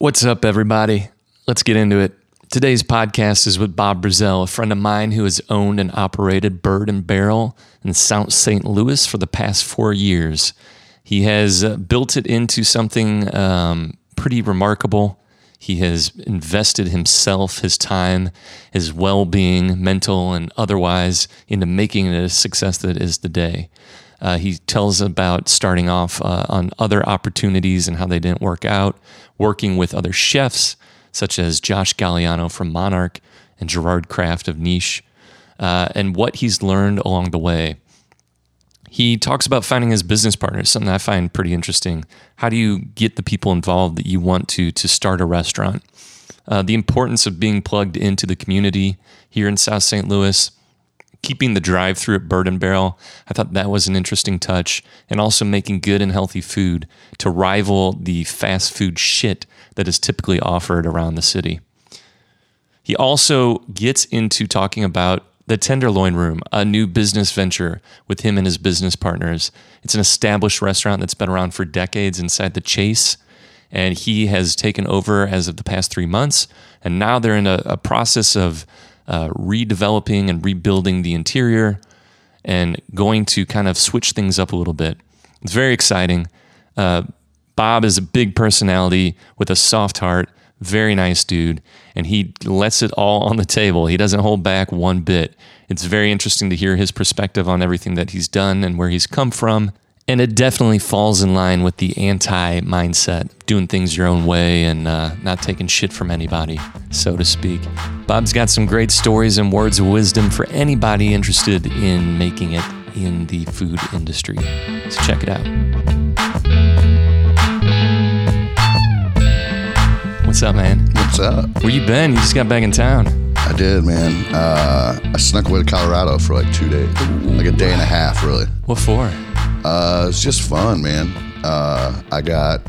What's up, everybody? Let's get into it. Today's podcast is with Bob Brazell, a friend of mine who has owned and operated Byrd and Barrel in South St. Louis for the past four years. He has uh, built it into something um, pretty remarkable. He has invested himself, his time, his well being, mental and otherwise, into making it a success that it is today. Uh, he tells about starting off uh, on other opportunities and how they didn't work out, working with other chefs such as Josh Galliano from Monarch and Gerard Craft of Niche, uh, and what he's learned along the way. He talks about finding his business partners, something I find pretty interesting. How do you get the people involved that you want to to start a restaurant? Uh, the importance of being plugged into the community here in South St. Louis keeping the drive through at Byrd and Barrel. I thought that was an interesting touch. And also making good and healthy food to rival the fast food shit that is typically offered around the city. He also gets into talking about the Tenderloin Room, a new business venture with him and his business partners. It's an established restaurant that's been around for decades inside the Chase. And he has taken over as of the past three months. And now they're in a, a process of uh, redeveloping and rebuilding the interior and going to kind of switch things up a little bit. It's very exciting. Uh, Bob is a big personality with a soft heart, very nice dude, and he lets it all on the table. He doesn't hold back one bit. It's very interesting to hear his perspective on everything that he's done and where he's come from. And it definitely falls in line with the anti mindset, doing things your own way and uh, not taking shit from anybody, so to speak. Bob's got some great stories and words of wisdom for anybody interested in making it in the food industry. So check it out. What's up, man? What's up? Where you been? You just got back in town. I did, man. Uh, I snuck away to Colorado for like two days, like a day and a half, really. What for? Uh, it's just fun, man. Uh, I got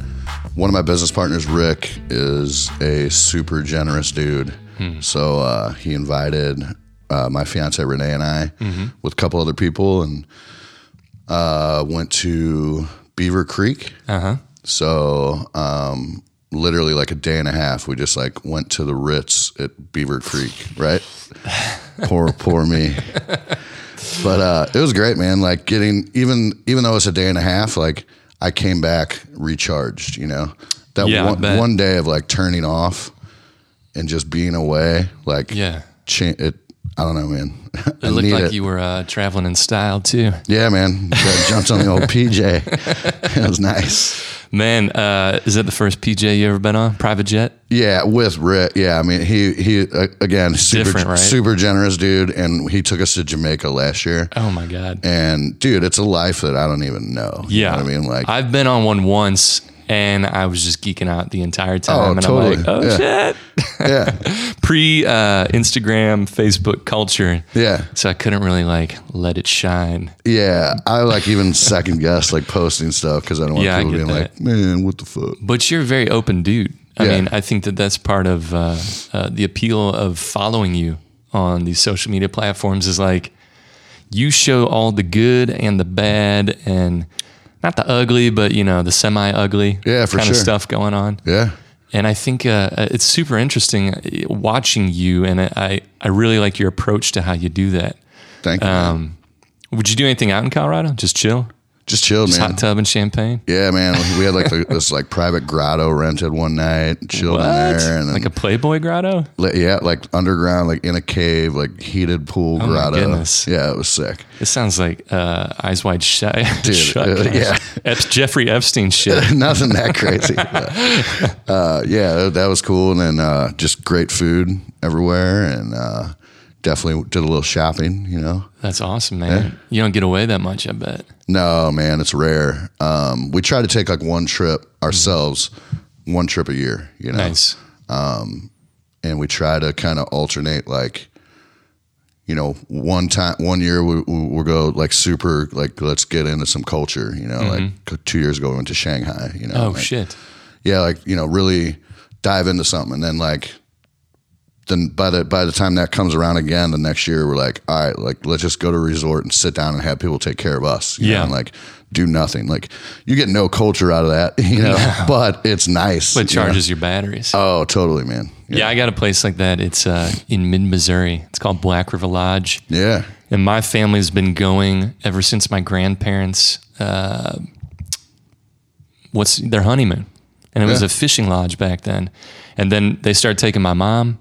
one of my business partners, Rick, is a super generous dude. So uh, he invited uh, my fiance Renee and I with a couple other people, and uh, went to Beaver Creek. Uh huh. So um, literally like a day and a half, we just like went to the Ritz at Beaver Creek, right? poor, poor me. But uh, it was great, man. Like getting even even though it's a day and a half, like I came back recharged. You know, that Yeah, one, one day of like turning off and just being away, like Yeah. cha- it. I don't know, man. It looked like it. you were uh, traveling in style too. Yeah, man. Jumped on the old PJ. it was nice. Man, uh, is that the first PJ you ever been on? Private jet? Yeah, with Rick. Yeah, I mean, he he uh, again super right? super generous dude, and he took us to Jamaica last year. Oh my God. And dude, it's a life that I don't even know. You Yeah. know what I mean, like I've been on one once and I was just geeking out the entire time. Oh, and totally. I'm like, oh Yeah. shit. yeah, Pre uh, Instagram, Facebook culture. yeah, So I couldn't really like let it shine. yeah. I like even second guess like posting stuff because I don't want Yeah, people being like, man, what the fuck? But you're a very open dude. I Yeah. mean, I think that that's part of uh, uh, the appeal of following you on these social media platforms is like you show all the good and the bad and not the ugly, but you know, the semi ugly Yeah, kind of stuff going on. Yeah, And I think uh, it's super interesting uh, watching you, and I, I really like your approach to how you do that. thank you. Um, would you do anything out in Colorado? Just chill, just chilled, just man. hot tub and champagne. Yeah, man. We had like the, this like private grotto rented one night, chilled in there, and then Like a Playboy grotto? Li- yeah, like underground, like in a cave, like heated pool Oh grotto. goodness. Yeah, it was sick. This sounds like uh, Eyes Wide Shut. Dude, shut uh, yeah. Ep- Jeffrey Epstein shit. Nothing that crazy. but, uh, yeah, that, that was cool, and then uh, just great food everywhere, and uh, definitely did a little shopping. You know, That's awesome, man. You don't get away that much, I bet. no man, it's rare. Um, we try to take like one trip ourselves, one trip a year. You know, Nice. and we try to kind of alternate like you know one time one year we, we- we'll go like super like let's get into some culture you know like two years ago we went to shanghai you know Mm-hmm. Oh like, shit. yeah like you know really dive into something and then like then by the by the time that comes around again the next year we're like all right like let's just go to a resort and sit down and have people take care of us you know, Yeah. and like do nothing like you get no culture out of that you know but it's nice But it you know? charges your batteries. oh totally man yeah. I got a place like that. It's uh, in mid Missouri. It's called Black River Lodge. yeah And my family's been going ever since my grandparents, uh, what's their honeymoon. And it was a fishing lodge back then. And then they started taking my mom,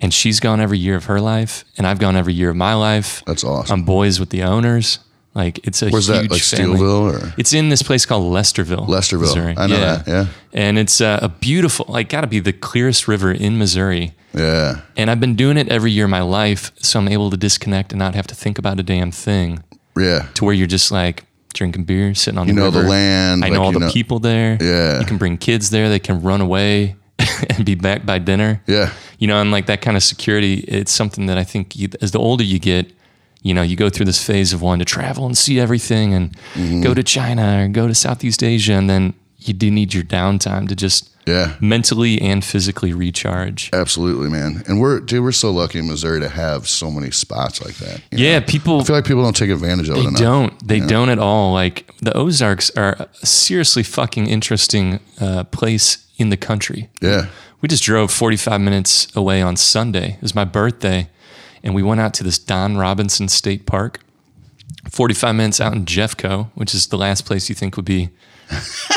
and she's gone every year of her life, and I've gone every year of my life. that's awesome I'm boys with the owners. Like it's a where's huge that like family. Steelville or It's in this place called Lesterville, Lesterville Missouri. I know that yeah And it's uh, a beautiful, like, got to be the clearest river in Missouri. yeah And I've been doing it every year of my life, so I'm able to disconnect and not have to think about a damn thing. yeah To where you're just like drinking beer, sitting on you the know the land I like, know all the people there. Yeah. you can bring kids there. They can run away and be back by dinner. yeah You know, and like that kind of security, it's something that I think you, as the older you get, you know, you go through this phase of wanting to travel and see everything and Mm-hmm. go to China or go to Southeast Asia, and then you do need your downtime to just yeah mentally and physically recharge. absolutely man and we're dude we're so lucky in Missouri to have so many spots like that you know? Yeah, people I feel like people don't take advantage of it They don't. They don't at all. Like the Ozarks are a seriously fucking interesting uh, place in the country. Yeah. We just drove 45 minutes away on Sunday. It was my birthday, and we went out to this Don Robinson State Park. 45 minutes out in Jeffco, which is the last place you think would be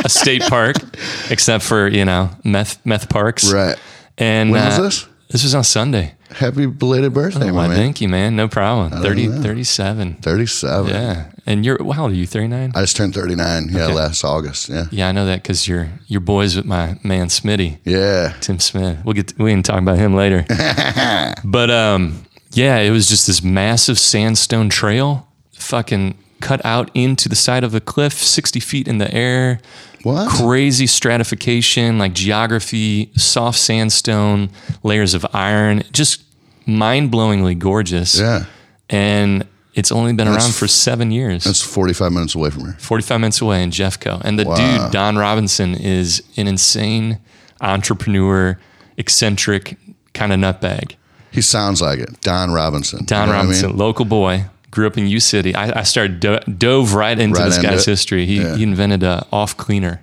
a state park, except for you know meth meth parks. Right. And When was uh, this? This was on Sunday. Happy belated birthday, Oh, my man. thank you, man. No problem. 30, 37. 37. Yeah. And you're, how old are you? 39? I just turned 39. Yeah, Okay. last August. Yeah. Yeah, I know that because you're you're boys with my man Smitty, Yeah. Tim Smith. We'll get we can talk about him later. but um, yeah, it was just this massive sandstone trail, fucking cut out into the side of a cliff, sixty feet in the air. What? Crazy stratification, like geography, soft sandstone, layers of iron, just mind blowingly gorgeous. Yeah. and it's only been That's around for seven years. That's 45 minutes away from here. 45 minutes away in Jeffco. And the Wow. dude, Don Robinson, is an insane entrepreneur, eccentric kind of nutbag. He sounds like it. Don Robinson. Don You know what I Robinson, mean? local boy, grew up in U City. I, I started do- dove right into Right this into guy's it. history. He, Yeah. he invented a off cleaner,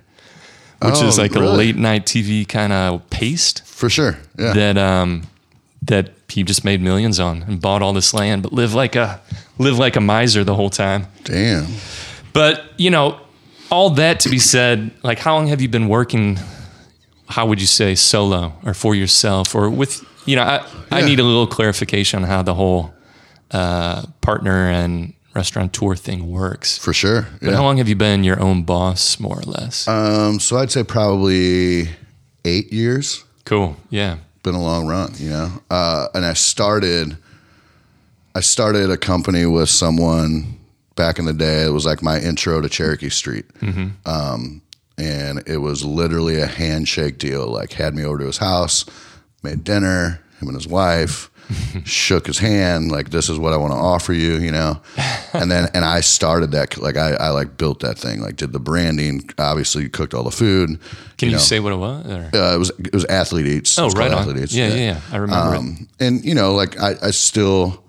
which Oh, is like a late night TV kind of paste For sure. Yeah. that um that he just made millions on and bought all this land, but live like a live like a miser the whole time. Damn. But, you know, all that to be said, like how long have you been working how would you say solo or for yourself or with you know, I, I need a little clarification on how the whole uh, partner and restaurateur thing works. For sure. But how long have you been your own boss, more or less? Um, so I'd say probably eight years. cool. Yeah. Been a long run, you know. Uh, and I started, I started a company with someone back in the day. It was like my intro to Cherokee Street. Um, and it was literally a handshake deal. Like had me over to his house, made dinner, him and his wife, shook his hand. Like this is what I want to offer you, you know. And then and I started that. Like I, I like built that thing. Like did the branding. Obviously cooked all the food. Can you, know. say what it was? Uh, it was it was athlete eats. oh, right on. Athlete Eats. Yeah, yeah, yeah. I remember it. Um, and you know, like I, I still,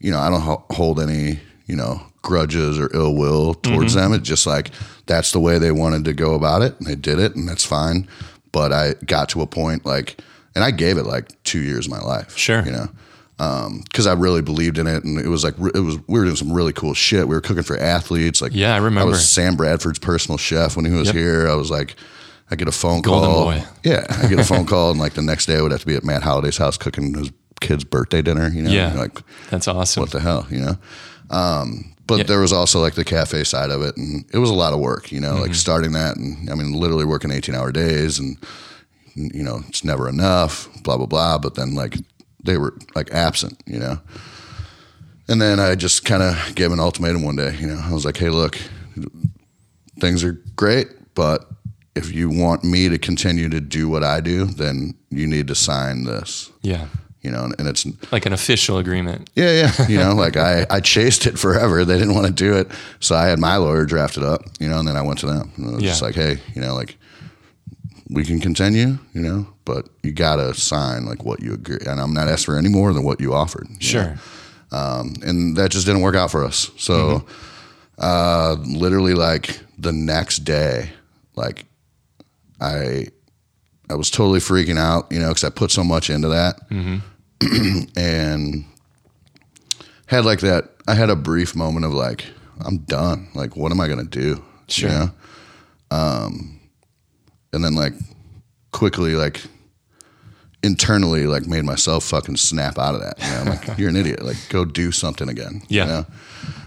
you know, I don't hold any, you know, grudges or ill will towards Mm-hmm. them. It's just like that's the way they wanted to go about it, and they did it, and that's fine. But I got to a point like, and I gave it like two years of my life. Sure. you know. Because I really believed in it, and it was like it was. We were doing some really cool shit. We were cooking for athletes. Like Yeah, I remember. I was Sam Bradford's personal chef when he was Yep. here. I was like, I get a phone Golden call. boy. Yeah, I get a phone call, and like the next day I would have to be at Matt Holliday's house cooking his kid's birthday dinner. You know, Yeah. like That's awesome. what the hell, you know. Um, but Yeah. there was also like the cafe side of it, and it was a lot of work. You know, Mm-hmm. like starting that, and I mean, literally working eighteen hour days, and you know, it's never enough. Blah blah blah. But then like they were like absent. You know. And then I just kind of gave an ultimatum one day. You know, I was like, "Hey, look, things are great, but if you want me to continue to do what I do, then you need to sign this." yeah. You know, and it's Like an official agreement. yeah, yeah. You know, like I, I chased it forever. They didn't want to do it. So I had my lawyer draft it up, you know, and then I went to them. And I was just like, hey, you know, like we can continue, you know, but you gotta sign like what you agree. And I'm not asking for any more than what you offered. you Sure. Um, and that just didn't work out for us. So, uh, literally, like the next day, like I, I was totally freaking out, you know, because I put so much into that, and had like that. I had a brief moment of like, I'm done. Like, what am I gonna do? Sure. You know? Um, and then like quickly, like internally, like made myself fucking snap out of that. You know, I'm like, you're an idiot. Like, go do something again. Yeah. You know?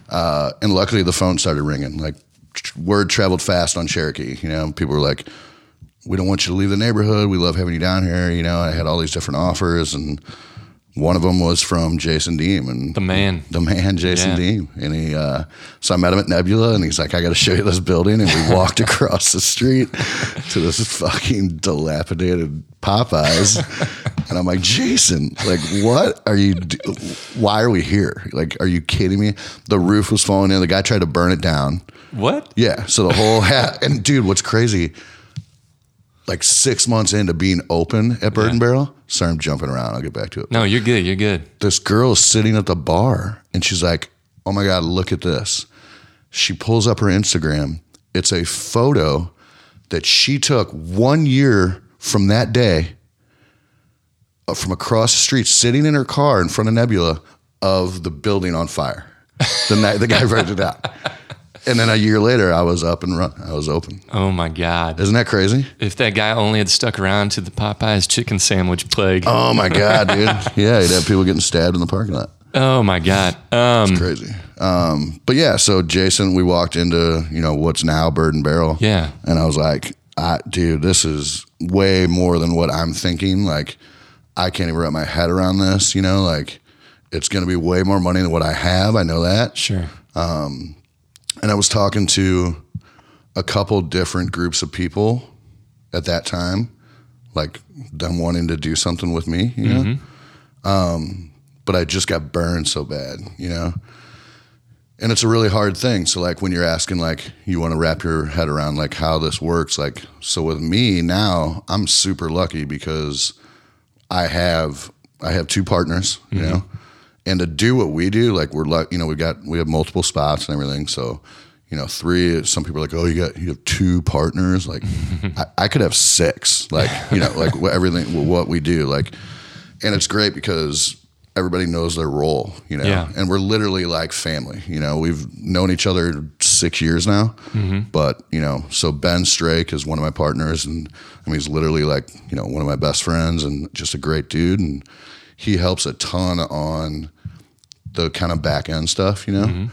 Uh, and luckily, the phone started ringing. Like, tr- word traveled fast on Cherokee. You know, people were like, "We don't want you to leave the neighborhood. We love having you down here." You know, I had all these different offers, and one of them was from Jason Deem, and The man. the man Jason Yeah. Deem, and he. Uh, so I met him at Nebula, and he's like, "I got to show you this building," and we walked across the street to this fucking dilapidated Popeyes, and I'm like, "Jason, like, what are you? Do- why are we here? Like, are you kidding me? The roof was falling in. The guy tried to burn it down. What? Yeah, so the whole hat. And dude, what's crazy? Like six months into being open at Byrd and Barrel. Sorry, I'm jumping around. I'll get back to it No, you're good. You're good. this girl is sitting at the bar and she's like, Oh my God, look at this. She pulls up her Instagram. It's a photo that she took one year from that day uh, from across the street, sitting in her car in front of Nebula of the building on fire. The night the guy burned it out. And then a year later, I was up and run. I was open. Oh my God. Isn't that crazy? If that guy only had stuck around to the Popeyes chicken sandwich plague. Oh my God, dude. Yeah, you'd have people getting stabbed in the parking lot. Oh my God. Um, crazy. Um, but yeah, so Jason, we walked into you know what's now Byrd and Barrel. Yeah. and I was like, I, dude, this is way more than what I'm thinking. Like, I can't even wrap my head around this. You know, like it's going to be way more money than what I have. I know that. Sure. And I was talking to a couple different groups of people at that time, like them wanting to do something with me, you know. Um, but I just got burned so bad, you know. And it's a really hard thing. So like when you're asking like you want to wrap your head around like how this works, like so with me now, I'm super lucky because I have I have two partners, you know, and to do what we do, like we're like you know we got we have multiple spots and everything. So you know, three. Some people are like, oh, you got you have two partners. Like I, I could have six. Like you know, like everything what we do. Like, and it's great because everybody knows their role. You know, Yeah. and we're literally like family. You know, we've known each other six years now. Mm-hmm. But you know, so Ben Strake is one of my partners, and I mean, he's literally like you know one of my best friends and just a great dude, and he helps a ton on the kind of back end stuff. You know,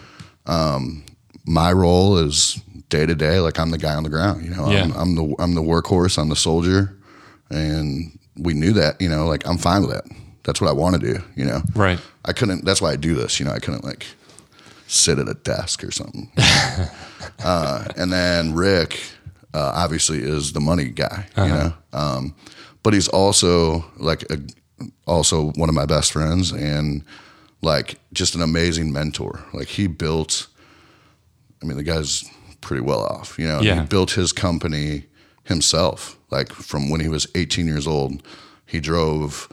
um, my role is day to day, like I'm the guy on the ground. You know, Yeah. I'm, I'm the I'm the workhorse, I'm the soldier, and we knew that. You know, like I'm fine with that. That's what I want to do. You know, Right. I couldn't. That's why I do this. You know, I couldn't like sit at a desk or something. uh, and then Rick, uh, obviously, is the money guy. You know, um, but he's also like a, also one of my best friends and like just an amazing mentor. Like he built. I mean, the guy's pretty well off. You know, Yeah. he built his company himself. Like from when he was 18 years old, he drove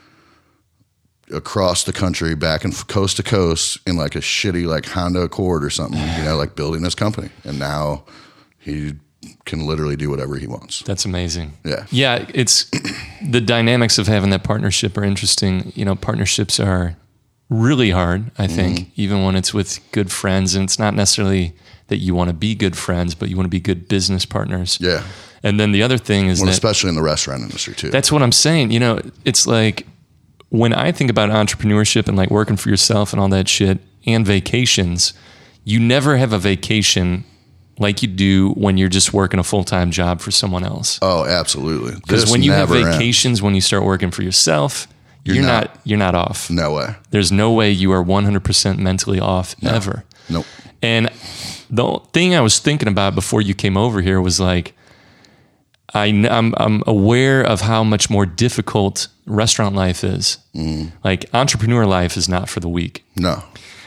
across the country, back and f- coast to coast in like a shitty like Honda Accord or something, you know, like building this company. And now he can literally do whatever he wants. That's amazing. Yeah. Yeah, it's the dynamics of having that partnership are interesting. You know, partnerships are really hard, I think, Mm-hmm. even when it's with good friends. And it's not necessarily that you want to be good friends, but you want to be good business partners. Yeah. And then the other thing is Well, that especially in the restaurant industry too. that's what I'm saying. You know, it's like when I think about entrepreneurship and like working for yourself and all that shit and vacations, you never have a vacation like you do when you're just working a full time job for someone else. oh, absolutely. Because when you have never ends. vacations, when you start working for yourself, you're, You're not. not. you're not off. no way. There's no way you are 100% mentally off ever. Nope. And the thing I was thinking about before you came over here was like, I, kn- I'm, I'm aware of how much more difficult restaurant life is. Mm-hmm. Like entrepreneur life is not for the weak. No.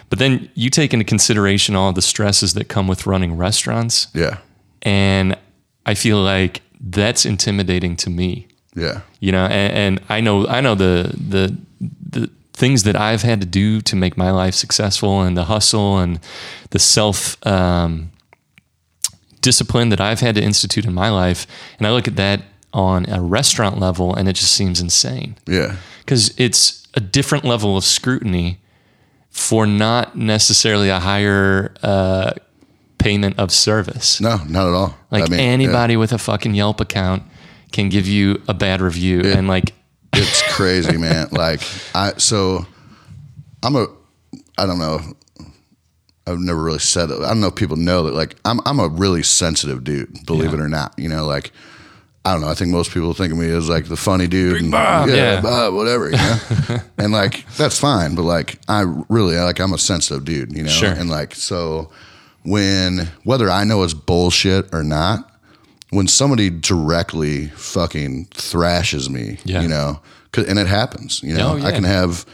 But then you take into consideration all the stresses that come with running restaurants. Yeah. And I feel like that's intimidating to me. Yeah. You know, and, and I know I know the the the things that I've had to do to make my life successful, and the hustle and the self um, discipline that I've had to institute in my life, and I look at that on a restaurant level, and it just seems insane Yeah. because it's a different level of scrutiny for not necessarily a higher uh, payment of service. No, not at all. Like I mean, anybody with a fucking Yelp account can give you a bad review, and like it's crazy, man. Like I, so I'm a, I don't know. I've never really said it. I don't know if people know that. Like I'm, I'm a really sensitive dude. Believe Yeah. it or not. You know, like I don't know. I think most people think of me as like the funny dude. and, Bob, yeah, yeah. Bob, whatever. You know, and like that's fine. But like I really like I'm a sensitive dude. You know, Sure. and like so when whether I know it's bullshit or not, when somebody directly fucking thrashes me, Yeah. you know, 'cause- and it happens, you know, Oh, yeah. I can have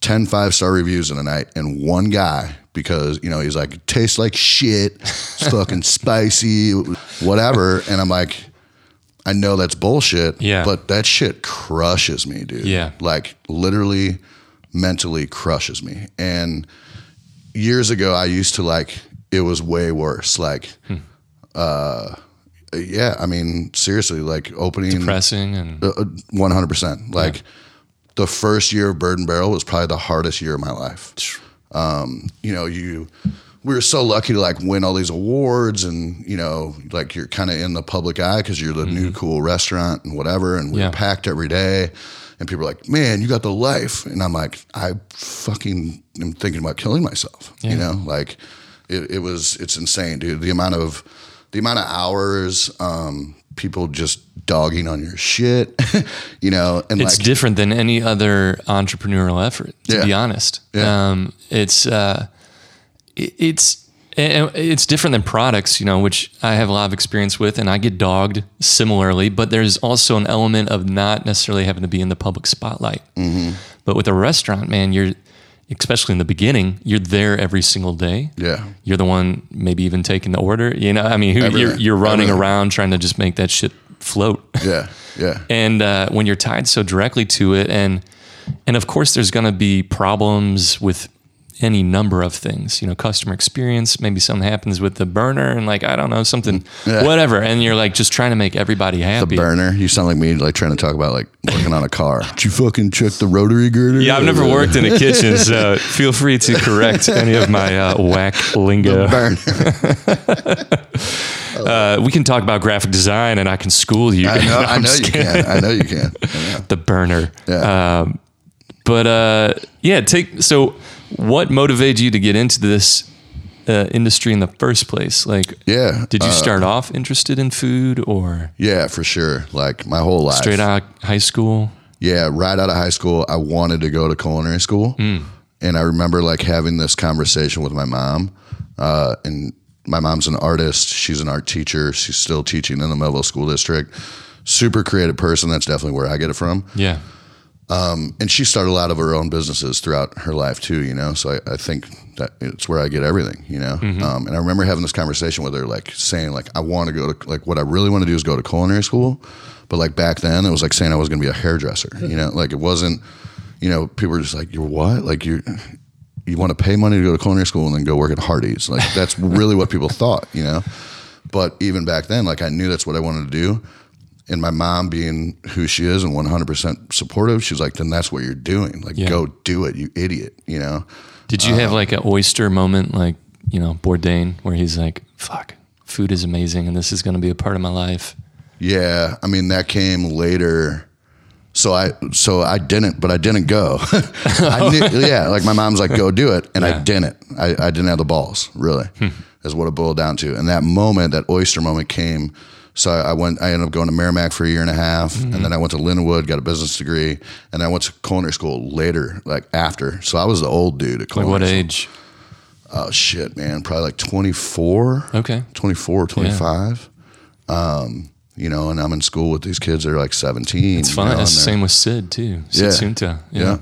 10 five star reviews in a night and one guy because you know he's like tastes like shit it's fucking spicy whatever and i'm like i know that's bullshit Yeah. but that shit crushes me dude Yeah. like literally mentally crushes me and years ago i used to like it was way worse like Hmm. uh yeah i mean seriously like opening pressing and uh, one hundred percent. Like the first year of Byrd and Barrel was probably the hardest year of my life. Um, you know, you we were so lucky to like win all these awards, and you know, like you're kind of in the public eye because you're the new cool restaurant and whatever, and we Mm-hmm. Yeah. were packed every day. And people are like, "Man, you got the life," and I'm like, "I fucking am thinking about killing myself." Yeah. You know, like it, it was, it's insane, dude. The amount of the amount of hours, um, people just dogging on your shit, you know, and it's like, different than any other entrepreneurial effort to Yeah. be honest Yeah. um, it's uh, it- it's it's different than products you know which i have a lot of experience with and i get dogged similarly but there's also an element of not necessarily having to be in the public spotlight Mm-hmm. but with a restaurant man you're especially in the beginning you're there every single day. Yeah, you're the one maybe even taking the order you know? I mean who, you're, you're running Everything. around trying to just make that shit float. Yeah, yeah, and uh, when you're tied so directly to it and and of course there's going to be problems with any number of things you know customer experience maybe something happens with the burner and like i don't know something Yeah. whatever and you're like just trying to make everybody happy. the burner. You sound like me, like trying to talk about like working on a car. Did you fucking check the rotary girder? yeah i've never worked in a kitchen so feel free to correct any of my uh, whack lingo Burner. uh, we can talk about graphic design and i can school you I know, No, I know you can. I know you can. I know. the burner. Yeah. Um, but uh, yeah, take so. What motivated you to get into this uh, industry in the first place? Like, Yeah. did you uh, start off interested in food or Yeah, for sure. Like my whole life. straight out of high school? Yeah, right out of high school, I wanted to go to culinary school, and I remember like having this conversation with my mom. Uh, and my mom's an artist; she's an art teacher. She's still teaching in the Mehlville School District. Super creative person. That's definitely where I get it from. Yeah, And she started a lot of her own businesses throughout her life too. You know, so I, I think that it's where I get everything. You know, um, and I remember having this conversation with her, like saying like I want to go to like what I really want to do is go to culinary school. But like back then, it was like saying I was going to be a hairdresser. You know, like it wasn't. You know, people were just like, "You're what? Like you." You want to pay money to go to culinary school and then go work at Hardee's. Like that's really what people thought, you know. But even back then, like I knew that's what I wanted to do. And my mom being who she is and 100% supportive, she's like, then that's what you're doing. Like, Yeah. go do it, you idiot, you know? did you have um, like an oyster moment, like you know Bourdain, where he's like, "Fuck, food is amazing, and this is going to be a part of my life." Yeah. I mean, that came later. So I, so I didn't, but I didn't go. I knew, yeah. Like my mom's like, go do it. And Yeah. I didn't, I, I didn't have the balls really hmm. is what it boiled down to. And that moment, that oyster moment came. So I went, I ended up going to Meramec for a year and a half. And then I went to Linwood, got a business degree. And I went to culinary school later, like after. So I was the old dude at Like culinary what school. age? Oh shit, man. Probably like 24. Okay, 24, 25. Um, you know, and I'm in school with these kids that are like 17. it's you fun. know, the same with Sid too. Sid Yeah. Sunta. Yeah.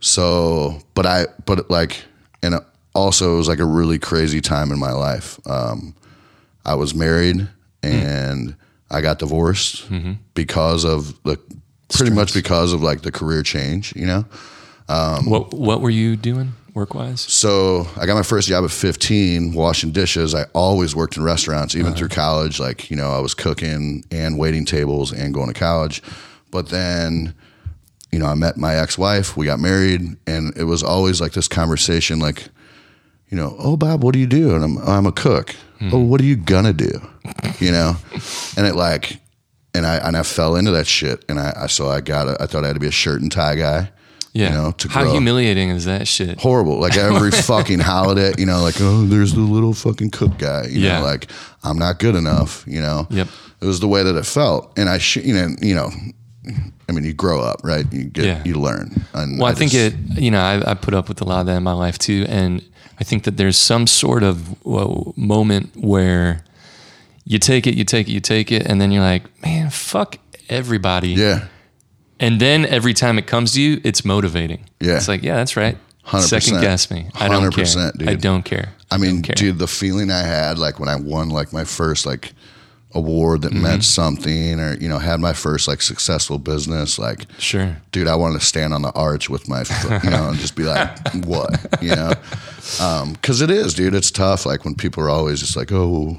So, but I, but like, and also it was like a really crazy time in my life. Um, I was married Mm. and I got divorced mm-hmm. because of the pretty much because of like the career change, you know. Um, what What were you doing work wise? So I got my first job at 15, washing dishes. I always worked in restaurants, even uh-huh. through college. Like, you know, I was cooking and waiting tables and going to college. But then, you know, I met my ex wife, we got married, and it was always like this conversation like, you know, oh, Bob, what do you do? And I'm, I'm a cook. Hmm. Oh, what are you gonna do? You know? and it like, and I, and I fell into that shit. And I, I so I got, a, I thought I had to be a shirt and tie guy. Yeah. You know, How grow. humiliating is that shit? horrible. Like every fucking holiday, you know, like oh, there's the little fucking cook guy. You Yeah. know, like I'm not good enough. You know. Yep. It was the way that it felt, and I, sh- you know, you know, I mean, you grow up, right? You get, Yeah. you learn. And Well, I, think just- it, you know, I, I put up with a lot of that in my life too. And I think that there's some sort of well, moment where you take it, you take it, you take it, and then you're like, man, fuck everybody. Yeah. And then every time it comes to you, it's motivating. Yeah. It's like, yeah, that's right. 100%. Second guess me. I don't care. 100%, dude. I don't care. I mean, don't care. dude, the feeling I had like when I won like my first like award that Mm-hmm. meant something, or you know, had my first like successful business, like Sure. dude, I wanted to stand on the arch with my, foot, you know, and just be like, what, you know? Because it is, dude. It's tough. Like when people are always just like, oh,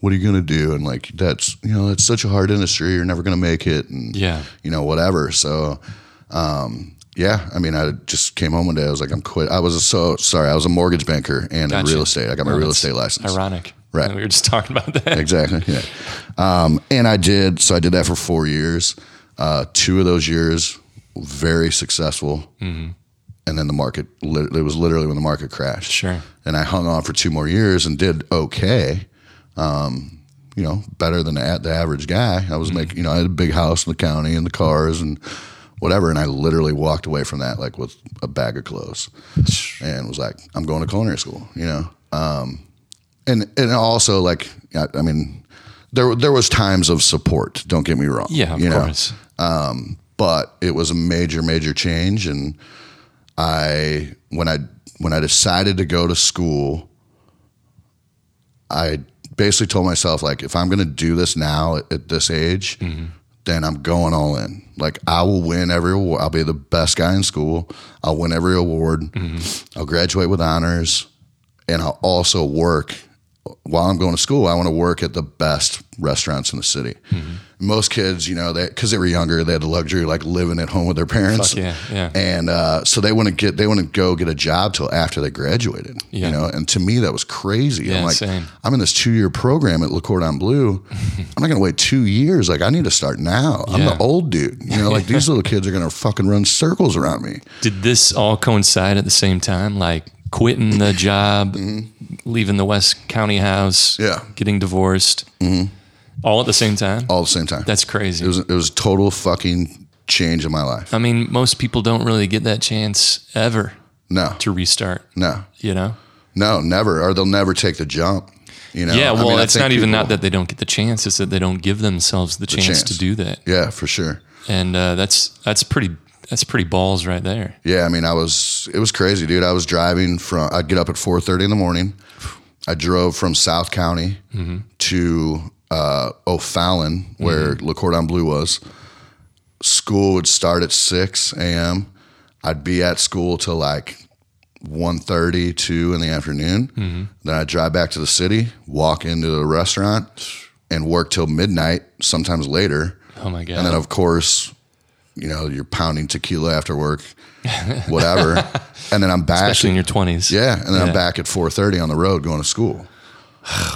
what are you gonna do? And like that's, you know, it's such a hard industry. You're never gonna make it, and Yeah. you know, whatever. So, um, yeah, I mean, I just came home one day. I was like, I'm quit. I was a, so sorry. I was a mortgage banker and in Gotcha. real estate. I got my Oh, real estate license. Ironic. Right. We were just talking about that. Exactly. Yeah. Um, and I did. So I did that for four years. Uh, two of those years, very successful. Mm-hmm. And then the market, it was literally when the market crashed. Sure. And I hung on for two more years and did okay. Um, you know, better than the, the average guy. I was making, you know, I had a big house in the county and the cars and whatever. And I literally walked away from that like with a bag of clothes and was like, I'm going to culinary school, you know? Um, and, and also like, I, mean, there, there was times of support. Don't get me wrong. Yeah, of you know? course. Um, but it was a major major change and i when i when i decided to go to school i basically told myself like if i'm going to do this now at, at this age mm-hmm. then i'm going all in like i will win every award i'll be the best guy in school i'll win every award mm-hmm. i'll graduate with honors and i'll also work while I'm going to school, I want to work at the best restaurants in the city. Most kids, you know, they because they were younger, they had the luxury of like living at home with their parents. Fuck yeah, yeah. And uh, so they wouldn't get they wouldn't go get a job till after they graduated. Yeah. You know, and to me that was crazy. Yeah, I'm like, same. I'm in this two year program at Le Cordon Bleu. I'm not gonna wait two years. Like I need to start now. I'm Yeah. the old dude. You know, like these little kids are gonna fucking run circles around me. Did this all coincide at the same time? Like quitting the job, leaving the West County house, Mm-hmm. Yeah. getting divorced, all at the same time? All at the same time. That's crazy. it was it was total fucking change in my life. I mean, most people don't really get that chance ever No. to restart, No. you know? No, never, or they'll never take the jump. You know. yeah, I well, mean, it's not even people- not that they don't get the chance; it's that they don't give themselves the, chance, chance. to do that, Yeah, for sure. and uh, that's that's pretty that's pretty balls right there. Yeah, I mean, I was it was crazy, dude. I was driving from. I'd get up at four thirty in the morning. I drove from South County mm-hmm. to uh, O'Fallon, where mm-hmm. Le Cordon Bleu was. School would start at six a.m. I'd be at school till like 1.30, 2 in the afternoon. Mm-hmm. Then I'd drive back to the city, walk into the restaurant, and work till midnight, sometimes later. Oh my god! And then, of course, you know, you're pounding tequila after work, whatever. and then I'm back. Especially in your twenties. yeah. And then Yeah. I'm back at 4.30 on the road going to school.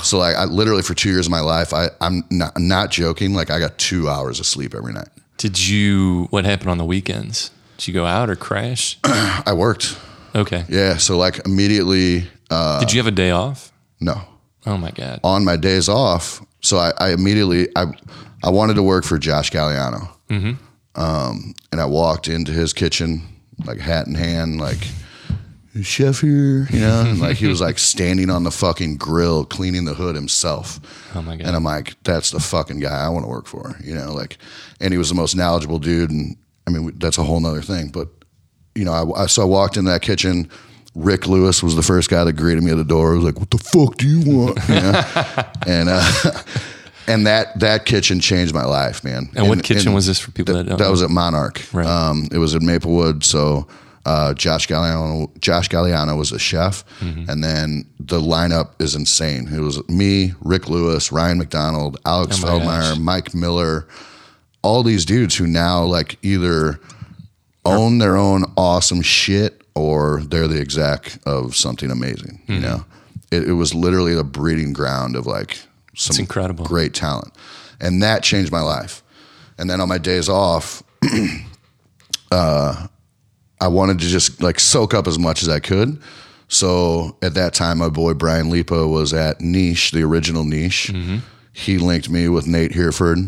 So, like, I literally, for two years of my life, I, I'm not, not joking. Like, I got two hours of sleep every night. Did you? What happened on the weekends? Did you go out or crash? I worked. Okay. Yeah. So, like, immediately, uh, Did you have a day off? no. Oh my god! On my days off, so I, I immediately, I, I wanted to work for Josh Galliano. Um, and I walked into his kitchen, like hat in hand, like, chef here, you know, and like he was like standing on the fucking grill cleaning the hood himself. Oh my god! And I'm like, that's the fucking guy I want to work for, you know, like, and he was the most knowledgeable dude. And I mean, that's a whole nother thing. But, you know, I, I so I walked in that kitchen. Rick Lewis was the first guy that greeted me at the door. He was like, what the fuck do you want? You know? and, uh, and that that kitchen changed my life, man. And what kitchen was this for people that don't That know? was at Monarch. Right. Um, it was in Maplewood. So uh, Josh Galliano, Josh Galliano was a chef, Mm-hmm. and then the lineup is insane. It was me, Rick Lewis, Ryan McDonald, Alex Oh Feldmeyer. Mike Miller, all these dudes who now like either own their own awesome shit or they're the exec of something amazing. You Mm-hmm. know, it, it was literally the breeding ground of like some It's incredible. great talent, and that changed my life. And then on my days off, uh, I wanted to just like soak up as much as I could. So at that time, my boy Brian Lipa was at Niche, the original Niche. Mm-hmm. He linked me with Nate Hereford.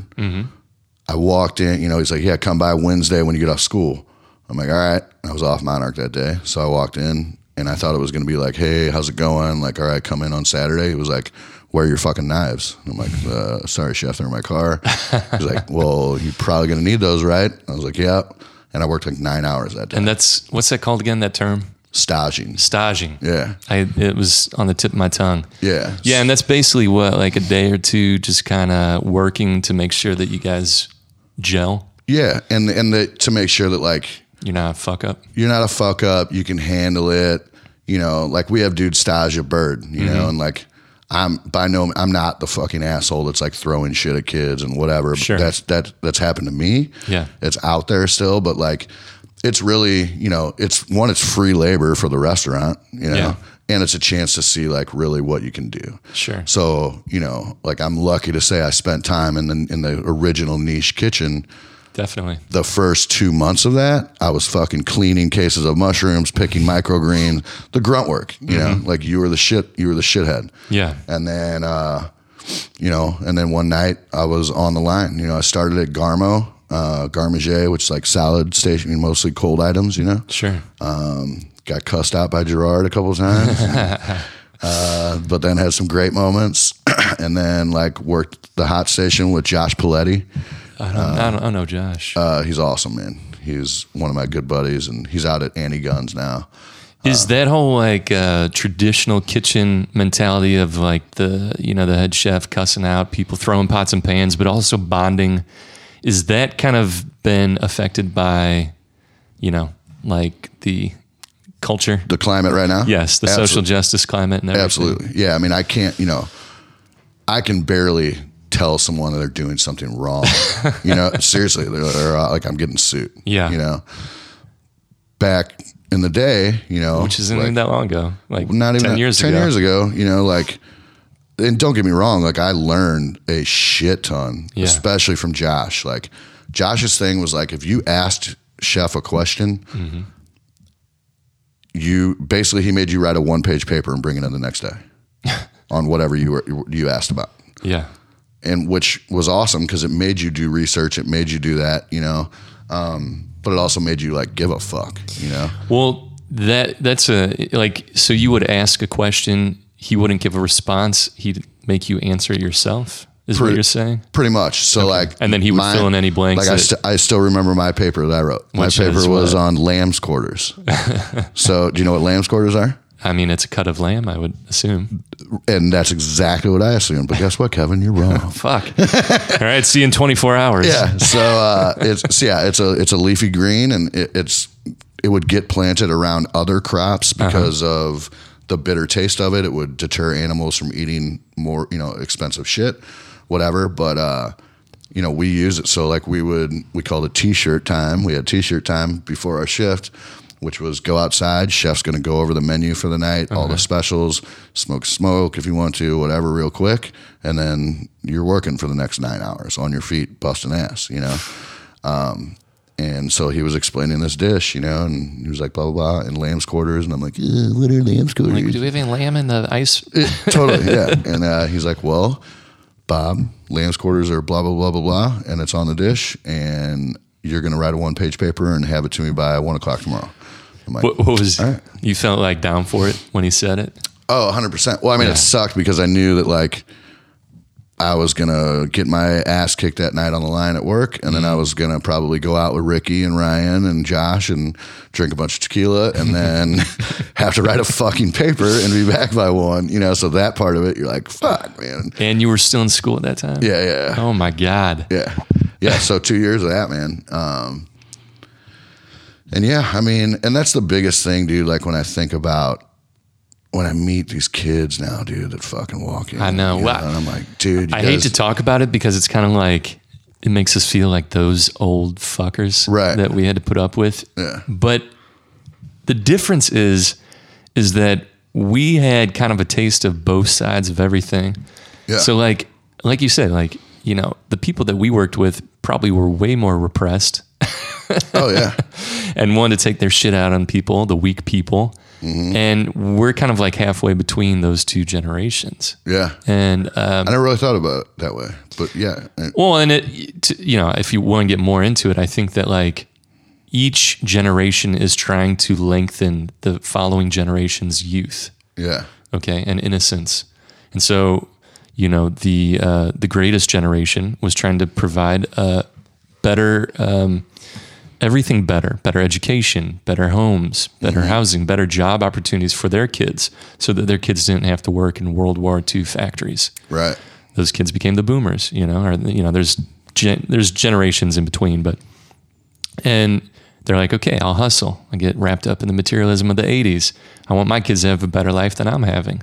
I walked in, you know, he's like, yeah, come by Wednesday when you get off school. I'm like, all right. I was off Monarch that day. So I walked in and I thought it was going to be like, hey, how's it going? Like, all right, come in on Saturday. It was like, where are your fucking knives? I'm like, uh, sorry, chef, they're in my car. He's like, well, you're probably going to need those, right? I was like, yeah. And I worked like nine hours that day. And that's what's that called again? That term, Staging. staging. Yeah. I it was on the tip of my tongue. Yeah. Yeah, and that's basically what like a day or two, just kind of working to make sure that you guys gel. Yeah. And, and the, to make sure that like, You're not a fuck up. you're not a fuck up. You can handle it. You know, like we have dude stage a bird, you Mm-hmm. know, and like I'm by no, I'm not the fucking asshole that's like throwing shit at kids and whatever. Sure. That's that that's happened to me. Yeah. it's out there still, but like it's really, you know, it's one, it's free labor for the restaurant, you know, Yeah. and it's a chance to see like really what you can do. Sure. So you know, like I'm lucky to say I spent time in the in the original niche kitchen Definitely. the first two months of that, I was fucking cleaning cases of mushrooms, picking microgreens, the grunt work, you know, like you were the shit, you were the shithead. Yeah. And then, uh, you know, and then one night I was on the line, you know, I started at Garmo, uh, garde manger, which is like salad station, mostly cold items, you know, Sure. got cussed out by Gerard a couple of times, uh, but then had some great moments and then like worked the hot station with Josh Poletti. I don't, I don't, I don't know, Josh. Uh, he's awesome, man. He's one of my good buddies, and he's out at Annie Gunn's now. Is that whole like uh, traditional kitchen mentality of like the you know the head chef cussing out people throwing pots and pans, but also bonding? Is that kind of been affected by you know like the culture? The climate right now? Yes, the Absolutely. social justice climate and everything. Absolutely. Yeah. I mean, I can't, you know, I can barely tell someone that they're doing something wrong. you know, seriously, they're, they're uh, like, I'm getting sued. Yeah. You know, back in the day, you know, Which isn't like, even that long ago, like not even ten years 10 ago. years ago, you know, like, and don't get me wrong, like I learned a shit ton, Yeah. especially from Josh. Like Josh's thing was like, if you asked chef a question, Mm-hmm. you basically he made you write a one page paper and bring it in the next day on whatever you were you asked about Yeah, and which was awesome because it made you do research it made you do that you know um, but it also made you like give a fuck you know? Well, that that's a like so you would ask a question, he wouldn't give a response, he'd make you answer it yourself. Is what you're saying? pretty much. So like And then he would fill in any blanks like I, st- I still remember my paper that i wrote. My paper was on lamb's quarters. So do you know what lamb's quarters are I mean, it's a cut of lamb, I would assume. and that's exactly what i assumed but guess what kevin you're wrong Fuck. All right, see you in 24 hours. Yeah. So uh, it's so yeah, it's a it's a leafy green, and it, it's it would get planted around other crops because of the bitter taste of it. It would deter animals from eating more you know expensive shit, whatever. But uh, you know we use it so like we would we called it t-shirt time. We had t-shirt time before our shift. Which was go outside. Chef's going to go over the menu for the night, all the specials, smoke smoke if you want to, whatever, real quick, and then you're working for the next nine hours on your feet, busting ass, you know. Um, and so he was explaining this dish, you know, and he was like, blah, blah, blah, and lamb's quarters. And I'm like, "Uh, what are lamb's quarters? Like, do we have any lamb in the ice? totally, yeah. And uh, he's like, well, Bob, lamb's quarters are blah, blah, blah, blah, blah. And it's on the dish. And you're going to write a one page paper and have it to me by one o'clock tomorrow. Like, What, what was right. you felt like down for it when he said it? Oh, 100%. Well, I mean, Yeah. it sucked because I knew that, like, I was gonna get my ass kicked that night on the line at work, and then I was gonna probably go out with Ricky and Ryan and Josh and drink a bunch of tequila, and then have to write a fucking paper and be back by one. You know, so that part of it, you're like, fuck, man. And you were still in school at that time? Yeah, yeah, Oh my God. yeah, yeah. So two years of that, man. Um, and yeah, I mean, and that's the biggest thing, dude. Like when I think about when I meet these kids now, dude, that fucking walk in. I know. you Well, and I'm like, dude, you I hate to talk about it because it's kind of like it makes us feel like those old fuckers Right. that we had to put up with. Yeah. But the difference is is that we had kind of a taste of both sides of everything. Yeah. So like like you said, like, you know, the people that we worked with probably were way more repressed Oh yeah, and wanted to take their shit out on people, the weak people. Mm-hmm. And we're kind of like halfway between those two generations. yeah. And um, I never really thought about it that way, but yeah, Well, and it, you know, if you want to get more into it, I think that like each generation is trying to lengthen the following generation's youth, yeah, okay, and innocence. And so, you know, the uh, the greatest generation was trying to provide a better, um, everything better, better education, better homes, better mm-hmm. housing, better job opportunities for their kids, so that their kids didn't have to work in World War II factories right, those kids became the boomers, you know, or you know, there's gen- there's generations in between, but and they're like, okay, I'll hustle. I get wrapped up in the materialism of the '80s. I want my kids to have a better life than I'm having,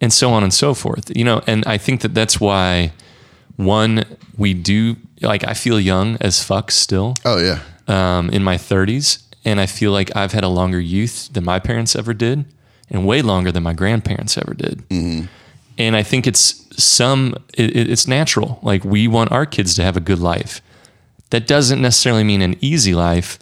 and so on and so forth. You know, and I think that that's why one we do like I feel young as fuck still oh yeah, um, in my 30s, and I feel like I've had a longer youth than my parents ever did, and way longer than my grandparents ever did. And I think it's some, it, it- it's natural. Like we want our kids to have a good life. That doesn't necessarily mean an easy life,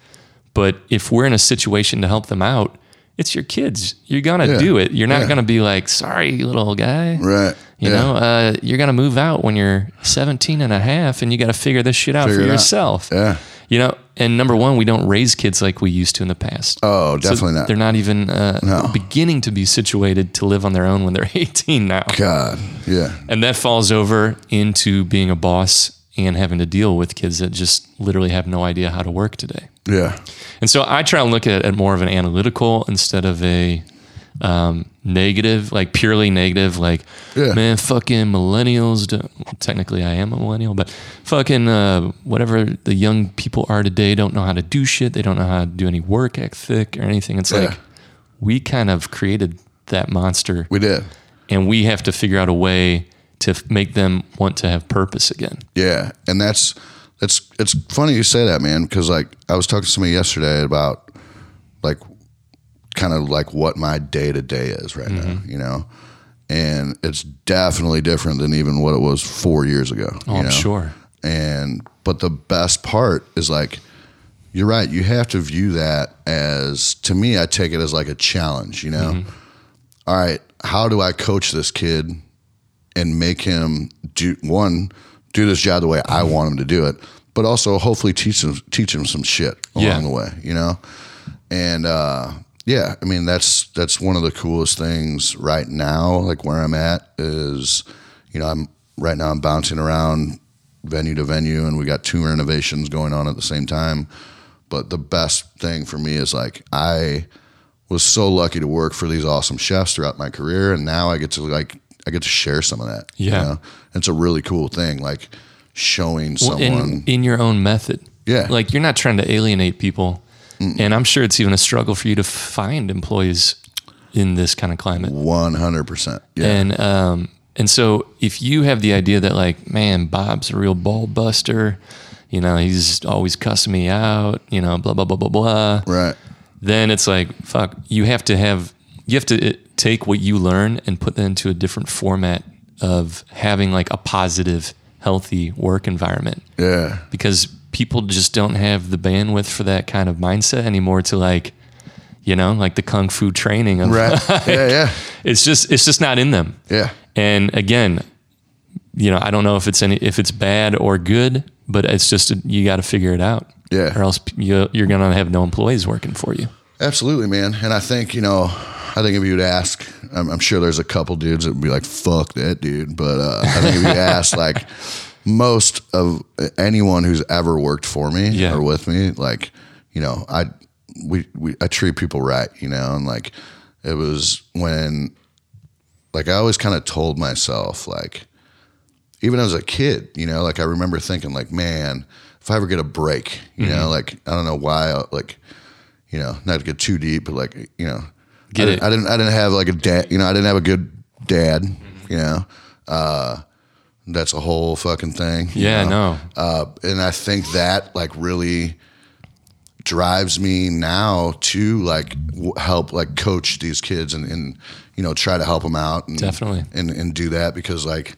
but if we're in a situation to help them out, it's your kids. You're gonna Yeah. do it. You're not Yeah. gonna be like, sorry, little guy. right. You yeah. know, uh, you're going to move out when you're 17 and a half and you got to figure this shit out Figure for it out. yourself. Yeah. You know, and number one, we don't raise kids like we used to in the past. Oh, So definitely not. They're not even uh, No. beginning to be situated to live on their own when they're 18 now. God, yeah, And that falls over into being a boss and having to deal with kids that just literally have no idea how to work today. yeah, And so I try to look at it more of an analytical instead of a um, negative, like purely negative, like, Yeah. man, fucking millennials. Don't, technically, I am a millennial, but fucking uh, whatever the young people are today don't know how to do shit. They don't know how to do any work ethic or anything. It's Yeah. like we kind of created that monster we did. and we have to figure out a way to f- make them want to have purpose again. Yeah, and that's that's it's funny you say that, man, because like I was talking to somebody yesterday about like kind of like what my day to day is right now, mm-hmm. you know, and it's definitely different than even what it was four years ago. Oh, you I'm know? sure. And but the best part is like you're right. You have to view that as to me. I take it as like a challenge. You know, mm-hmm. All right, how do I coach this kid and make him do one do this job the way I mm-hmm. want him to do it, but also hopefully teach him teach him some shit along Yeah. the way. You know, and uh, yeah, I mean that's that's one of the coolest things right now. Like where I'm at is, you know, I'm right now I'm bouncing around venue to venue, and we got two renovations going on at the same time. But the best thing for me is like I was so lucky to work for these awesome chefs throughout my career, and now I get to like I get to share some of that. you Yeah. know? it's a really cool thing, like showing Well, someone. in, in your own method. Yeah. Like you're not trying to alienate people. And I'm sure it's even a struggle for you to find employees in this kind of climate. One hundred percent. Yeah. And um and so if you have the idea that like, man, Bob's a real ball buster, you know, he's always cussing me out, you know, blah blah blah blah blah. right. Then it's like, fuck, you have to have you have to uh, take what you learn and put that into a different format of having like a positive, healthy work environment Yeah. because people just don't have the bandwidth for that kind of mindset anymore to like you know like the kung fu training of Right. yeah. Yeah. it's just it's just not in them Yeah. and again you know i don't know if it's any if it's bad or good but it's just you got to figure it out Yeah. or else you, you're gonna have no employees working for you Absolutely, man. And I think, you know, I think if you'd ask, I'm, I'm sure there's a couple dudes that would be like, "Fuck that dude," but uh, I think if you ask, like most of anyone who's ever worked for me Yeah. or with me, like you know, I we, we I treat people right, you know, and like it was when, like I always kind of told myself, like even as a kid, you know, like I remember thinking, like, man, if I ever get a break, you know, like I don't know why, like you know, not to get too deep, but like you know, Get I, it. Didn't, I didn't I didn't have like a dad, you know, I didn't have a good dad, you know. Uh, that's a whole fucking thing. you Yeah, know? no. Uh, and I think that like really drives me now to like w- help like coach these kids and, and you know try to help them out and, Definitely. and and do that because like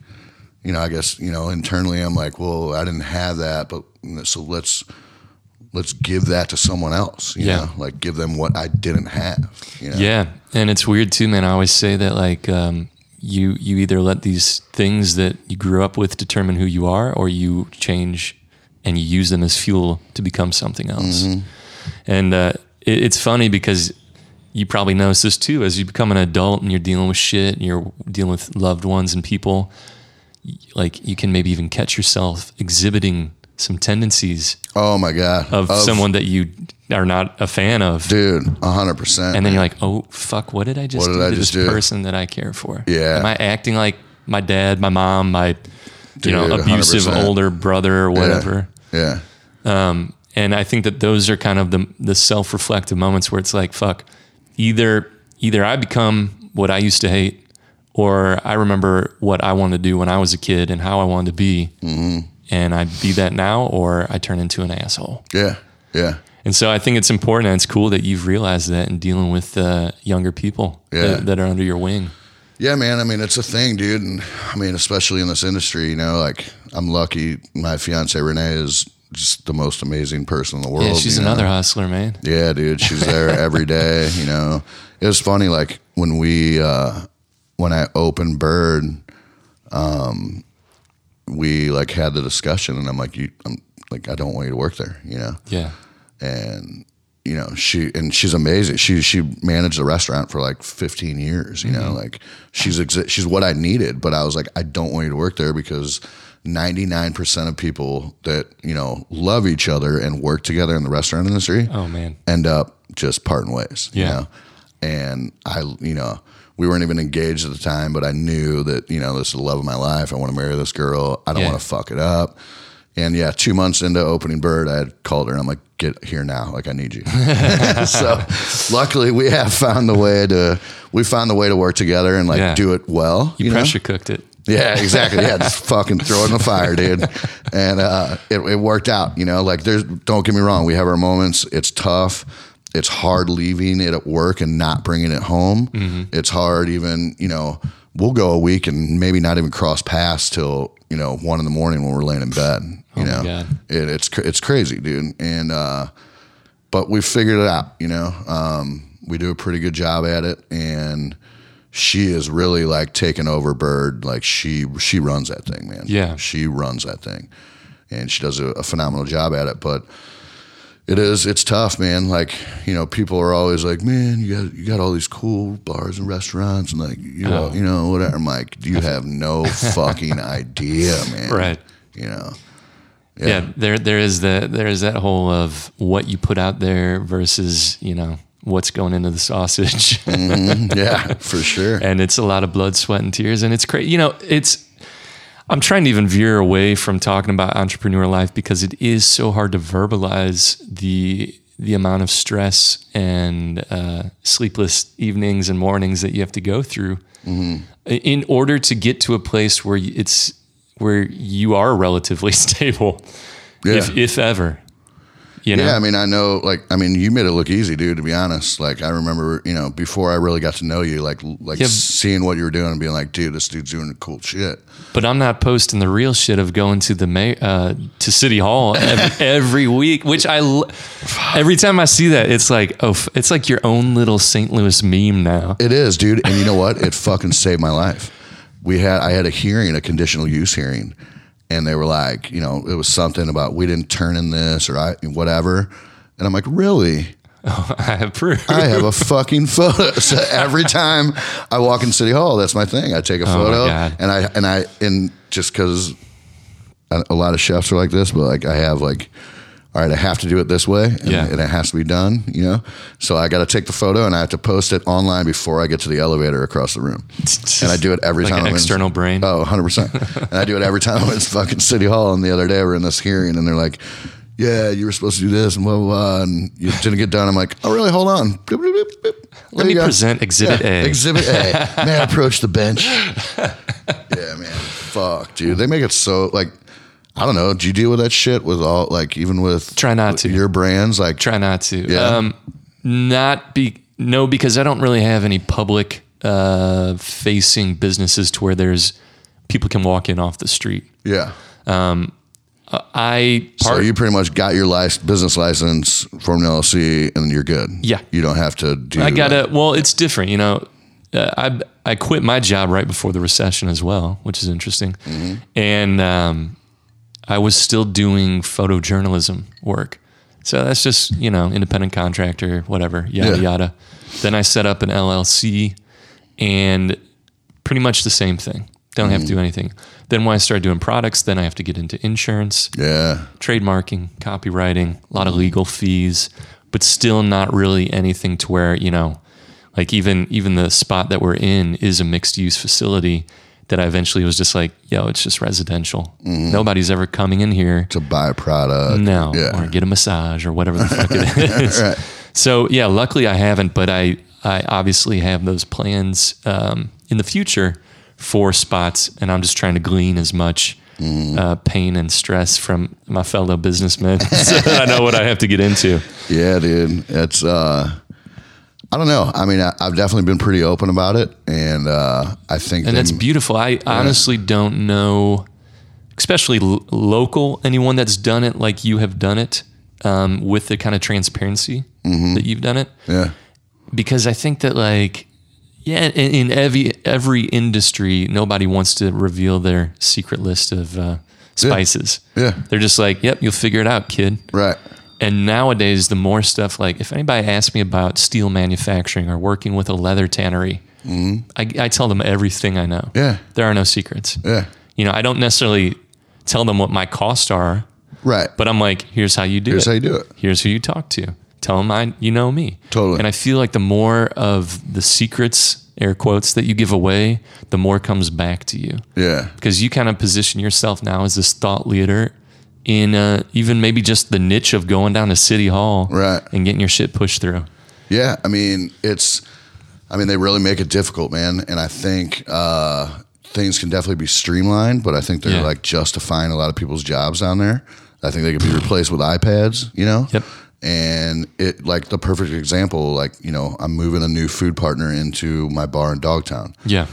you know I guess you know internally I'm like well I didn't have that but so let's let's give that to someone else you Yeah. know like give them what I didn't have you know Yeah, and it's weird too, man. I always say that like um, you you either let these things that you grew up with determine who you are, or you change and you use them as fuel to become something else. And uh, it, it's funny because you probably notice this too as you become an adult and you're dealing with shit and you're dealing with loved ones and people. Like you can maybe even catch yourself exhibiting some tendencies oh my god of, someone that you are not a fan of. dude hundred percent And then you're like, oh fuck, what did I just What do to just this do? person that I care for? Yeah. Am I acting like my dad, my mom, my you know, abusive 100%. older brother or whatever? yeah Um, and I think that those are kind of the the self reflective moments where it's like, fuck, either either I become what I used to hate, or I remember what I wanted to do when I was a kid and how I wanted to be, Mm-hmm. And I be that now, or I turn into an asshole. yeah yeah And so I think it's important and it's cool that you've realized that in dealing with uh, younger people Yeah. that, that are under your wing. Yeah, man. I mean, it's a thing, dude. And I mean, especially in this industry, you know, like I'm lucky. My fiance Renee is just the most amazing person in the world. Yeah, she's you know? another hustler, man. Yeah, dude. She's there every day. You know, it was funny. Like when we, uh, when I opened Byrd, um, we like had the discussion, and I'm like, you, I'm like, I don't want you to work there. You know, Yeah. and you know she and she's amazing. She she managed the restaurant for like 15 years. You know, mm-hmm. like she's exi- she's what I needed. But I was like, I don't want you to work there because 99% of people that you know love each other and work together in the restaurant industry Oh, man. end up just parting ways. You Yeah. know? And I, you know, we weren't even engaged at the time, but I knew that, you know, this is the love of my life. I want to marry this girl. I don't Yeah. want to fuck it up. And yeah, two months into opening Byrd, I had called her and I'm like, get here now. Like, I need you. so luckily we have found the way to, we found the way to work together and like Yeah. do it well. You, You, know? pressure cooked it. Yeah, exactly. Yeah, just fucking throw it in the fire, dude. And uh, it, it worked out. You know, like there's. Don't get me wrong. We have our moments. It's tough. It's hard leaving it at work and not bringing it home. It's hard even. You know, we'll go a week and maybe not even cross paths till you know one in the morning when we're laying in bed. You Oh know, It, it's it's crazy, dude. And uh, but we figured it out. You know, um, we do a pretty good job at it, and she is really like taking over Byrd. Like she she runs that thing, man. Yeah. she runs that thing, and she does a, a phenomenal job at it. But it is it's tough, man. Like you know, people are always like, man, you got you got all these cool bars and restaurants, and like you know, Oh. you know whatever. I'm like, you have no fucking idea, man. Right. You know. Yeah. there there is the there is that whole of what you put out there versus, you know, what's going into the sausage. Mm-hmm. yeah, for sure. and it's a lot of blood, sweat, and tears. And it's crazy. You know, it's. I'm trying to even veer away from talking about entrepreneur life because it is so hard to verbalize the the amount of stress and uh, sleepless evenings and mornings that you have to go through in order to get to a place where it's where you are relatively stable, if if ever. You know, Yeah, I mean, I know, like, I mean, you made it look easy, dude. To be honest, like, I remember, you know, before I really got to know you, like, like Yeah. seeing what you were doing and being like, dude, this dude's doing cool shit. but I'm not posting the real shit of going to the ma- uh, to City Hall every, every week. Which I l- every time I see that, it's like oh, f- it's like your own little St. Louis meme now. It is, dude. And you know what? It fucking saved my life. We had, I had a hearing, a conditional use hearing, and they were like, you know, it was something about we didn't turn in this or I, whatever. And I'm like, really? I have proof. I have a fucking photo. So every time I walk in City Hall, that's my thing. I take a photo, Oh and I and I and just because a lot of chefs are like this, but like I have like, all right, I have to do it this way, and, Yeah. and it has to be done, you know. So I got to take the photo, and I have to post it online before I get to the elevator across the room, and I do it every like time. an I'm in- external brain. Oh, 100 percent. And I do it every time I'm in fucking City Hall. And the other day we're in this hearing, and they're like. Yeah, you were supposed to do this and blah blah blah, and you didn't get done. I'm like, oh really? Hold on. Boop, boop, boop. Let me go. present Exhibit Yeah, A. Exhibit A. May I approach the bench? yeah, man. Fuck, dude. They make it so like I don't know. Do you deal with that shit with all like even with Try not to. your brands? Like Try not to. Yeah. Um, not be no because I don't really have any public uh, facing businesses to where there's people can walk in off the street. yeah. I So you pretty much got your license, business license from an LLC, and you're good. Yeah. You don't have to do. I gotta. well, it's different, you know. Uh, I I quit my job right before the recession as well, which is interesting, Mm-hmm. and um, I was still doing photojournalism work. So that's just you know independent contractor, whatever, yada Yeah. yada. Then I set up an LLC, and pretty much the same thing. Don't have to do mm. anything. Then when I started doing products, then I have to get into insurance, yeah. trademarking, copywriting, a lot of legal fees, but still not really anything to where, you know, like even even the spot that we're in is a mixed use facility that I eventually was just like, yo, it's just residential. Nobody's ever coming in here To buy a product. no Yeah. or get a massage or whatever the fuck it is. Right. So yeah, luckily I haven't, but I I obviously have those plans um, in the future for spots, and I'm just trying to glean as much uh, pain and stress from my fellow businessmen so I know what I have to get into. Yeah, dude. It's uh I don't know. I mean, I, I've definitely been pretty open about it, and uh, I think And that's beautiful. I honestly don't know, especially l- local, anyone that's done it like you have done it um, with the kind of transparency that you've done it. yeah, because I think that like yeah, in, in every every industry, nobody wants to reveal their secret list of uh, spices. Yeah. they're just like, "Yep, you'll figure it out, kid." right. And nowadays, the more stuff like if anybody asks me about steel manufacturing or working with a leather tannery, I, I tell them everything I know. Mm-hmm. Yeah. there are no secrets. Yeah, You know, I don't necessarily tell them what my costs are, right. but I'm like, here's how you do Here's it. how you do it. Here's who you talk to. Tell them I, you know me. Totally. And I feel like the more of the secrets, air quotes, that you give away, the more comes back to you. Yeah, Because you kind of position yourself now as this thought leader in uh, even maybe just the niche of going down to City Hall Right. and getting your shit pushed through. yeah. I mean, it's. I mean, they really make it difficult, man. And I think uh, things can definitely be streamlined, but I think they're Yeah. like justifying a lot of people's jobs down there. I think they could be replaced with iPads. You know. Yep. And it like the perfect example, like you know, I'm moving a new food partner into my bar in Dogtown. Yeah.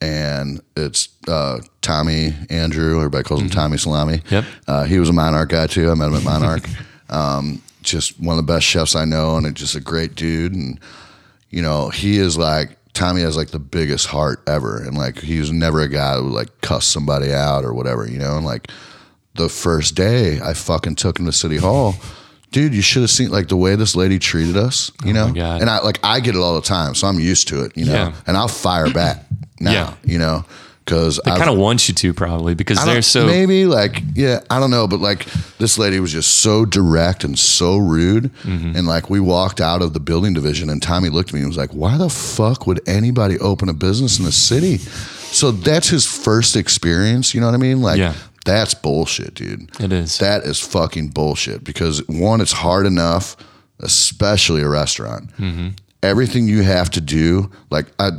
And it's uh, Tommy Andrew. Everybody calls him Tommy Salami. Mm-hmm. Yep. Uh, he was a Monarch guy too. I met him at Monarch. um, just one of the best chefs I know, and just a great dude. And you know, he is like Tommy has like the biggest heart ever, and like he was never a guy who would like cuss somebody out or whatever. You know, and like the first day I fucking took him to City Hall. Dude, you should have seen like the way this lady treated us, you know. Oh God. And I like I get it all the time, so I'm used to it, you know. Yeah. And I'll fire back now, Yeah. you know, because They kind of want you to probably because they're so. maybe like yeah, I don't know, but like this lady was just so direct and so rude, Mm-hmm. and like we walked out of the building division, and Tommy looked at me and was like, "Why the fuck would anybody open a business in the city?" So that's his first experience. You know what I mean? Like Yeah. that's bullshit, dude. It is. That is fucking bullshit because one, it's hard enough, especially a restaurant. Mm-hmm. Everything you have to do, like I,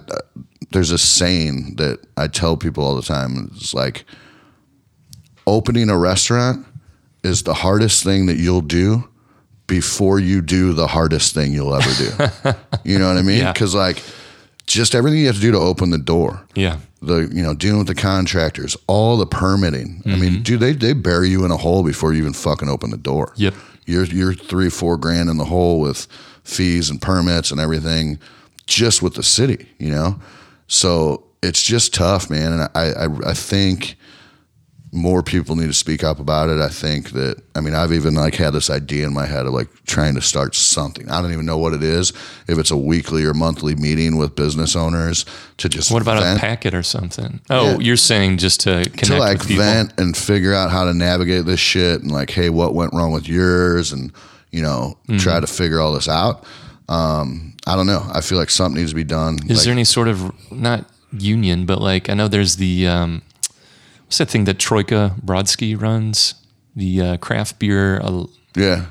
there's a saying that I tell people all the time. It's like opening a restaurant is the hardest thing that you'll do before you do the hardest thing you'll ever do. you know what I mean? Yeah. Because like just everything you have to do to open the door yeah. the you know dealing with the contractors, all the permitting. I Mm-hmm. mean, dude, they they bury you in a hole before you even fucking open the door. Yep. you're you're three four grand in the hole with fees and permits and everything, just with the city. You know, so it's just tough, man. And I I, I think more people need to speak up about it. I think that I mean I've even like had this idea in my head of like trying to start something. I don't even know what it is. If it's a weekly or monthly meeting with business owners to just What about vent, a packet or something? Oh, Yeah. you're saying just to connect to like vent and figure out how to navigate this shit and like hey what went wrong with yours and you know Mm-hmm. try to figure all this out. Um, I don't know. I feel like something needs to be done. Is Like, there any sort of not union, but like I know there's the um, what's that thing that Troika Brodsky runs? The uh, craft beer uh, yeah,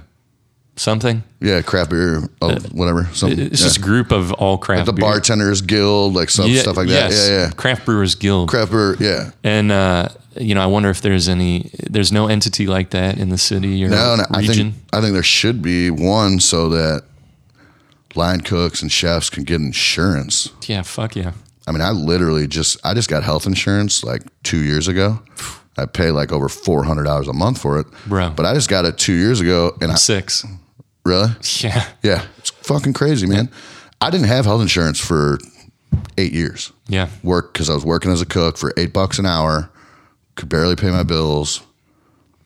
something. yeah, craft beer, oh, whatever. Something. It's yeah. just a group of all craft the beer. bartenders guild, like stuff, Yeah, stuff like that. Yeah, yeah. Craft Brewers Guild. Craft beer, yeah. And uh, you know, I wonder if there's any. There's no entity like that in the city or No, no, I think I think there should be one so that line cooks and chefs can get insurance. yeah, fuck yeah. I mean, I literally just I just got health insurance like two years ago. I pay like over four hundred dollars a month for it, Bro. But I just got it two years ago, and I Six. really, Yeah. yeah, it's fucking crazy, man. I didn't have health insurance for eight years. Yeah. Work because I was working as a cook for eight bucks an hour, could barely pay my bills,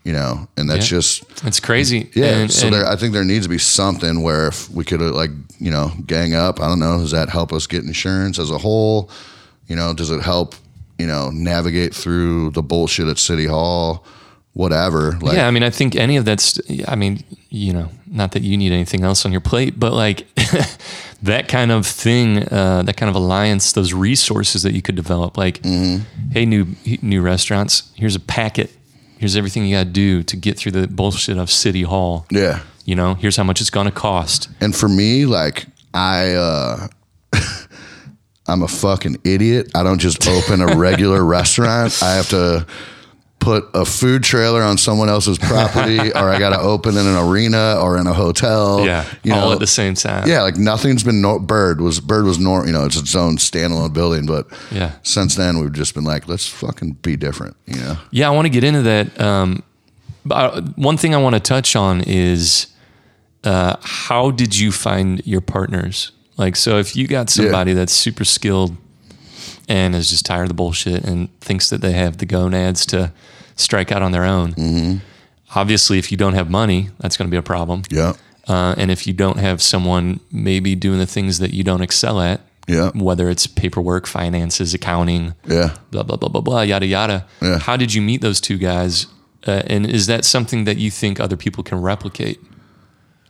you know, and that's Yeah. just It's crazy. Yeah, And- so and- there, I think there needs to be something where if we could uh, like you know gang up. I don't know. Does that help us get insurance as a whole? You know, does it help you know navigate through the bullshit at City Hall? Whatever. Like, yeah, I mean, I think any of that's, I mean, you know, not that you need anything else on your plate, but like that kind of thing, uh, that kind of alliance, those resources that you could develop, like, Mm-hmm. hey, new new restaurants, here's a packet, here's everything you got to do to get through the bullshit of City Hall. yeah. You know, here's how much it's going to cost. And for me, like I, uh, I'm a fucking idiot. I don't just open a regular restaurant. I have to put a food trailer on someone else's property, or I got to open in an arena or in a hotel. Yeah, you all know, at the same time. Yeah, like nothing's been no, Byrd was Byrd was nor you know it's its own standalone building, but Yeah. since then we've just been like let's fucking be different, you know. Yeah, I want to get into that. Um, but uh, one thing I want to touch on is uh, how did you find your partners? Like, so if you got somebody that's super skilled and is just tired of the bullshit and thinks that they have the gonads to strike out on their own, obviously, if you don't have money, that's going to be a problem. Yeah, Uh, and if you don't have someone maybe doing the things that you don't excel at, Yeah. whether it's paperwork, finances, accounting, yeah. blah blah blah blah blah yada yada. Yeah. How did you meet those two guys? Uh, and is that something that you think other people can replicate?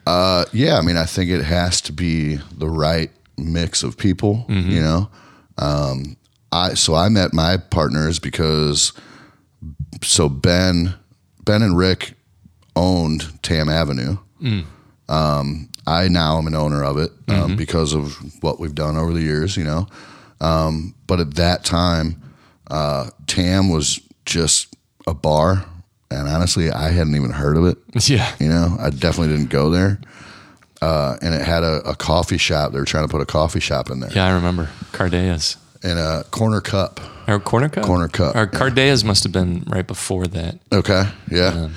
Uh, yeah, I mean, I think it has to be the right mix of people, you know. Um, I so I met my partners because so Ben, Ben and Rick owned Tamm Avenue. Um, I now am an owner of it um, because of what we've done over the years, you know. Um, but at that time, uh, Tamm was just a bar, and honestly, I hadn't even heard of it. Yeah. You know, I definitely didn't go there. Uh, and it had a, a coffee shop. They were trying to put a coffee shop in there. Yeah, I remember Cardeas And a corner cup. Our Corner Cup. Corner Cup, Or yeah. Cardeas must have been right before that. Okay. Yeah.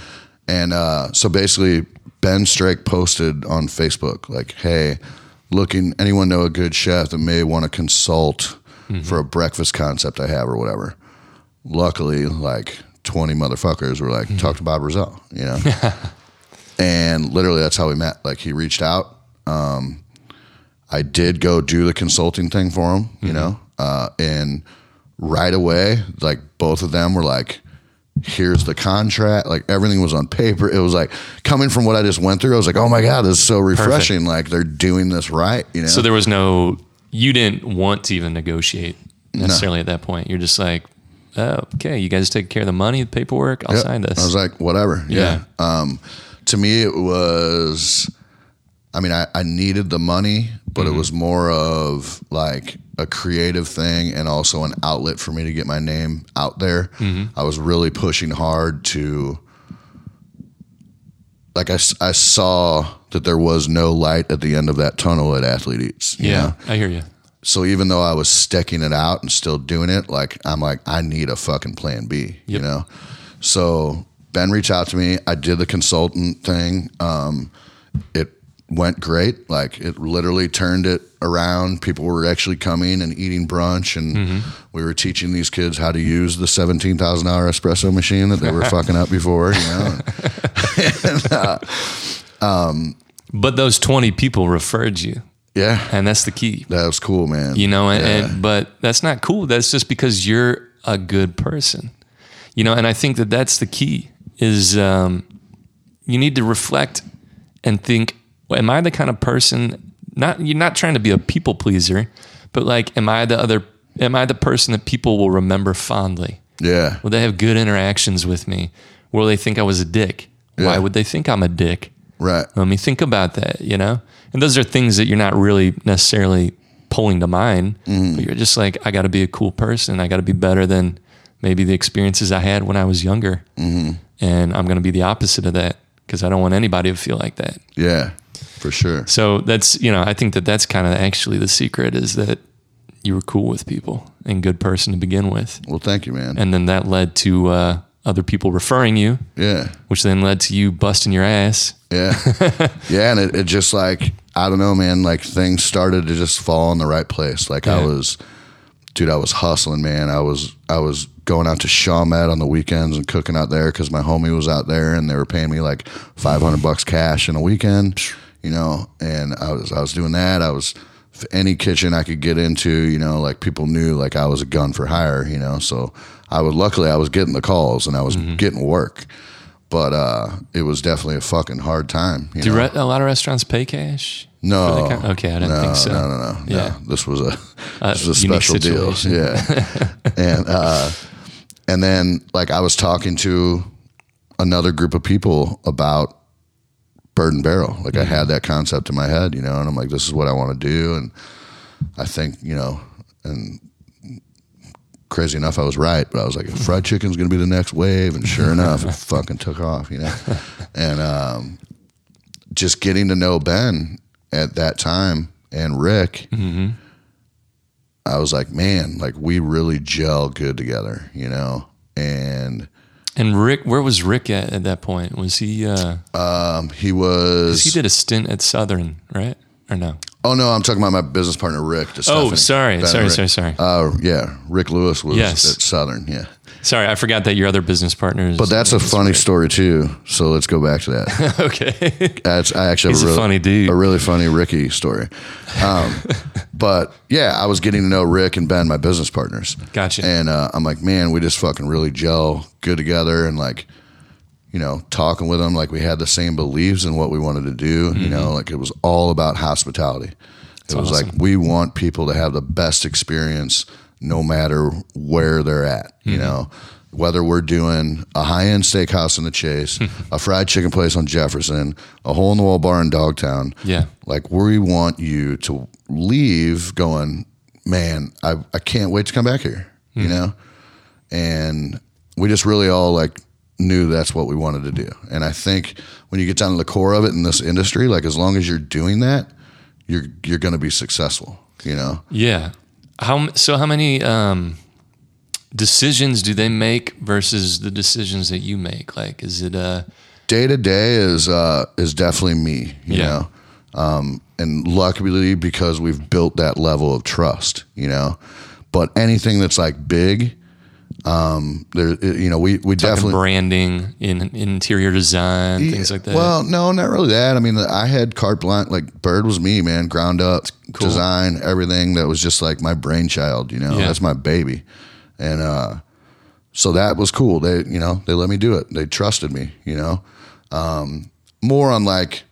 And uh, so basically, Ben Strake posted on Facebook, like, hey, looking, anyone know a good chef that may want to consult for a breakfast concept I have or whatever? Luckily, like 20 motherfuckers were like, talk to Bob Brazell, you know? and literally, that's how we met. Like, he reached out. Um, I did go do the consulting thing for him, you know? Uh, and right away, like, both of them were like, here's the contract. Like everything was on paper. It was like coming from what I just went through. I was like, oh my god, this is so refreshing. Like they're doing this right. You know. So there was no, you didn't want to even negotiate necessarily at that point. You're just like, oh, okay, you guys take care of the money, the paperwork. I'll Yep. sign this. I was like, whatever. Yeah. Um, to me, it was. I mean, I, I needed the money, but it was more of like a creative thing and also an outlet for me to get my name out there. I was really pushing hard to. Like I, I saw that there was no light at the end of that tunnel at Athlete Eats. yeah, know? I hear you. So even though I was sticking it out and still doing it, like I'm like, I need a fucking plan B, you know? So Ben reached out to me. I did the consultant thing. Um, it went great. Like it literally turned it around. People were actually coming and eating brunch, and we were teaching these kids how to use the seventeen thousand dollar espresso machine that they were fucking up before. You know, and, uh, But those 20 people referred you, yeah, and that's the key. that was cool, man. you know and, Yeah. and but that's not cool that's just because you're a good person you know and i think that that's the key is um, you need to reflect and think am i the kind of person not you're not trying to be a people pleaser but like am i the other am i the person that people will remember fondly yeah, will they have good interactions with me will they think i was a dick Yeah. why would they think i'm a dick right. let me think about that, you know? And those are things that you're not really necessarily pulling to mind, mm-hmm. but you're just like, I got to be a cool person. I got to be better than maybe the experiences I had when I was younger. Mm-hmm. And I'm going to be the opposite of that because I don't want anybody to feel like that. Yeah, for sure. So that's, you know, I think that that's kind of actually the secret is that you were cool with people and good person to begin with. Well, thank you, man. And then that led to uh, other people referring you, yeah, which then led to you busting your ass. yeah, yeah. And it, it just like I don't know, man. Like things started to just fall in the right place. Like I was, dude, I was hustling, man. I was I was going out to Chaumette on the weekends and cooking out there because my homie was out there and they were paying me like five hundred bucks cash in a weekend, you know. And I was I was doing that. I was any kitchen I could get into, you know, like people knew like I was a gun for hire, you know. So I would luckily I was getting the calls and I was getting work. But uh, it was definitely a fucking hard time. You Do know? re- a lot of restaurants pay cash? No. Okay, I didn't no, think so. No, no, no, Yeah. no. This was a Uh, this was a special deal. Yeah. and uh, and then like I was talking to another group of people about Byrd and Barrel. Like I Mm-hmm. had that concept in my head, you know, and I'm like, this is what I want to do. And I think, you know, and crazy enough, I was right, but I was like, fried chicken's going to be the next wave. And sure enough, it fucking took off, you know? And, um, just getting to know Ben at that time and Rick, I was like, man, like we really gel good together, you know? And, And Rick, where was Rick at at that point? Was he? Uh, um, he was, he did a stint at Southern, right? Or no? oh no, I'm talking about my business partner, Rick. Oh, Stephanie. sorry, Ben sorry, and sorry, sorry, Uh, yeah, Rick Lewis was Yes. at Southern. Yeah, sorry. I forgot that your other business partners. but that's a funny story too. So let's go back to that. okay. That's I actually have a a, really, funny dude. a really funny Ricky story. Um, but yeah, I was getting to know Rick and Ben, my business partners. Gotcha. And uh, I'm like, man, we just fucking really gel good together, and like, you know, talking with them, like we had the same beliefs in what we wanted to do. You know, like it was all about hospitality. It was awesome. like we want people to have the best experience, no matter where they're at. You mm-hmm. know, whether we're doing a high end steakhouse in the Chase, a fried chicken place on Jefferson, a hole in the wall bar in Dogtown. Yeah. Like we want you to leave going, man, I, I can't wait to come back here, you mm. know? And we just really all like knew that's what we wanted to do. And I think when you get down to the core of it in this industry, like as long as you're doing that, you're you're going to be successful, you know? Yeah. How so? How many um, decisions do they make versus the decisions that you make? Like, is it a Day to day is uh is definitely me, you Yeah. know. Um and luckily because we've built that level of trust, you know. But anything that's like big um there you know, we we definitely branding in interior design, things like that? Well, no, not really that. I mean, I had carte blanche. Like Byrd was me, man. Ground up design, everything that was just like my brainchild. You know, Yeah. that's my baby, and uh, so that was cool. They, you know, they let me do it. They trusted me. You know, um, more on like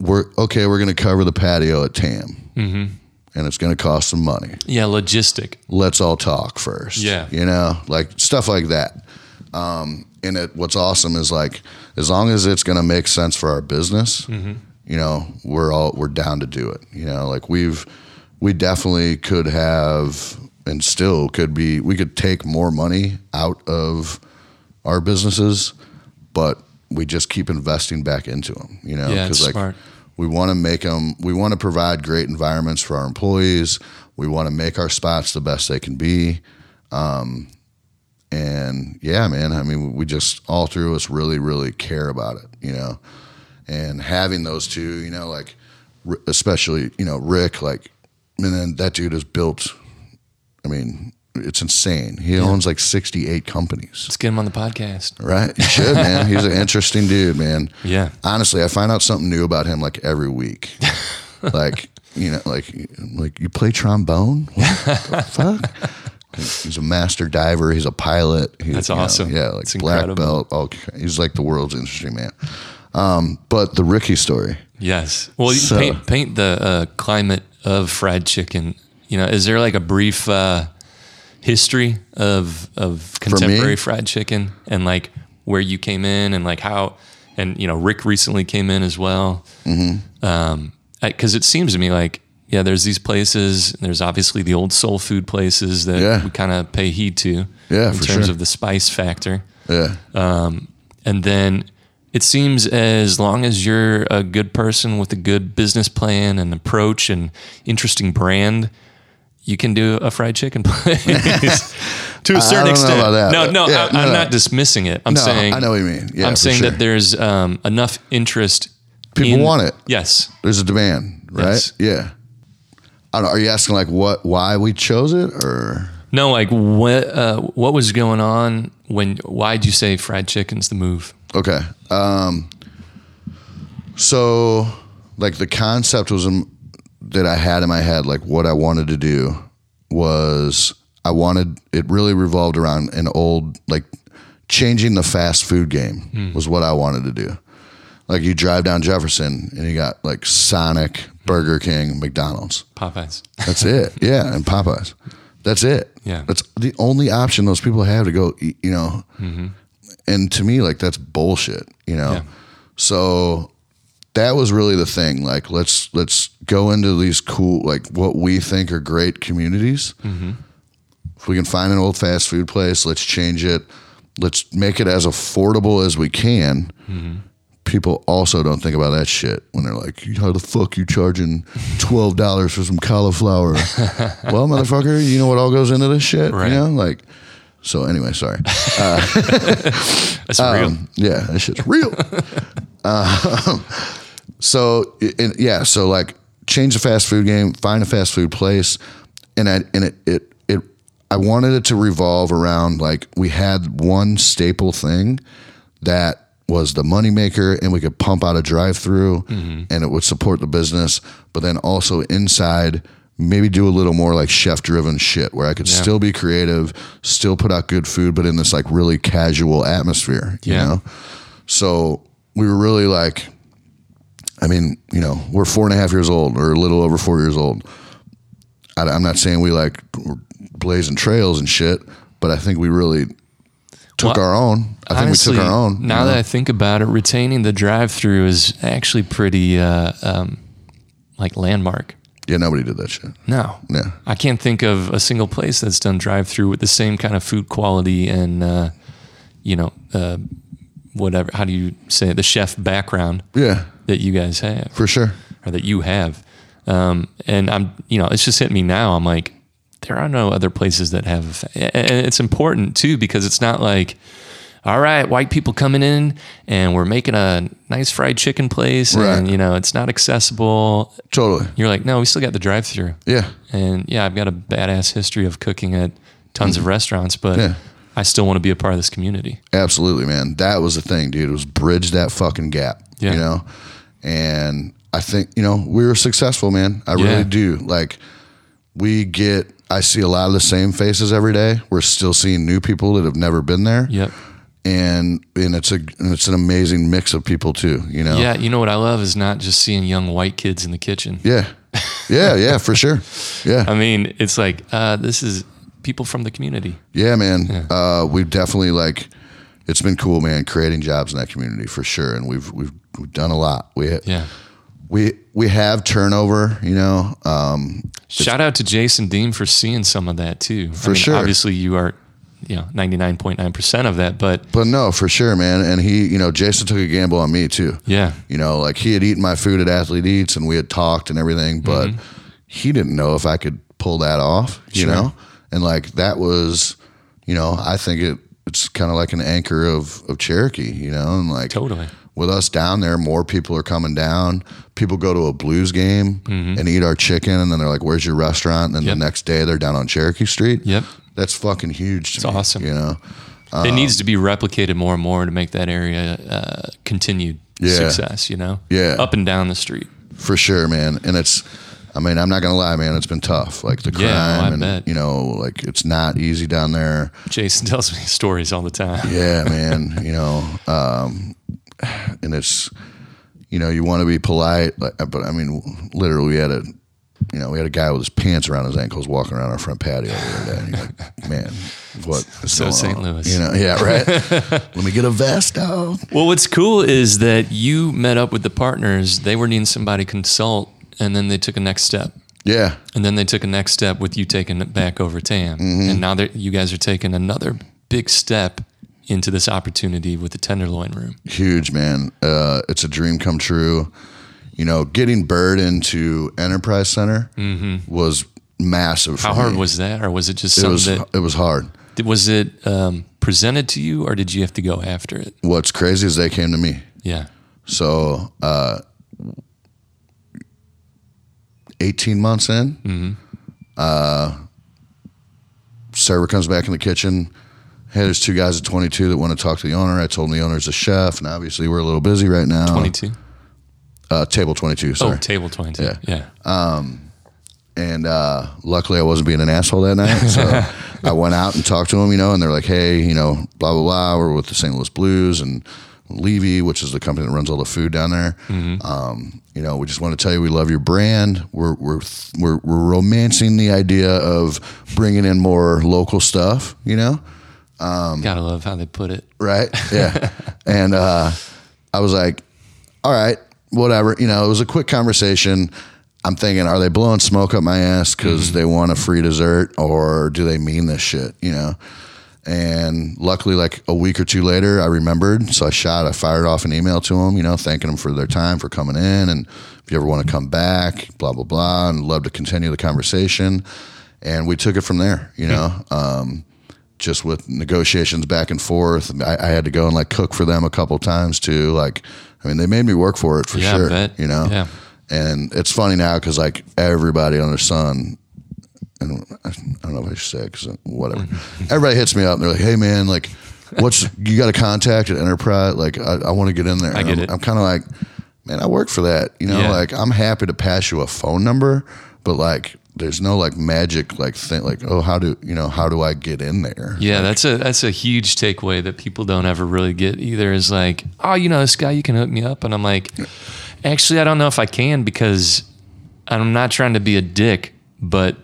we're okay. We're going to cover the patio at Tamm, mm-hmm. And it's going to cost some money yeah, logistic. let's all talk first. Yeah. You know, like stuff like that. Um, and it, what's awesome is like, as long as it's going to make sense for our business, you know, we're all, we're down to do it. You know, like we've, we definitely could have and still could be, we could take more money out of our businesses, but we just keep investing back into them, you know, Yeah, it's like smart. We want to make them we want to provide great environments for our employees we want to make our spots the best they can be um, and yeah man i mean we just all through us really really care about it you know and having those two, you know, like especially you know Rick, like, and then that dude has built. I mean, it's insane. He owns like sixty eight companies. Let's get him on the podcast. Right, you should, man. He's an interesting dude, man. Yeah. Honestly, I find out something new about him like every week. like you know, like like you play trombone. What the fuck? He's a master diver. He's a pilot. He's, That's you know, awesome. yeah, like It's black incredible. belt. All, he's like the world's interesting man. Um, but the Ricky story. Yes. Well, you So- paint paint the uh, climate of fried chicken. You know, is there like a brief uh, history of of contemporary fried chicken and like where you came in and like how and you know Rick recently came in as well. Mm-hmm. Because it seems to me like yeah, there's these places. There's obviously the old soul food places that Yeah. we kind of pay heed to Yeah, in terms sure. of the spice factor. Yeah. And then it seems as long as you're a good person with a good business plan and approach and interesting brand, you can do a fried chicken place to a certain know extent. that, No, no, yeah, I, no, no. not dismissing it. I'm No, saying I know what you mean. Yeah, I'm saying sure. that there's um, enough interest. People in- want it. Yes. There's a demand, right? Yes. Yeah. I don't, are you asking like what why we chose it or No, like what uh, what was going on when? Why'd you say fried chicken's the move? okay? Um, so like the concept was um, that I had in my head, like what I wanted to do was I wanted it really revolved around an old like changing the fast food game hmm. was what I wanted to do. Like you drive down Jefferson and you got like Sonic, Burger King, McDonald's. Popeyes. That's it. Yeah, and Popeyes. That's it. Yeah. That's the only option those people have to go eat, you know. Mm-hmm. And to me like that's bullshit, you know. Yeah. So that was really the thing. Like let's let's go into these cool like what we think are great communities. If we can find an old fast food place, let's change it. Let's make it as affordable as we can. People also don't think about that shit when they're like, "How the fuck you charging twelve dollars for some cauliflower?" well, motherfucker, you know what all goes into this shit, Right. you know? Like, so anyway, sorry. That's real. Um, yeah, that shit's real. um, so it, yeah, so like change the fast food game, find a fast food place, and I and it it it I wanted it to revolve around like we had one staple thing that was the moneymaker and we could pump out a drive through mm-hmm. and it would support the business, but then also inside maybe do a little more like chef driven shit where I could still be creative, still put out good food, but in this like really casual atmosphere, you Yeah. know? So we were really like, I mean, you know, we're four and a half years old or a little over four years old. I, I'm not saying we like were blazing trails and shit, but I think we really took Well, our own. I think Honestly, we took our own. you Now know? that I think about it, retaining the drive-through is actually pretty uh, um, like landmark. yeah, nobody did that shit. No, Yeah. I can't think of a single place that's done drive-through with the same kind of food quality and uh, you know uh, whatever. How do you say it? The chef background Yeah, that you guys have for sure. or that you have. Um, and I'm, you know, it's just hit me now. I'm like, there are no other places that have, and it's important too because it's not like, all right, white people coming in and we're making a nice fried chicken place, Right. and you know it's not accessible. Totally. You're like, no, we still got the drive-through, Yeah. and yeah, I've got a badass history of cooking at tons of restaurants, but. Yeah. I still want to be a part of this community. Absolutely, man. That was the thing, dude. It was bridge that fucking gap. Yeah. You know? And I think, you know, we were successful, man. I Yeah. really do. Like we get I see a lot of the same faces every day. We're still seeing new people that have never been there. Yep. And and it's a and it's an amazing mix of people too, you know? Yeah, you know what I love is not just seeing young white kids in the kitchen. Yeah. Yeah, yeah, for sure. Yeah. I mean, it's like uh, this is people from the community. Yeah, man. Uh, we've definitely like it's been cool, man, creating jobs in that community for sure. And we've we've we've done a lot. We Yeah. we we have turnover, you know. Um, Shout out to Jason Dean for seeing some of that too. For sure. Obviously, you are, you know, ninety nine point nine percent of that, but but no, for sure, man. And he, you know, Jason took a gamble on me too. yeah, You know, like he had eaten my food at Athlete Eats and we had talked and everything, but he didn't know if I could pull that off, you Mm-hmm. Sure. know? And like that was, you know, I think it it's kind of like an anchor of of Cherokee, you know, and like totally. With us down there, more people are coming down. People go to a blues game and eat our chicken, and then they're like, "Where's your restaurant?" And then Mm-hmm. Yep. the next day, they're down on Cherokee Street. Yep. That's fucking huge. To It's me, awesome. You know, it needs to be replicated more and more to make that area uh, continued Yeah. success. You know, Yeah. up and down the street. for sure, man. And it's, I mean, I'm not gonna lie, man. It's been tough. Like the crime, Yeah, oh, I and bet. you know, like it's not easy down there. Jason tells me stories all the time. Yeah, man. You know, um, and it's, you know, you want to be polite, but I mean, literally, we had a, you know, we had a guy with his pants around his ankles walking around our front patio the other day. And you're like, man, what? So St. Louis. You know, yeah, right. Let me get a vest, out. Well, what's cool is that you met up with the partners. They were needing somebody to consult, and then they took a next step. Yeah, And then they took a next step with you taking it back over Tamm. Mm-hmm. And now that you guys are taking another big step into this opportunity with the Tenderloin Room. huge, man. Uh, it's a dream come true. You know, getting Byrd into Enterprise Center was massive. For Mm-hmm. How hard me. was that? Or was it just it? Was that, it was hard. was it um, presented to you or did you have to go after it? What's crazy is they came to me. Yeah. So, uh, 18 months in, uh, server comes back in the kitchen. Hey, there's two guys at 22 that want to talk to the owner. I told them the owner's a chef, and obviously we're a little busy right now. 22? Uh, table 22, sorry. Oh, table 22. Yeah. Yeah. and uh, luckily I wasn't being an asshole that night. So I went out and talked to them, you know, and they're like, hey, you know, blah, blah, blah. We're with the St. Louis Blues and Levy, which is the company that runs all the food down there. Um, you know, we just want to tell you we love your brand. We're, we're, we're, we're romancing the idea of bringing in more local stuff, you know? Um, Gotta love how they put it. right? Yeah. and uh, I was like, all right, whatever. You know, it was a quick conversation. I'm thinking, are they blowing smoke up my ass because they want a free dessert or do they mean this shit? You know? And luckily, like a week or two later, I remembered. So I shot, I fired off an email to them, you know, thanking them for their time, for coming in. And if you ever want to come back, blah, blah, blah, and love to continue the conversation. And we took it from there, you know. Um, just with negotiations back and forth. I, I had to go and like cook for them a couple times too. Like, I mean, they made me work for it for Yeah, sure. You know, Yeah. and it's funny now because like everybody on their son, and I don't know if I should say because uh, whatever. everybody hits me up and they're like, "Hey man, like, what's you got a contact at Enterprise? Like, I, I want to get in there." I And get I'm, it. I'm kind of like, man, I work for that. You know, Yeah. like I'm happy to pass you a phone number, but like. There's no like magic like thing like oh how do you know how do I get in there Yeah, that's a that's a huge takeaway that people don't ever really get either. Is like, oh, you know, this guy, you can hook me up, and I'm like, actually, I don't know if I can because I'm not trying to be a dick, but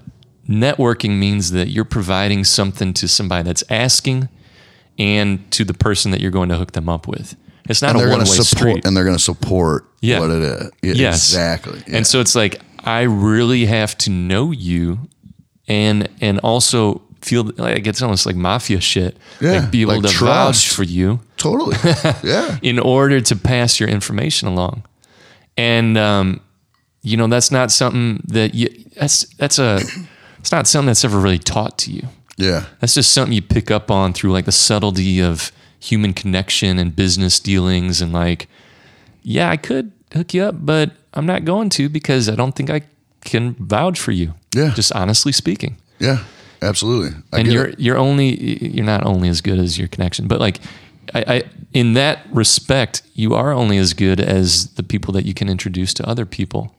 networking means that you're providing something to somebody that's asking, and to the person that you're going to hook them up with. It's not and a one way support street. and they're going to support Yeah. what it is. Yes. exactly. Yeah. And so it's like I really have to know you, and and also feel like it's almost like mafia shit. Yeah, like be able like to vouch for you. Totally, yeah, in order to pass your information along, and um, you know that's not something that you that's that's a it's not something that's ever really taught to you. yeah, That's just something you pick up on through like the subtlety of human connection and business dealings and like, yeah, I could hook you up, but I'm not going to because I don't think I can vouch for you. Yeah. Just honestly speaking. yeah, absolutely. I and you're it. you're only you're not only as good as your connection, but like I, I in that respect, you are only as good as the people that you can introduce to other people.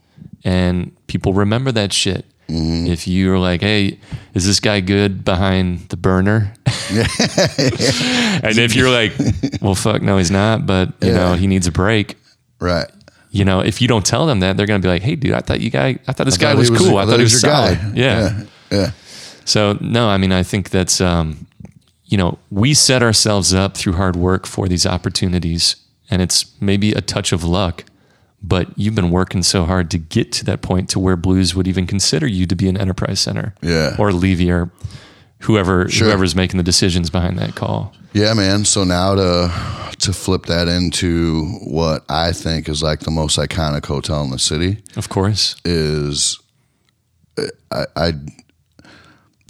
And people remember that shit. Mm-hmm. If you're like, hey, is this guy good behind the burner? and if you're like, well, fuck, no, he's not, but you Yeah. know, he needs a break. right. You know, if you don't tell them that, they're going to be like, hey, dude, I thought you guy, I thought this guy thought was he cool. I thought he was your solid. guy. Yeah. yeah, yeah. So no, I mean, I think that's, um, you know, we set ourselves up through hard work for these opportunities, and it's maybe a touch of luck, but you've been working so hard to get to that point to where Blues would even consider you to be an enterprise center, Yeah. or Levy or whoever Sure. whoever's making the decisions behind that call. Yeah, man. So now to to flip that into what I think is like the most iconic hotel in the city Of course, is I, I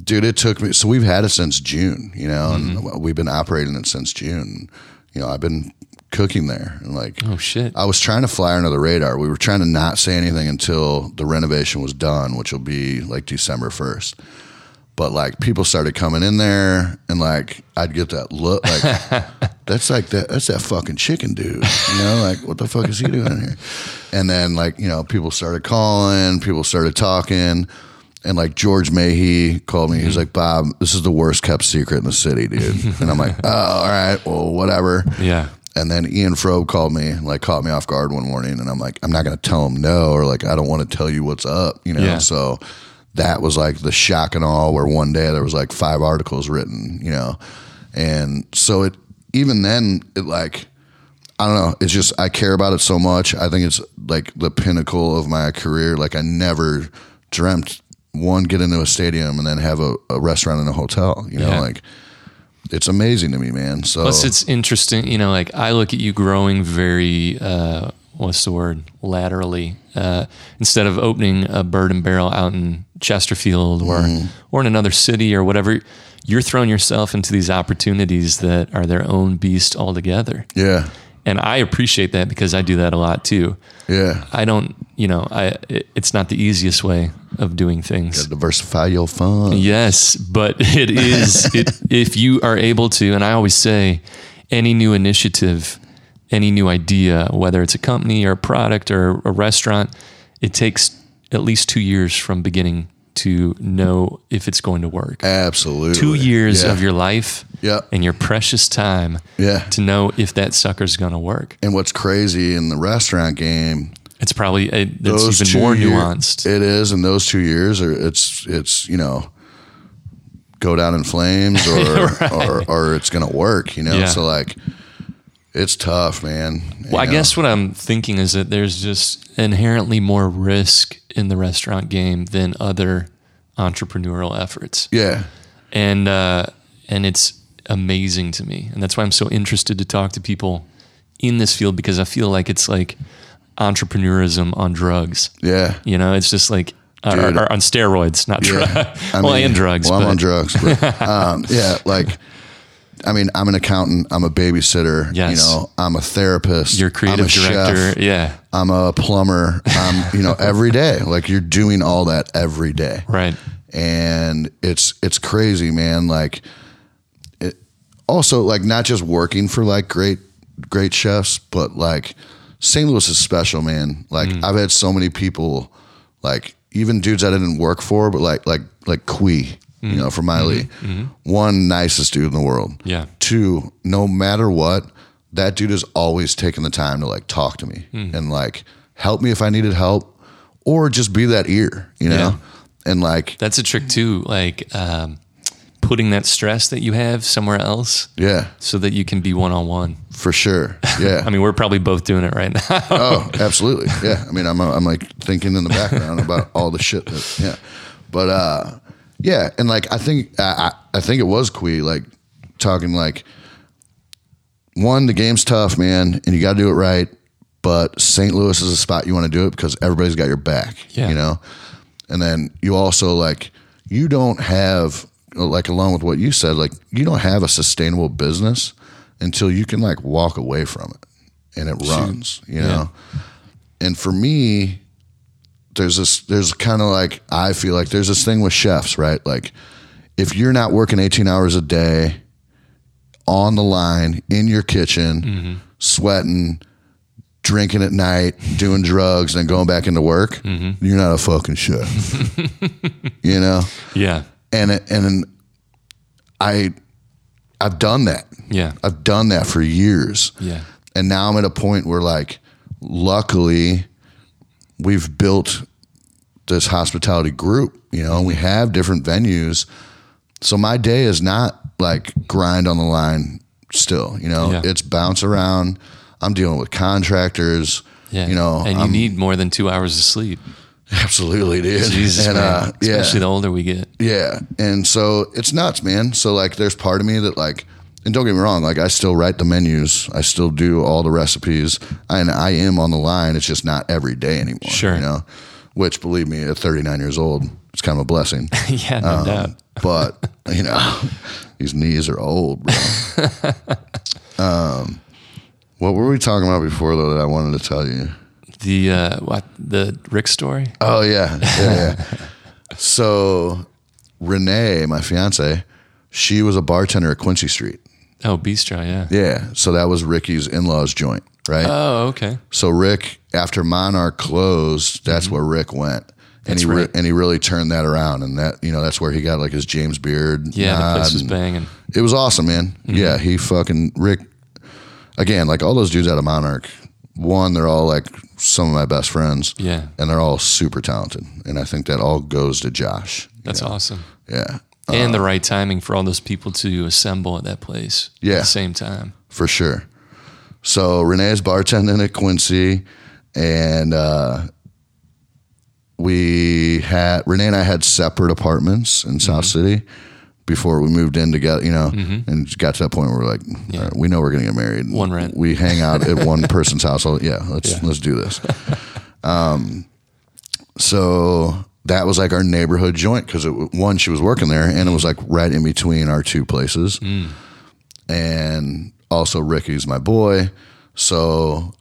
dude, it took me so we've had it since June, you know, and mm-hmm. we've been operating it since June. You know, I've been cooking there. And like, Oh shit. I was trying to fly under the radar. We were trying to not say anything until the renovation was done, which will be like December 1st. But like people started coming in there and like I'd get that look like that's like that that's that fucking chicken dude. You know, like what the fuck is he doing here? And then like, you know, people started calling, people started talking. And like George Mahe called me. He's mm-hmm. like, Bob, this is the worst kept secret in the city, dude. And I'm like, oh, all right, well, whatever. Yeah. And then Ian Froeb called me, like caught me off guard one morning, and I'm like, I'm not gonna tell him no, or like I don't want to tell you what's up, you know. Yeah. So that was like the shock and all, where one day there was like five articles written, you know, and so it even then it like I don't know, it's just I care about it so much. I think it's like the pinnacle of my career. Like I never dreamt one get into a stadium and then have a, a restaurant and a hotel, you know, Yeah. like. It's amazing to me, man. So Plus, it's interesting. You know, like I look at you growing very, uh, what's the word, laterally. Uh, instead of opening a Byrd and Barrel out in Chesterfield or Mm-hmm. or in another city or whatever, you're throwing yourself into these opportunities that are their own beast altogether. yeah, And I appreciate that because I do that a lot too. yeah. I don't, you know, I it, it's not the easiest way of doing things. diversify your fund. Yes, but it is it, if you are able to, and I always say, any new initiative, any new idea, whether it's a company or a product or a restaurant, it takes at least two years from beginning to know if it's going to work. Absolutely. Two years Yeah. of your life Yeah. and your precious time Yeah. to know if that sucker's going to work. And what's crazy in the restaurant game, It's probably a, it's even more year- nuanced. It is, and those two years are it's it's you know go down in flames or or, or it's gonna work. You know, Yeah. so like it's tough, man. You Well, I know? guess what I'm thinking is that there's just inherently more risk in the restaurant game than other entrepreneurial efforts, Yeah. and uh, and it's amazing to me, and that's why I'm so interested to talk to people in this field because I feel like it's like entrepreneurism on drugs. Yeah. You know, it's just like Dude. or on steroids, not Yeah. drugs. I well, mean, and drugs. Well, I'm but- on drugs. But, um, yeah, like, I mean, I'm an accountant. I'm a babysitter. Yes. You know, I'm a therapist. You're creative a director. chef, Yeah. I'm a plumber. I'm, you know, every day. Like you're doing all that every day. Right. and it's it's crazy man like it also like not just working for like great great chefs but like st louis is special man like mm. i've had so many people like even dudes i didn't work for but like like like Qui, you know for Mai Lee. One nicest dude in the world. Yeah. two no matter what that dude is always taking the time to like talk to me and like help me if i needed help or just be that ear you know? Yeah. and like That's a trick too. Like um, putting that stress that you have somewhere else yeah. so that you can be one on one. for sure. Yeah. I mean, we're probably both doing it right now. oh absolutely. Yeah. I mean i'm i'm like thinking in the background about all the shit that yeah. But uh yeah and like i think i i think it was Qui like talking like one the game's tough man and you got to do it right but st louis is a spot you want to do it because everybody's got your back Yeah. you know? And then you also like you don't have like along with what you said like you don't have a sustainable business until you can like walk away from it and it runs you know? And for me there's this there's kind of like i feel like there's this thing with chefs right? Like if you're not working 18 hours a day on the line in your kitchen mm-hmm. sweating drinking at night doing drugs and then going back into work mm-hmm. you're not a fucking chef. You know? Yeah. and it, and i i've done that. Yeah. i've done that for years. Yeah. and now I'm at a point where like luckily we've built this hospitality group, you know, and we have different venues. So my day is not like grind on the line still, you know. Yeah. It's bounce around. I'm dealing with contractors, Yeah. you know. and you I'm- need more than two hours of sleep. absolutely dude. Jesus, and man. uh yeah. Especially the older we get. Yeah. And so it's nuts, man. So like there's part of me that like and don't get me wrong, like I still write the menus. I still do all the recipes. And I am on the line. It's just not every day anymore. Sure. You know? Which believe me, at 39 years old, it's kind of a blessing. yeah, no Um, doubt. but you know, these knees are old, bro. um, What were we talking about before though that I wanted to tell you? The uh, what the Rick story? Oh yeah, yeah, yeah. so Renee, my fiance, she was a bartender at Quincy Street. Oh, Bistro, yeah. Yeah, so that was Ricky's in-laws joint, right? Oh, okay. so Rick, after Monarch closed, that's mm-hmm. where Rick went. And That's he re- right. and he really turned that around, and that you know that's where he got like his James Beard. Yeah, the place was banging. It was awesome, man. Mm-hmm. Yeah, he fucking Rick. Again, like all those dudes out of Monarch, one they're all like some of my best friends. Yeah. and they're all super talented, and I think that all goes to Josh. That's awesome. Yeah, and the right timing for all those people to assemble at that place at Yeah. the same time. for sure. So Renee's bartending at Quincy, and uh, we had Renee and I had separate apartments in South City before we moved in together. You know, and got to that point where we're like, All right, we know we're going to get married. One rent. We hang out at one person's house. Oh, yeah, let's Yeah. let's do this. Um, so that was like our neighborhood joint because one, she was working there, and it was like right in between our two places mm. and also Ricky's my boy. So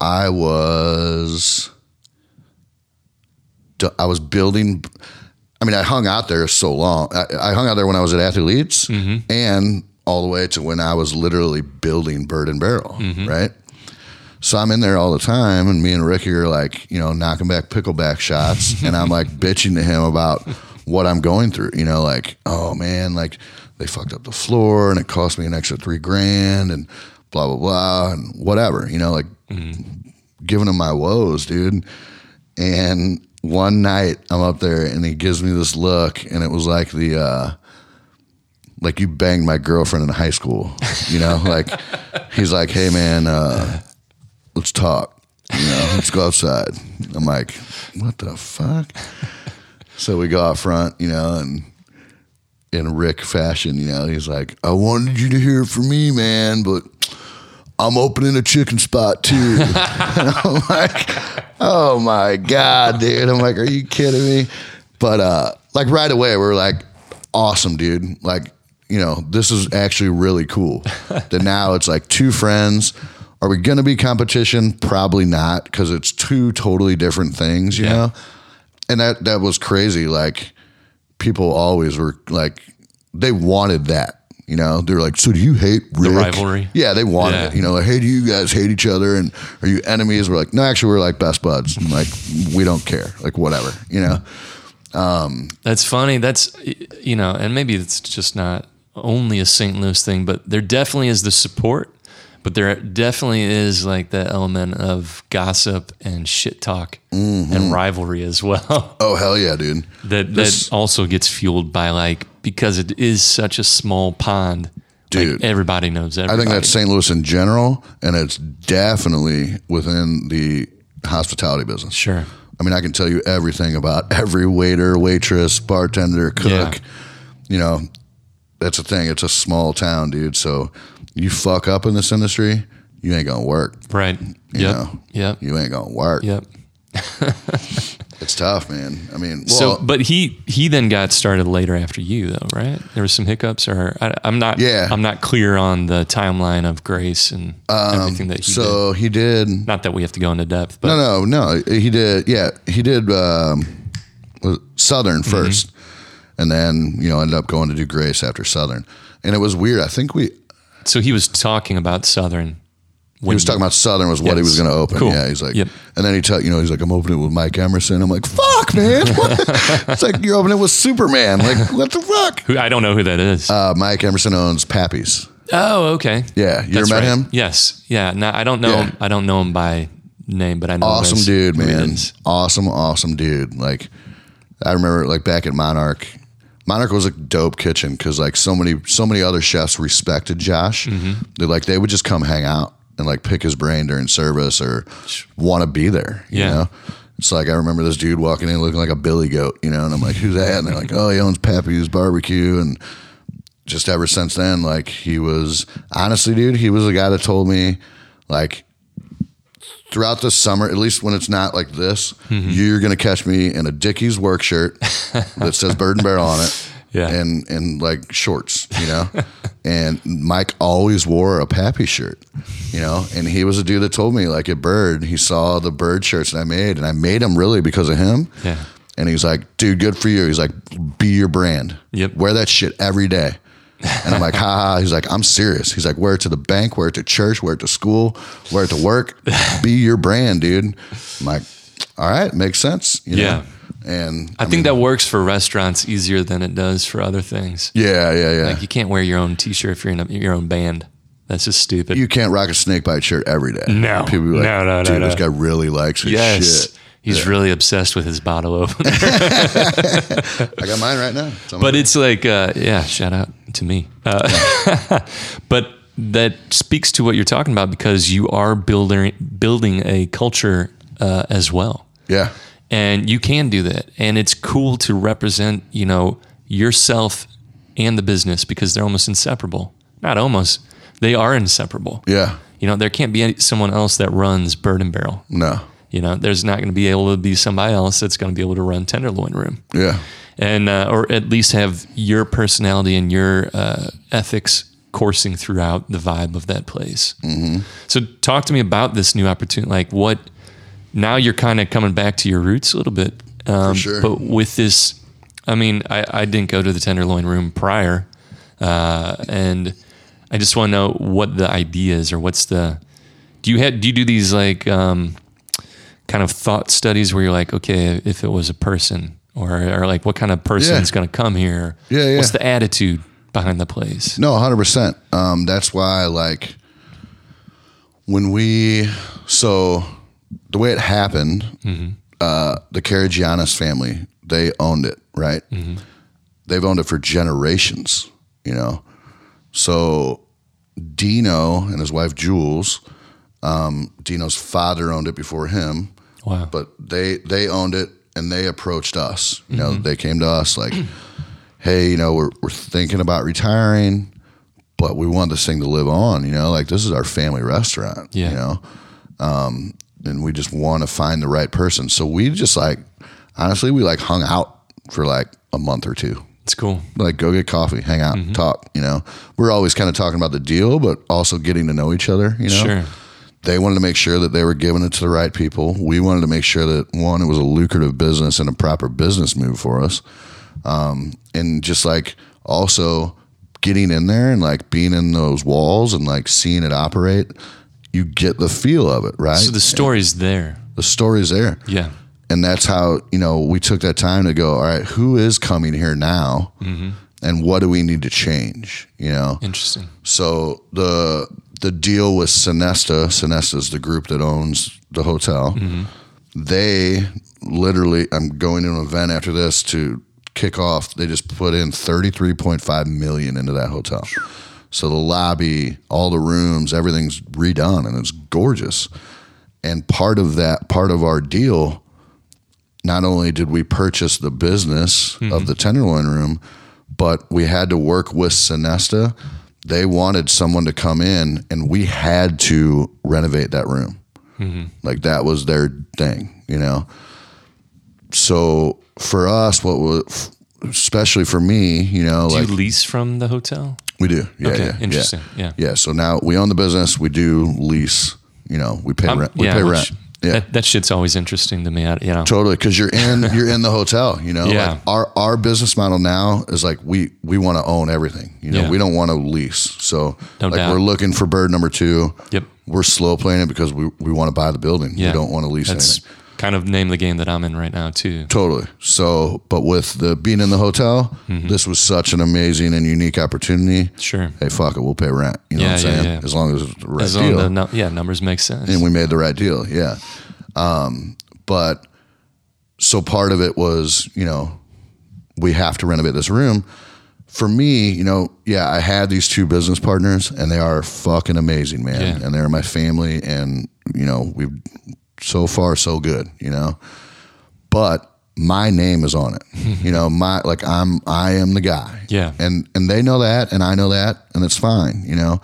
I was I was building. I mean, I hung out there so long. I, I hung out there when I was at Athletes, mm-hmm. and all the way to when I was literally building Byrd and Barrel, mm-hmm. right? So I'm in there all the time, and me and Ricky are like, you know, knocking back pickleback shots, and I'm like bitching to him about what I'm going through. You know, like, oh man, like they fucked up the floor, and it cost me an extra three grand, and blah blah blah, and whatever. You know, like giving him my woes, dude. And one night I'm up there, and he gives me this look, and it was like the. uh like you banged my girlfriend in high school, you know, like he's like, Hey man, uh, let's talk. You know, let's go outside. I'm like, what the fuck? So we go out front, you know, and in Rick fashion, you know, he's like, I wanted you to hear from me, man, but I'm opening a chicken spot too. I'm like, oh my God, dude. I'm like, are you kidding me? But uh, like right away, we we're like, awesome, dude. Like, you know, this is actually really cool. that now it's like two friends. Are we going to be competition? Probably not, because it's two totally different things, you Yeah. know. And that that was crazy. Like people always were like, they wanted that. You know, they're like, so do you hate Rick? rivalry? Yeah, they wanted Yeah. it. You know, like, hey, do you guys hate each other? And are you enemies? We're like, no, actually, we're like best buds. And like, we don't care. Like, whatever. You know. Um, That's funny. That's you know, and maybe it's just not only a St. Louis thing, but there definitely is the support, but there definitely is like the element of gossip and shit talk Mm-hmm. and rivalry as well. Oh hell yeah, dude. that This- that also gets fueled by like because it is such a small pond. like, Dude. everybody knows I think that's St. Louis in general, and it's definitely within the hospitality business. sure. I mean, I can tell you everything about every waiter, waitress, bartender, cook. Yeah. You know, that's the thing. It's a small town, dude. So you fuck up in this industry, you ain't gonna work. Right. You Yep. know, Yep. you ain't gonna work. Yep. It's tough, man. I mean, so, but he he then got started later after you, though, right? There was some hiccups, or I, I'm not. Yeah. I'm not clear on the timeline of Grace and everything that he did. Um, so he did. Not that we have to go into depth, but No, no, no. He did. Yeah, he did um, Southern Mm-hmm. 1st and then you know ended up going to do Grace after Southern. And it was weird. I think we so he was talking about Southern. he was talking about Southern was what he was going to open. Cool. Yeah, he's like, Yep. and then he tell you know he's like, I'm opening it with Mike Emerson. I'm like, fuck, man. It's like you're opening it with Superman. Like, what the fuck? Who I don't know who that is. Uh, Mike Emerson owns Pappy's. oh, okay. Yeah, you That's ever met right. him? Yes. Yeah. No, I don't know Yeah. him. I don't know him by name, but I know him awesome dude, man. Awesome, awesome dude. Like, I remember like back at Monarch. Monarch was a dope kitchen because like so many so many other chefs respected Josh. Mm-hmm. They like they would just come hang out and like pick his brain during service or want to be there. You Yeah. know. It's like I remember this dude walking in looking like a billy goat, you know, and I'm like, "Who's that?" And they're like, "Oh, he owns Pappy's Barbecue." And just ever since then, like he was honestly, dude, he was the guy that told me, like, throughout the summer, at least when it's not like this, Mm-hmm. you're going to catch me in a Dickies work shirt that says Byrd and Barrel on it Yeah. and and like shorts, you know. and Mike always wore a Pappy shirt, you know. And he was a dude that told me like at Byrd, he saw the Byrd shirts that I made, and I made them really because of him. Yeah. And he's like, dude, good for you. He's like, be your brand. Yep. Wear that shit every day. And I'm like, ha ha. He's like, I'm serious. He's like, wear it to the bank, wear it to church, wear it to school, wear it to work. be your brand, dude. I'm like, all right, makes sense. You know? Yeah. And I, think that works for restaurants easier than it does for other things. yeah, yeah, yeah. Like you can't wear your own T-shirt if you're in a, your own band. That's just stupid. you can't rock a snake bite shirt every day. No. People be like, No, no, no, dude, no. this guy really likes his yes, shit. he's really obsessed with his bottle opener. I got mine right now. It's but it's like, uh, yeah, shout out to me. Uh, but that speaks to what you're talking about because you are building building a culture uh, as well. yeah, and you can do that. And it's cool to represent you know yourself and the business because they're almost inseparable. Not almost. They are inseparable. Yeah. you know there can't be any, someone else that runs Byrd and Barrel. No, you know there's not going to be able to be somebody else that's going to be able to run tenderloin room yeah, and uh, or at least have your personality and your uh, ethics coursing throughout the vibe of that place. Mm-hmm. So talk to me about this new opportunity. Like what? Now you're kind of coming back to your roots a little bit. Um, sure. But with this, I mean, I, I didn't go to the Tenderloin room prior, uh, and I just want to know what the idea is or what's the. Do you have do you do these like um, kind of thought studies where you're like, okay, if it was a person, or, or like what kind of person Yeah. is going to come here? Yeah, yeah. What's the attitude behind the place? No, hundred percent. Um, that's why, like, when we so the way it happened, uh, the Caragianis family they owned it, right? They've owned it for generations, you know. So Dino and his wife Jules, um, Dino's father owned it before him Wow. but they they owned it and they approached us. You know, they came to us like, "Hey, you know, we're we're thinking about retiring, but we want this thing to live on. You know, like this is our family restaurant. Yeah. You know, um, and we just want to find the right person. So we just like, honestly, we like hung out for like a month or two. it's cool. Like go get coffee, hang out, Mm-hmm. talk. You know, we're always kind of talking about the deal, but also getting to know each other. You know, Sure. They wanted to make sure that they were giving it to the right people. We wanted to make sure that one, it was a lucrative business and a proper business move for us. Um, and just like also getting in there and like being in those walls and like seeing it operate, you get the feel of it, right? So the story's there. the story's there. Yeah. And that's how, you know, we took that time to go, all right, who is coming here now? And what do we need to change? You know? Interesting. So the the deal with Sinesta, Sinesta is the group that owns the hotel. Mm-hmm. They literally, I'm going to an event after this to kick off. They just put in 33.5 million into that hotel. So the lobby, all the rooms, everything's redone and it's gorgeous. And part of that, part of our deal, not only did we purchase the business of mm-hmm. the Tenderloin room, but we had to work with Sinesta. They wanted someone to come in, and we had to renovate that room. Like that was their thing, you know. So for us, what was, especially for me, you know, Do like you lease from the hotel? we do, yeah, Okay, yeah, interesting, yeah. yeah. So now we own the business. We do lease. You know, we pay Um, rent. We yeah, pay which- rent. Yeah. That, that shit's always interesting to me. I, you know. Totally, because you're in you're in the hotel. You know, Yeah. like our our business model now is like we we want to own everything. You know, Yeah. we don't want to lease. So No like doubt. we're looking for Byrd number two. Yep. We're slow playing it because we we want to buy the building. Yeah. We don't want to lease That's anything. Kind of name the game that I'm in right now too. Totally. So, but with the being in the hotel, Mm-hmm. this was such an amazing and unique opportunity. Sure. Hey, fuck it, we'll pay rent. You know Yeah, what I'm yeah, saying? yeah. As long as it's the right As deal. the no, yeah numbers make sense. and we made the right deal. Yeah. Um, but so part of it was, you know, we have to renovate this room. For me, you know, yeah, I had these two business partners and they are fucking amazing, man. And they're my family and, you know, we've so far so good, you know. But my name is on it. you know, my like I'm I am the guy. Yeah. And and they know that and I know that and it's fine, you know.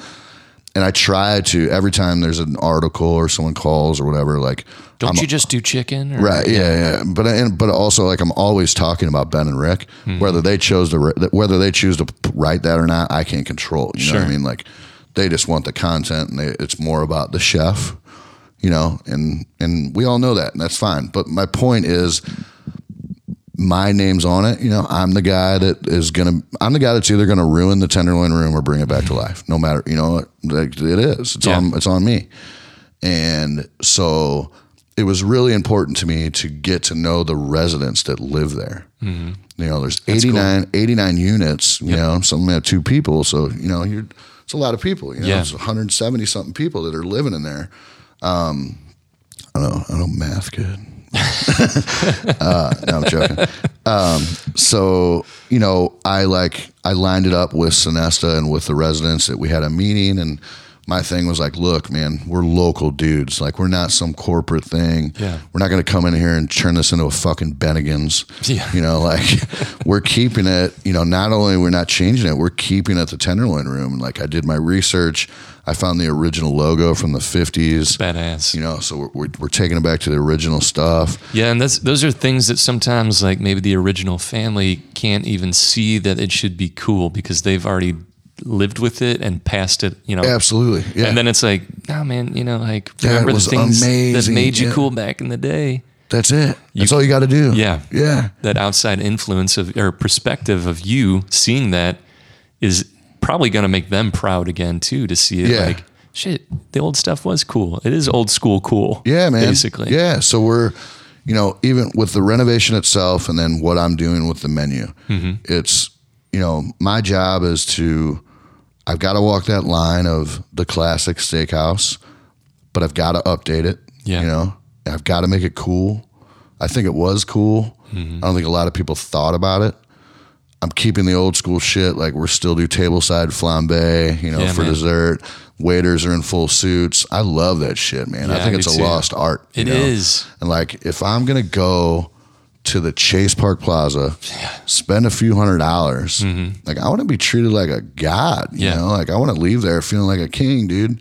and I try to every time there's an article or someone calls or whatever, like Don't I'm- you just do chicken? Or, Right. Yeah. Yeah. But and, but also like I'm always talking about Ben and Rick, hmm. whether they chose to whether they choose to write that or not, I can't control. You know what I mean? Like they just want the content, and they, it's more about the chef. You know, and and we all know that, and that's fine. But my point is. My name's on it. You know, I'm the guy that is gonna. I'm the guy that's either gonna ruin the tenderloin room or bring it back to life. No matter, you know, like it is. It's Yeah. on. It's on me. And so it was really important to me to get to know the residents that live there. Mm-hmm. You know, there's 89, 89 units, you know, some have two people. So, you know, you're, it's a lot of people, you know, Yeah. it's 170 something people that are living in there. Um, I don't know, I don't math good. uh, no, I'm joking. Um, so, you know, I like, I lined it up with Sinesta and with the residents that we had a meeting and my thing was like, look, man, we're local dudes. Like, we're not some corporate thing. Yeah. We're not going to come in here and turn this into a fucking Bennigan's. Yeah. You know, like we're keeping it, you know, not only we're not changing it, we're keeping it the Tenderloin room. Like I did my research. I found the original logo from the 50s. Badass. You know, so we're, we're, we're taking it back to the original stuff. Yeah, and that's those are things that sometimes like maybe the original family can't even see that it should be cool because they've already lived with it and passed it, you know. Absolutely. Yeah. And then it's like, nah, man, you know, like Yeah, remember the things that made you yeah. cool back in the day. That's it. That's all you got to do. Yeah. Yeah. That outside influence of or perspective of you seeing that is probably going to make them proud again too to see it Yeah. like shit, the old stuff was cool. It is old school cool. Yeah, man. Basically. Yeah. So we're, you know, even with the renovation itself and then what I'm doing with the menu, Mm-hmm. it's, you know, my job is to, I've got to walk that line of the classic steakhouse, but I've got to update it. Yeah. You know, I've got to make it cool. I think it was cool. Mm-hmm. I don't think a lot of people thought about it. I'm keeping the old school shit. Like we're still do tableside flambe, you know, Yeah, for man. dessert. Waiters are in full suits. I love that shit, man. Yeah, I think I it's a too. lost art. It know? is. And like, if I'm gonna go to the Chase Park Plaza, spend a few hundred dollars, like I want to be treated like a god. You Mm-hmm. Yeah. know, like I want to leave there feeling like a king, dude.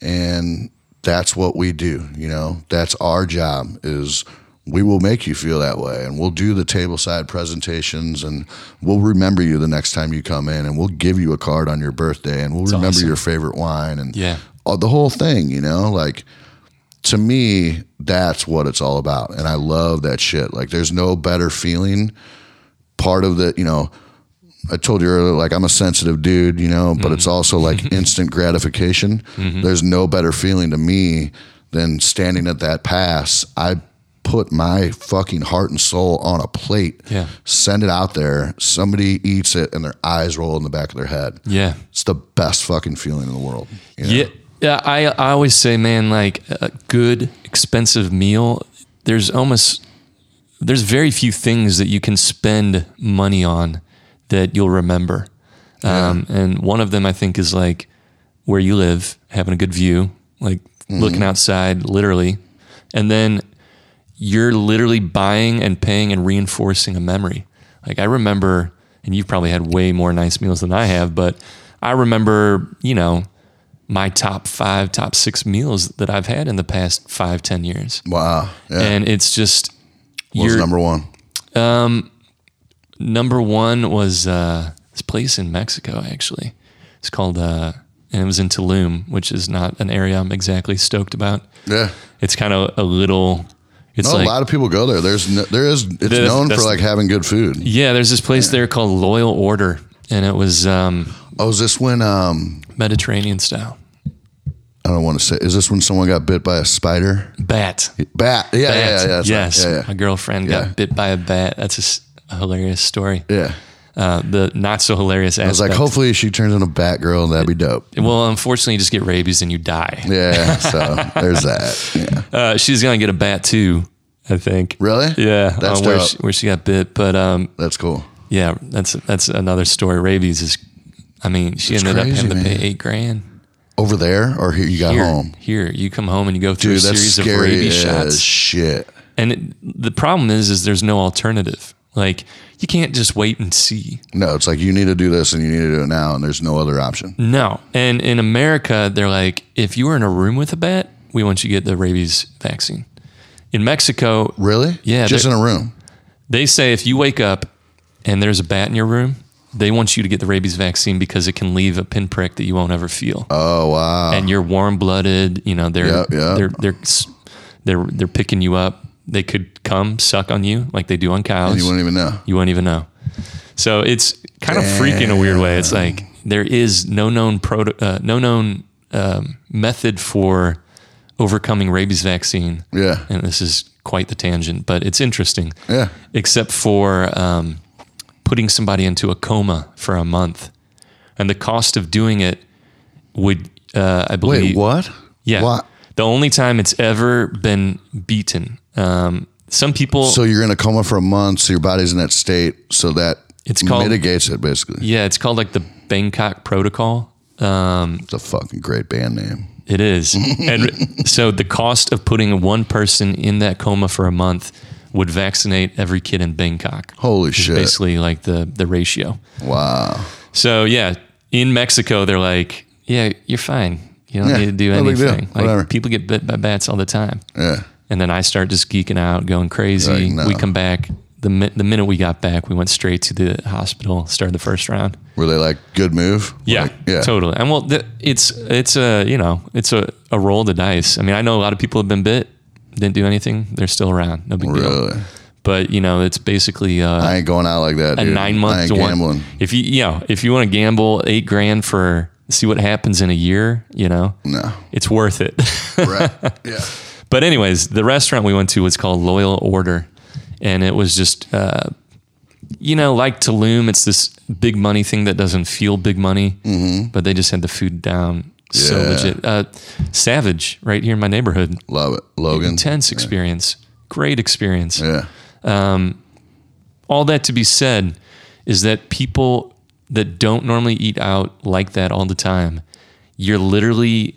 And that's what we do. You know, that's our job. Is we will make you feel that way, and we'll do the tableside presentations, and we'll remember you the next time you come in, and we'll give you a card on your birthday, and we'll remember awesome. your favorite wine, and Yeah. the whole thing. You know, like to me, that's what it's all about. And I love that shit. Like, there's no better feeling. Part of the, you know, I told you earlier, like, I'm a sensitive dude, you know, but it's mm. also like instant gratification. Mm-hmm. There's no better feeling to me than standing at that pass. I put my fucking heart and soul on a plate, Yeah. send it out there. Somebody eats it and their eyes roll in the back of their head. Yeah. It's the best fucking feeling in the world. you know? Yeah, yeah. I I always say, man, like a good expensive meal. There's almost there's very few things that you can spend money on that you'll remember. Um, and one of them, I think, is like where you live, having a good view, like looking outside, literally, and then you're literally buying and paying and reinforcing a memory. Like I remember, and you've probably had way more nice meals than I have, but I remember, you know, my top five, top six meals that I've had in the past five, ten years. Wow. Yeah. And it's just what was number one? number one was uh, this place in Mexico, actually. It's called uh, and it was in Tulum, which is not an area I'm exactly stoked about. Yeah. It's kind of a little it's No, like a lot of people go there. There's no, there is it's That's- known for like having good food. Yeah, there's this place there called Loyal Order, and it was um, Oh, is this when um Mediterranean style. I don't want to say is this when someone got bit by a spider? Bat. Bat. Yeah, yeah, yeah, yeah. that's right. yes. Yeah, My girlfriend Yeah. got bit by a bat. That's a hilarious story. yeah. yeah. Uh, the not so hilarious I was like, hopefully she turns into a bat and that'd be dope. well, unfortunately, you just get rabies and you die. Yeah, so there's that. Yeah. Uh, she's gonna get a bat too, I think. Really? Yeah, That's uh, where, she, where she got bit. But um, That's cool. yeah, that's that's another story. Rabies is, I mean, she ended crazy, up having to man. pay eight grand. Over there or here you got Here, home? here, you come home and you go through Dude, a that's series of scary rabies as shots. shit. And it, the problem is, is there's no alternative. Like you can't just wait and see. No, it's like you need to do this and you need to do it now, and there's no other option. No. And in America, they're like, if you were in a room with a bat, we want you to get the rabies vaccine. In Mexico, Really? Yeah, Just in a room. they say if you wake up and there's a bat in your room, they want you to get the rabies vaccine because it can leave a pinprick that you won't ever feel. Oh wow. and you're warm blooded. You know, they're Yeah, yeah. they're they're they're they're picking you up. They could come suck on you like they do on cows. you wouldn't even know. You won't even know. So it's kind of freaky in a weird way. It's like there is no known proto, uh, no known um, method for overcoming rabies vaccine. Yeah. and this is quite the tangent, but it's interesting. Yeah. except for um, putting somebody into a coma for a month, and the cost of doing it would, uh, I believe, Wait, what? yeah. What? The only time it's ever been beaten. Um, some people, So you're in a coma for a month, so your body's in that state, so that It's called- mitigates it basically. yeah, it's called like the Bangkok Protocol. Um, It's a fucking great band name. it is. and so the cost of putting one person in that coma for a month would vaccinate every kid in Bangkok. Holy shit! basically like the, the ratio. Wow. So yeah, in Mexico, they're like, yeah, you're fine. You don't Yeah, need to do no anything. Like Whatever. people get bit by bats all the time. Yeah. And then I start just geeking out, going crazy. Like, no. We come back. The, mi- the minute we got back, we went straight to the hospital, started the first round. Were they like good move? Yeah, Like, yeah. totally. And well, th- it's it's a you know it's a, a roll of the dice. I mean, I know a lot of people have been bit, didn't do anything. They're still around, no big deal. But you know, it's basically uh, I ain't going out like that. a dude. nine I ain't gambling. If you you know if you want to gamble eight grand for see what happens in a year, you know, No. it's worth it. Right. yeah. But anyways, the restaurant we went to was called Loyal Order, and it was just, uh, you know, like Tulum. It's this big money thing that doesn't feel big money, but they just had the food down so Mm-hmm. Legit. Uh, Savage, right here in my neighborhood, Love it. Logan. intense experience, great experience. Yeah. All that to be said is that people that don't normally eat out like that all the time, you're literally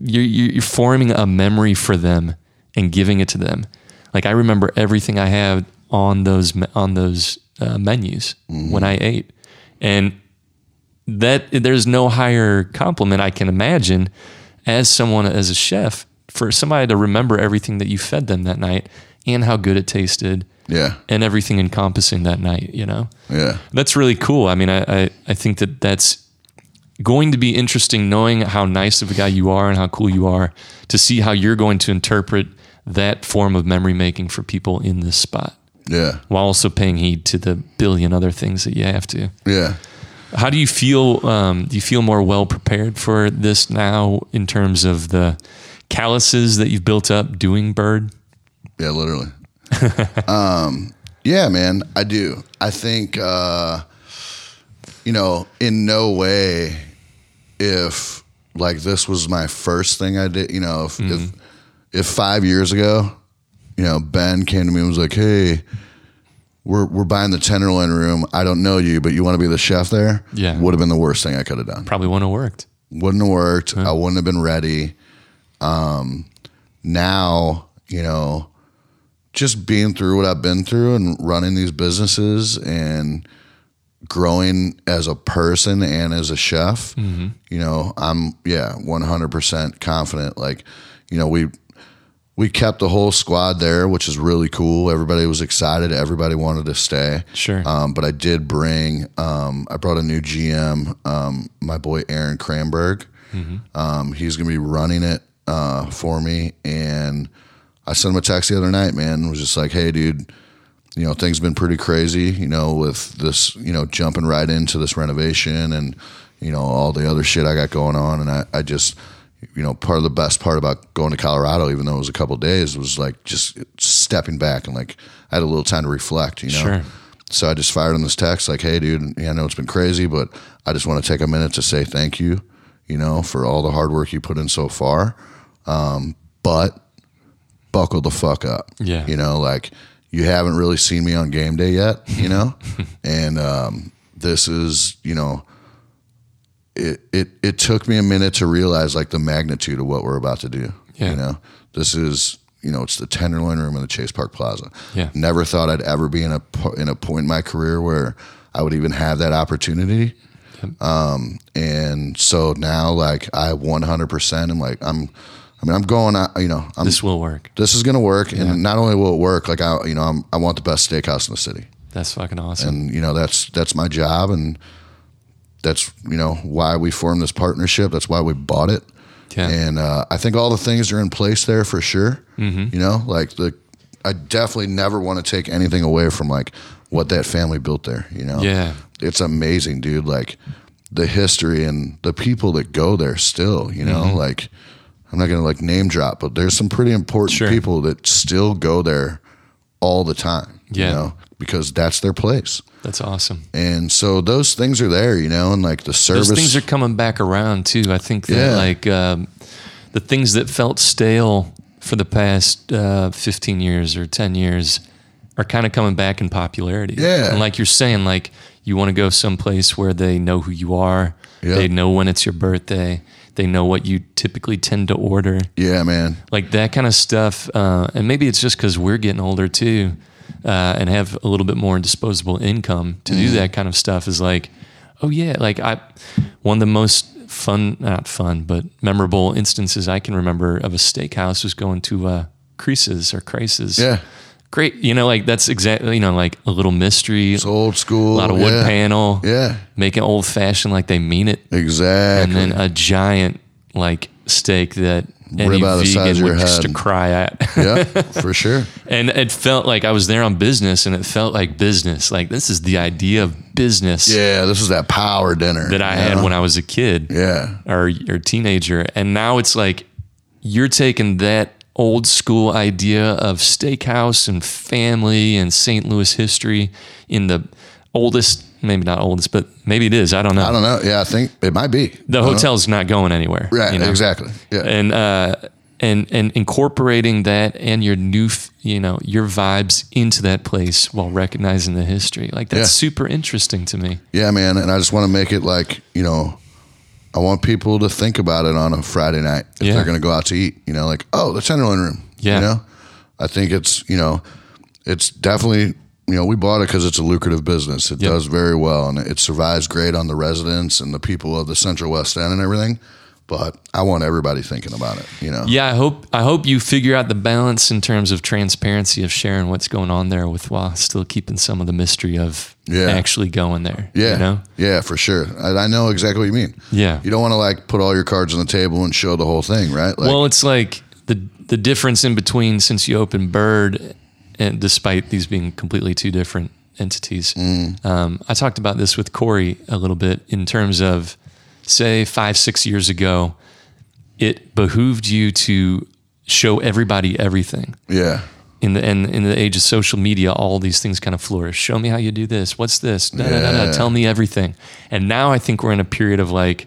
you're you're forming a memory for them and giving it to them. Like I remember everything I had on those on those uh, menus when I ate, and that there's no higher compliment I can imagine as someone as a chef for somebody to remember everything that you fed them that night and how good it tasted Yeah. and everything encompassing that night. You know Yeah. that's really cool. I mean, I, I, I think that that's going to be interesting knowing how nice of a guy you are and how cool you are to see how you're going to interpret that form of memory making for people in this spot Yeah. while also paying heed to the billion other things that you have to. Yeah. How do you feel? Um, do you feel more well prepared for this now in terms of the calluses that you've built up doing Byrd? Yeah, literally. um, yeah, man, I do. I think, uh, you know, in no way, if like this was my first thing I did, you know, if if, if five years ago, you know, Ben came to me and was like, "Hey, we're we're buying the Tenderloin room. I don't know you, but you want to be the chef there?" Yeah. would have been the worst thing I could have done Probably wouldn't have worked. wouldn't have worked. I wouldn't have been ready. Um, now, you know, just being through what I've been through and running these businesses and growing as a person and as a chef, you know, I'm yeah, 100% confident. Like, you know, we we kept the whole squad there, which is really cool. Everybody was excited. Everybody wanted to stay. Sure. Um, but I did bring, um, I brought a new GM, um, my boy Aaron Cranberg. Um, he's going to be running it uh, for me. And I sent him a text the other night, man. Was just like, hey, dude, you know, things have been pretty crazy, you know, with this, you know, jumping right into this renovation and, you know, all the other shit I got going on. And I, I just, you know, part of the best part about going to Colorado, even though it was a couple days, was like just stepping back and like I had a little time to reflect, you know. Sure. So I just fired him this text like, "Hey, dude, yeah, I know it's been crazy, but I just want to take a minute to say thank you, you know, for all the hard work you put in so far. Um, but buckle the fuck up, Yeah. You know, like you haven't really seen me on game day yet, you know, and um, this is, you know, it, it it took me a minute to realize like the magnitude of what we're about to do. Yeah. You know, this is you know, it's the Tenderloin Room in the Chase Park Plaza. Yeah. Never thought I'd ever be in a in a point in my career where I would even have that opportunity. Um, and so now, like, I 100% am like, I'm, I mean, I'm going out, you know, I'm, This will work. this is going to work. And not only will it work, like, I, you know, I'm, I want the best steakhouse in the city. That's fucking awesome. And, you know, that's, that's my job. And that's, you know, why we formed this partnership. That's why we bought it. Yeah. And uh, I think all the things are in place there for sure. Mm-hmm. You know, like the, I definitely never want to take anything away from like what that family built there. You know, Yeah. it's amazing, dude. Like the history and the people that go there still. You know, Mm-hmm. like I'm not gonna like name drop, but there's some pretty important Sure. people that still go there all the time. Yeah. You know, because that's their place. That's awesome. And so those things are there, you know, and like the service. Those things are coming back around too. I think that Yeah. like um, the things that felt stale for the past uh, 15 years or 10 years are kind of coming back in popularity. Yeah. And like you're saying, like you want to go someplace where they know who you are. Yeah. They know when it's your birthday. They know what you typically tend to order. yeah, man. Like that kind of stuff. Uh, and maybe it's just because we're getting older too uh, and have a little bit more disposable income to do that kind of stuff is like, oh yeah, like I, one of the most fun, not fun, but memorable instances I can remember of a steakhouse was going to uh, Creases or Crisis. Yeah. Great. You know, like that's exactly, you know, like a little mystery, It's old school. a lot of wood yeah. panel, Yeah, make it old fashioned like they mean it. exactly. And then a giant like steak that any Rib out the size vegan of your would just head. to cry at. yeah, for sure. And it felt like I was there on business and it felt like business. Like this is the idea of business Yeah, this is that power dinner that I had know? when I was a kid Yeah, or, or teenager. And now it's like you're taking that old school idea of steakhouse and family and St. Louis history in the oldest, maybe not oldest, but maybe it is. I don't know. I don't know. Yeah, I think it might be the know. hotel's not going anywhere. Right, you know? exactly. Yeah, and uh, and and incorporating that and your new, f- you know, your vibes into that place while recognizing the history. Like that's Yeah. super interesting to me. yeah, man. And I just want to make it like you know, I want people to think about it on a Friday night if Yeah. they're going to go out to eat. You know, like oh, the Tenderloin Room. Yeah. you know, I think it's you know, it's definitely you know we bought it because it's a lucrative business. It Yep. does very well and it survives great on the residents and the people of the Central West End and everything. But I want everybody thinking about it. You know. Yeah, I hope I hope you figure out the balance in terms of transparency of sharing what's going on there with while still keeping some of the mystery of Yeah. actually going there. Yeah, you know. yeah, for sure. I, I know exactly what you mean. Yeah. you don't want to like put all your cards on the table and show the whole thing, right? Like, well, it's like the the difference in between since you opened Byrd, and despite these being completely two different entities. Mm. Um, I talked about this with Corey a little bit in terms of, say, five six years ago, it behooved you to show everybody everything. yeah, In the and in the age of social media, all these things kind of flourish. Show me how you do this. What's this? Da, da, da, da. Tell me everything. And now I think we're in a period of like,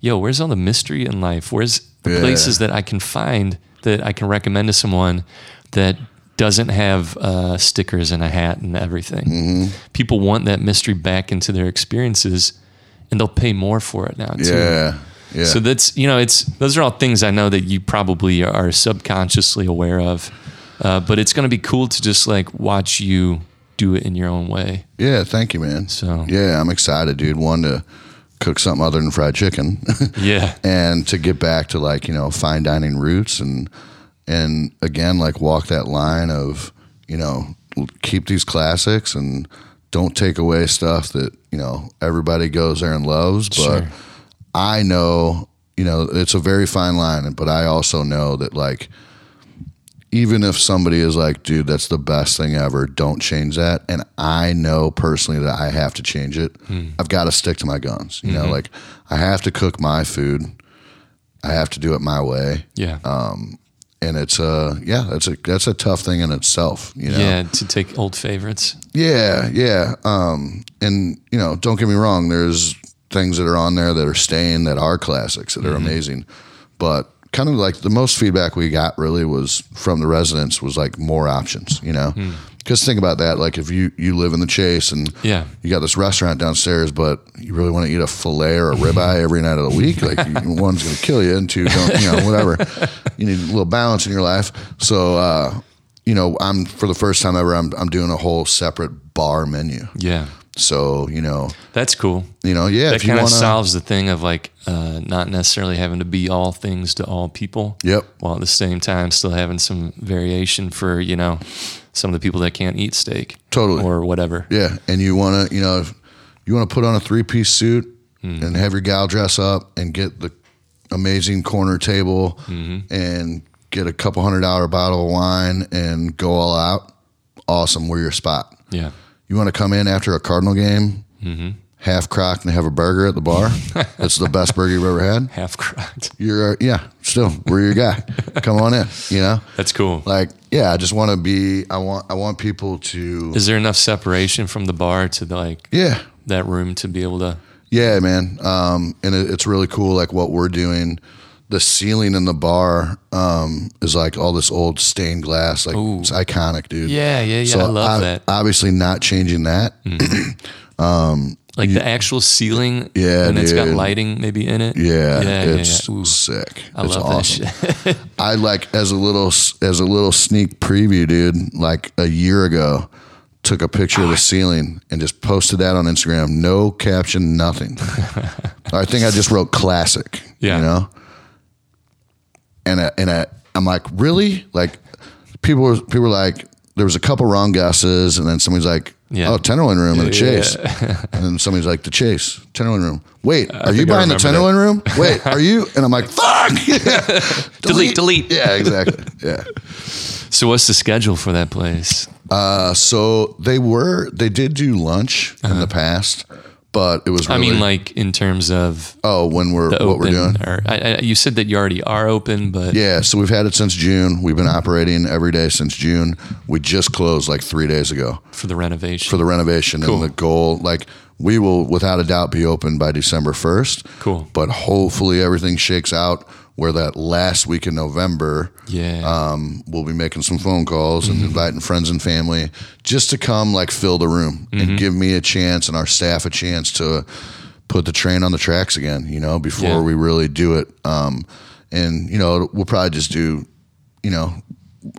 yo, where's all the mystery in life? Where's the Yeah. places that I can find that I can recommend to someone that doesn't have uh, stickers and a hat and everything? Mm-hmm. People want that mystery back into their experiences, and they'll pay more for it now too. yeah, yeah. So that's you know it's those are all things I know that you probably are subconsciously aware of, uh, but it's going to be cool to just like watch you do it in your own way. yeah, thank you, man. So- yeah, I'm excited, dude. One to cook something other than fried chicken, Yeah, and to get back to like you know fine dining roots and and again like walk that line of you know keep these classics and don't take away stuff that you know everybody goes there and loves, but. Sure. I know, you know, it's a very fine line, but I also know that like even if somebody is like, dude, that's the best thing ever, don't change that. And I know personally that I have to change it. Hmm. I've got to stick to my guns. You know, mm-hmm. like I have to cook my food. I have to do it my way. yeah, um, And it's uh yeah, that's a that's a tough thing in itself, you know. yeah. To take old favorites. Yeah, yeah. Um, and you know, don't get me wrong. There's things that are on there that are staying that are classics that are amazing, but kind of like the most feedback we got really was from the residents was like more options, you know. Hmm. Because think about that, like if you you live in the Chase and Yeah. you got this restaurant downstairs, but you really want to eat a fillet or a ribeye every night of the week, like one's going to kill you, and two, don't, you know, whatever. You need a little balance in your life. So, uh, you know, I'm for the first time ever, I'm I'm doing a whole separate bar menu. Yeah. So, you know, That's cool. you know, yeah, That kind of solves the thing of like uh, not necessarily having to be all things to all people. Yep. While at the same time still having some variation for, you know, some of the people that can't eat steak. Totally. Or whatever. Yeah, and you want to, you know, you want to put on a three piece suit Mm-hmm. and have your gal dress up and get the amazing corner table Mm-hmm. and get a couple hundred dollar bottle of wine and go all out. Awesome, we're your spot. Yeah. You want to come in after a Cardinal game, Mm-hmm. half crocked, and have a burger at the bar. That's the best burger you've ever had. Half cracked. You're, uh, yeah, still, we're your guy. come on in. You know, That's cool. like, yeah, I just want to be. I want. I want people to. Is there enough separation from the bar to the, like Yeah, that room to be able to Yeah, man. Um, and it, it's really cool, like what we're doing. The ceiling in the bar um, is like all this old stained glass. Like Ooh. it's iconic, dude. Yeah, yeah, yeah. I love ob- that. Obviously, not changing that. Mm-hmm. Um, like the actual ceiling Yeah, and it's got lighting maybe in it. Yeah, yeah, it's yeah. Ooh, sick. I it's love awesome. that shit. I like as a little as a little sneak preview, dude. Like a year ago, took a picture of the ah. ceiling and just posted that on Instagram. No caption, nothing. I think I just wrote classic. Yeah. you know. And I, and I, I'm like, really? Like, people were people were like, there was a couple wrong guesses, and then somebody's like, Yeah. oh, Tenderloin room and the Yeah, Chase, and then somebody's like, the Chase, Tenderloin room. Wait, are you buying the Tenderloin room? Wait, are you? And I'm like, fuck. Delete, delete. Yeah, exactly. Yeah. So what's the schedule for that place? Uh, so they were they did do lunch in the past, but it was. Uh-huh. I mean, like in terms of oh, when we're what we're doing. or I, I, you said that you already are open, but Yeah, so we've had it since June. We've been operating every day since June. We just closed like three days ago for the renovation. for the renovation, Cool. and the goal, like we will without a doubt be open by December first. Cool. but hopefully everything shakes out where that last week in November. yeah, um, we'll be making some phone calls Mm-hmm. and inviting friends and family just to come like fill the room Mm-hmm. and give me a chance and our staff a chance to put the train on the tracks again you know before Yeah. we really do it um, and you know we'll probably just do you know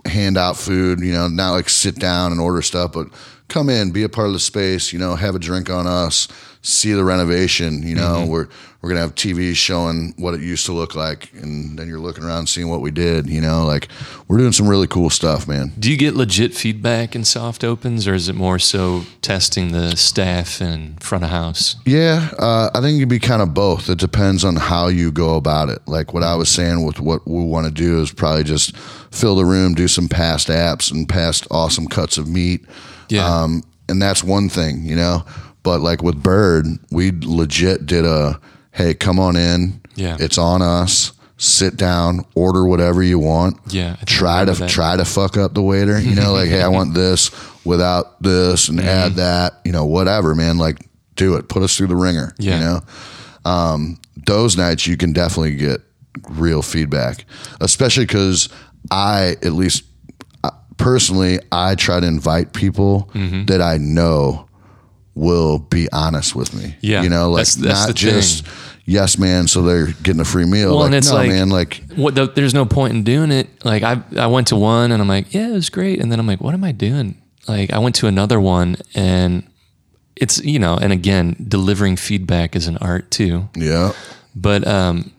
hand out food you know not like sit down and order stuff but come in be a part of the space you know have a drink on us see the renovation you know Mm-hmm. we're we're gonna have TVs showing what it used to look like and then you're looking around seeing what we did you know like we're doing some really cool stuff man Do you get legit feedback in soft opens, or is it more so testing the staff and front of house? Yeah, uh, I think it'd be kind of both. It depends on how you go about it. Like what I was saying with what we want to do is probably just fill the room, do some past apps and past awesome cuts of meat. Yeah. Um, and that's one thing, you know. But like with Byrd, we legit did a hey, come on in. Yeah. It's on us. Sit down, order whatever you want. Yeah, I think I Try to that. try to fuck up the waiter. You know, like, hey, I want this without this and Mm-hmm. add that. You know, whatever, man. Like, do it. Put us through the ringer. Yeah. You know, um, those nights you can definitely get real feedback, especially because I, at least personally, I try to invite people Mm-hmm. that I know will be honest with me. Yeah, You know, like that's- that's not just yes, man. So they're getting a free meal. Well, like, and it's no, like- man, like What? The, there's no point in doing it. Like I, I went to one and I'm like, yeah, it was great, and then I'm like, what am I doing? Like I went to another one and it's you know, and again, delivering feedback is an art too. yeah, but um,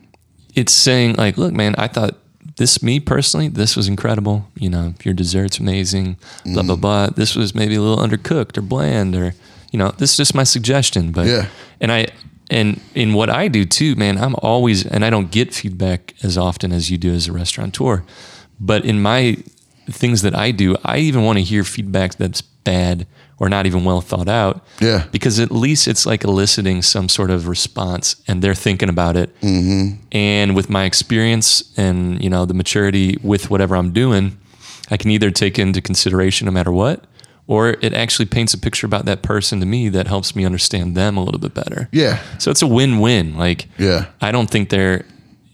it's saying like, look, man, I thought this me personally, this was incredible. You know, your dessert's amazing. Blah Mm. blah blah. This was maybe a little undercooked or bland, or you know, this is just my suggestion. But Yeah. and I and in what I do too, man, I'm always and I don't get feedback as often as you do as a restaurateur, but in my things that I do, I even want to hear feedback that's bad or not even well thought out Yeah. because at least it's like eliciting some sort of response and they're thinking about it mm-hmm. and with my experience and you know the maturity with whatever i'm doing i can either take into consideration no matter what or it actually paints a picture about that person to me that helps me understand them a little bit better yeah, so it's a win-win like yeah, i don't think there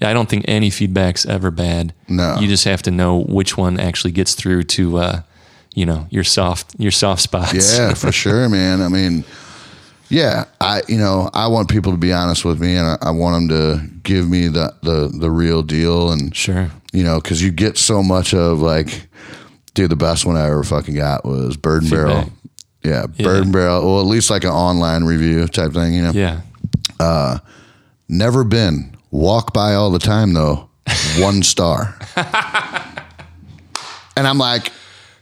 I don't think any feedback's ever bad. No. you just have to know which one actually gets through to, uh, you know, your soft your soft spots. Yeah, for sure, man. I mean, yeah, I you know I want people to be honest with me, and I, I want them to give me the the the real deal, and sure. you know, because you get so much of like, dude, the best one I ever fucking got was Byrd and Barrel. Feedback. Yeah, Byrd and Barrel. Well, at least like an online review type thing, you know. Yeah, Uh, Never been. Walk by all the time though. One star. and I'm like,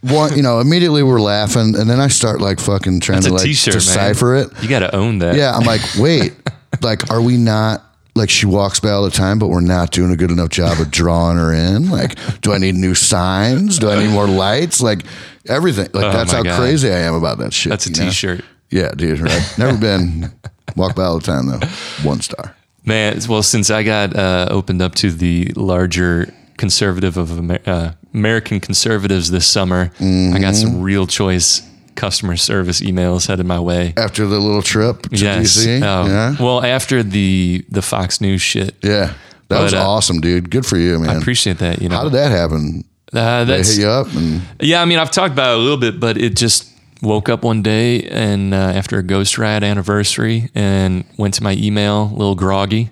one, you know, immediately we're laughing, and then I start like fucking trying it's to a like T-shirt, man. decipher it. You got to own that. Yeah, I'm like, wait, like, are we not? Like she walks by all the time, but we're not doing a good enough job of drawing her in. Like, do I need new signs? Do I need more lights? Like everything. Like Oh, that's my how God. crazy I am about that shit. that's a you know? T-shirt. Yeah, dude. Right. Never been. Walk by all the time though. One star. Man, well, since I got uh, opened up to the larger conservative of Amer- uh, American conservatives this summer, I Mm-hmm. got some real choice customer service emails headed my way. After the little trip to Yes. DC. Oh. Yeah. Well, after the the Fox News shit, Yeah. That was uh, awesome, dude. Good for you, man. I appreciate that. You know, How did that happen? uh, They hit you up and Yeah, I mean, I've talked about it a little bit, but it just woke up one day and uh, after a Ghost Ride anniversary and went to my email, a little groggy,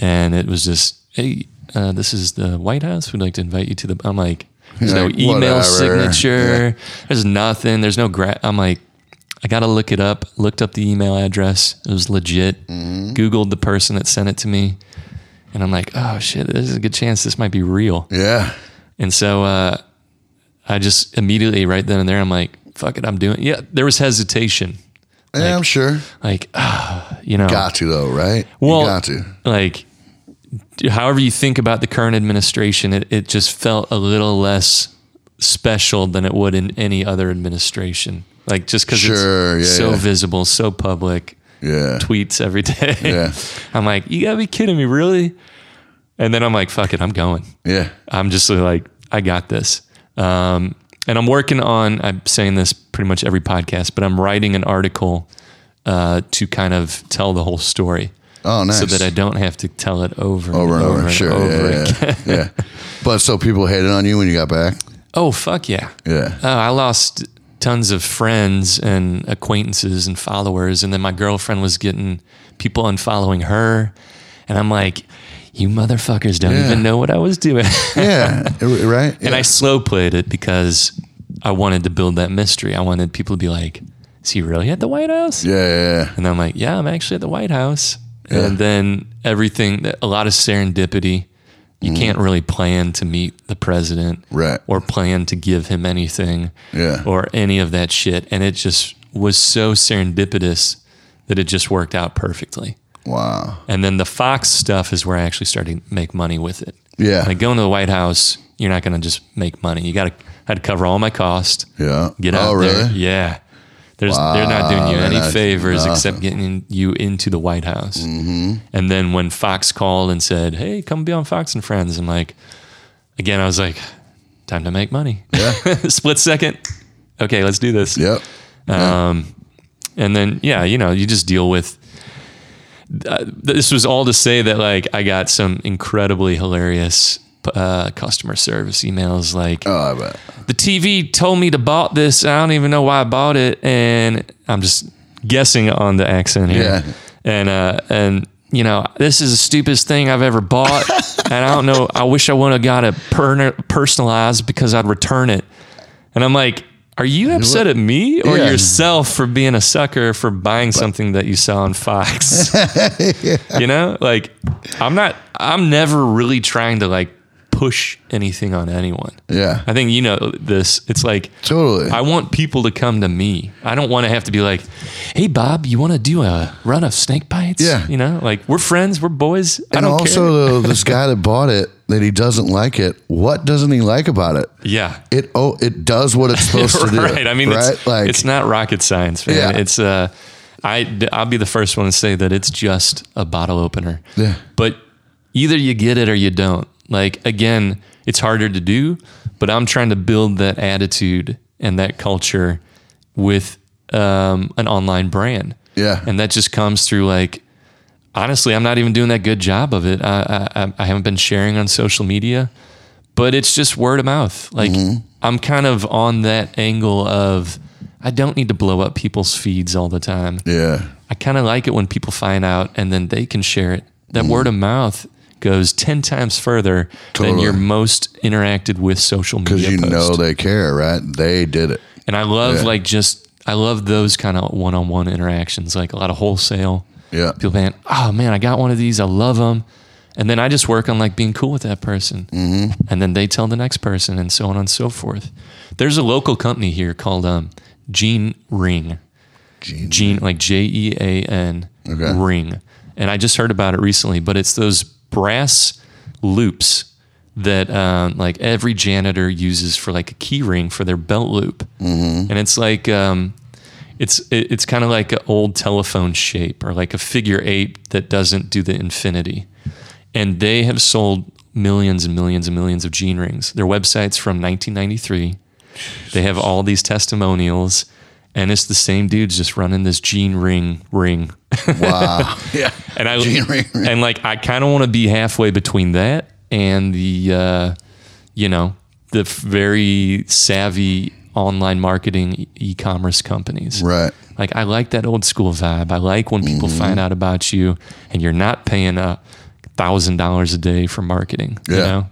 and it was just, hey, uh, this is the White House. We'd like to invite you to the. I'm like, there's no Like, email whatever. signature. There's nothing. There's no. Gra- I'm like, I got to look it up. Looked up the email address. It was legit. Mm-hmm. Googled the person that sent it to me. And I'm like, oh shit, there's a good chance this might be real. yeah. And so uh, I just immediately right then and there, I'm like, fuck it, I'm doing. Yeah, there was hesitation, Yeah, I'm sure. like, ah, you know, Got to though, right? Well- you got to. like, however you think about the current administration, it, it just felt a little less special than it would in any other administration. Like just because Sure, it's yeah, so yeah. visible, so public, Yeah. tweets every day. Yeah. I'm like, you gotta be kidding me, really? And then I'm like, fuck it, I'm going. Yeah. I'm just like, I got this. Um, and I'm working on, I'm saying this pretty much every podcast, but I'm writing an article uh, to kind of tell the whole story Oh, nice. so that I don't have to tell it over, over and over. and sure. over yeah, again. yeah. yeah. But so people hated on you when you got back? Oh, fuck yeah. Yeah. Oh, I lost tons of friends and acquaintances and followers. And then my girlfriend was getting people unfollowing her. And I'm like, you motherfuckers don't Yeah. even know what I was doing. Yeah. right? And I slow played it because I wanted to build that mystery. I wanted people to be like, is he really at the White House? yeah, yeah, yeah. And I'm like, yeah, I'm actually at the White House. Yeah. And then everything, a lot of serendipity. You mm-hmm. can't really plan to meet the president. Right. or plan to give him anything Yeah. or any of that shit. And it just was so serendipitous that it just worked out perfectly. Wow. And then the Fox stuff is where I actually started to make money with it. Yeah. Like going to the White House, you're not going to just make money. You got to had to cover all my cost. Yeah. Get oh, out oh, really? there. Yeah. There's, they're not doing you any not- favors except getting you into the White House. Mm-hmm. And then when Fox called and said, "Hey, come be on Fox and Friends," I'm like, again, I was like, "Time to make money." Yeah. Split second. Okay, let's do this. Yep. Um, and then yeah, you know, you just deal with. Uh, this was all to say that like I got some incredibly hilarious uh, customer service emails like Oh, I bet. the TV told me to bought this. I don't even know why I bought it, and I'm just guessing on the accent here. Yeah. And uh, and you know, this is the stupidest thing I've ever bought, and I don't know. I wish I would have got it per- personalized because I'd return it. And I'm like. Are you upset at me or Yeah. yourself for being a sucker for buying something that you saw on Fox? You know, like I'm not. I'm never really trying to like push anything on anyone. Yeah. I think you know this. It's like Totally. I want people to come to me. I don't want to have to be like, "Hey, Bob, you want to do a run of snake bites?" Yeah. you know, like we're friends, we're boys. I and don't also, though, this guy that bought it, that he doesn't like it. What doesn't he like about it? Yeah, It oh, it does what it's supposed to do. right. I mean, right? it's, like it's not rocket science, man. Yeah. It's uh, I I'll be the first one to say that it's just a bottle opener. Yeah. But either you get it or you don't. Like again, it's harder to do, but I'm trying to build that attitude and that culture with um, an online brand. Yeah. And that just comes through like honestly, I'm not even doing that good job of it. I, I, I haven't been sharing on social media, but it's just word of mouth. Like I'm kind of on that angle of I don't need to blow up people's feeds all the time. Yeah. I kind of like it when people find out and then they can share it. That word of mouth goes 10 times further than your most interacted with social media. Because you post. know they care, right? They did it. And I love Yeah. like just I love those kind of one-on-one interactions, like a lot of wholesale. Yeah. People saying, "Oh man, I got one of these. I love them," and then I just work on like being cool with that person, mm-hmm. and then they tell the next person, and so on and so forth. There's a local company here called um, Jean Ring, Jean. Jean like J E A N Okay. Ring, and I just heard about it recently. But it's those brass loops that um, like every janitor uses for like a key ring for their belt loop, mm-hmm. and it's like um, it's it, it's kind of like an old telephone shape or like a figure eight that doesn't do the infinity, and they have sold millions and millions and millions of Jean rings. Their website's from 1993. They have all these testimonials. And it's the same dudes just running this Jean ring ring. Wow. yeah. And I Jean ring ring. and like I kind of want to be halfway between that and the uh, you know the very savvy online marketing e- e-commerce companies. Right. Like I like that old school vibe. I like when people Mm-hmm. find out about you and you're not paying a thousand dollars a day for marketing. You Yeah. know.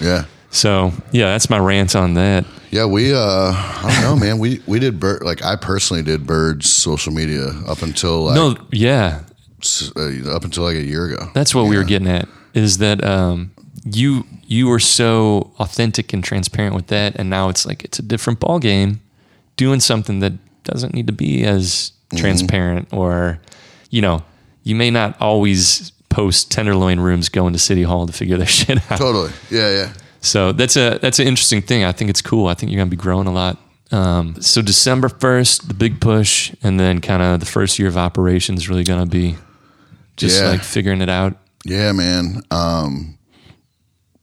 Yeah. So yeah, that's my rant on that. Yeah, we uh I don't know, man. We we did Byrd like I personally did Byrd's social media up until like No, yeah, uh, up until like a year ago. That's what we were getting at. Is that um, you you were so authentic and transparent with that, and now it's like it's a different ball game, doing something that doesn't need to be as transparent, or you know, you may not always post tenderloin rooms going to city hall to figure their shit out. Totally. Yeah, yeah. So that's a that's an interesting thing. I think it's cool. I think you're gonna be growing a lot. Um, so December first, the big push, and then kind of the first year of operations really gonna be just Yeah. like figuring it out. Yeah, man. Um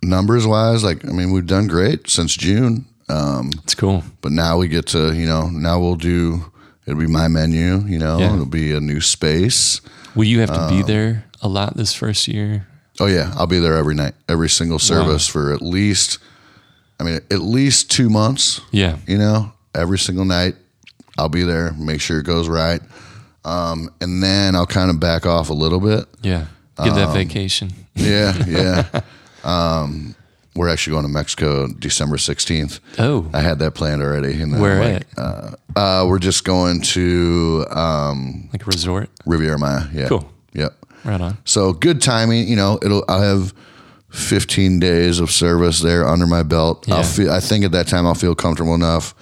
numbers wise, like I mean, we've done great since June. Um, It's cool. but now we get to, you know, now we'll do it'll be my menu, you know, Yeah. it'll be a new space. Will you have to Um, be there a lot this first year? Oh yeah, I'll be there every night, every single service for at least I mean, at least 2 months. Yeah. you know, every single night. I'll be there, make sure it goes right. Um, and then I'll kind of back off a little bit. Yeah. Get Um, that vacation. Yeah, yeah. um, we're actually going to Mexico December 16th. Oh. I had that planned already. And Where like, Uh, uh, we're just going to um, Like a resort. Riviera Maya. Yeah. Cool. Yep. Right on. So good timing. You know, it'll. I'll have 15 days of service there under my belt. Yeah. I'll feel. I think at that time I'll feel comfortable enough.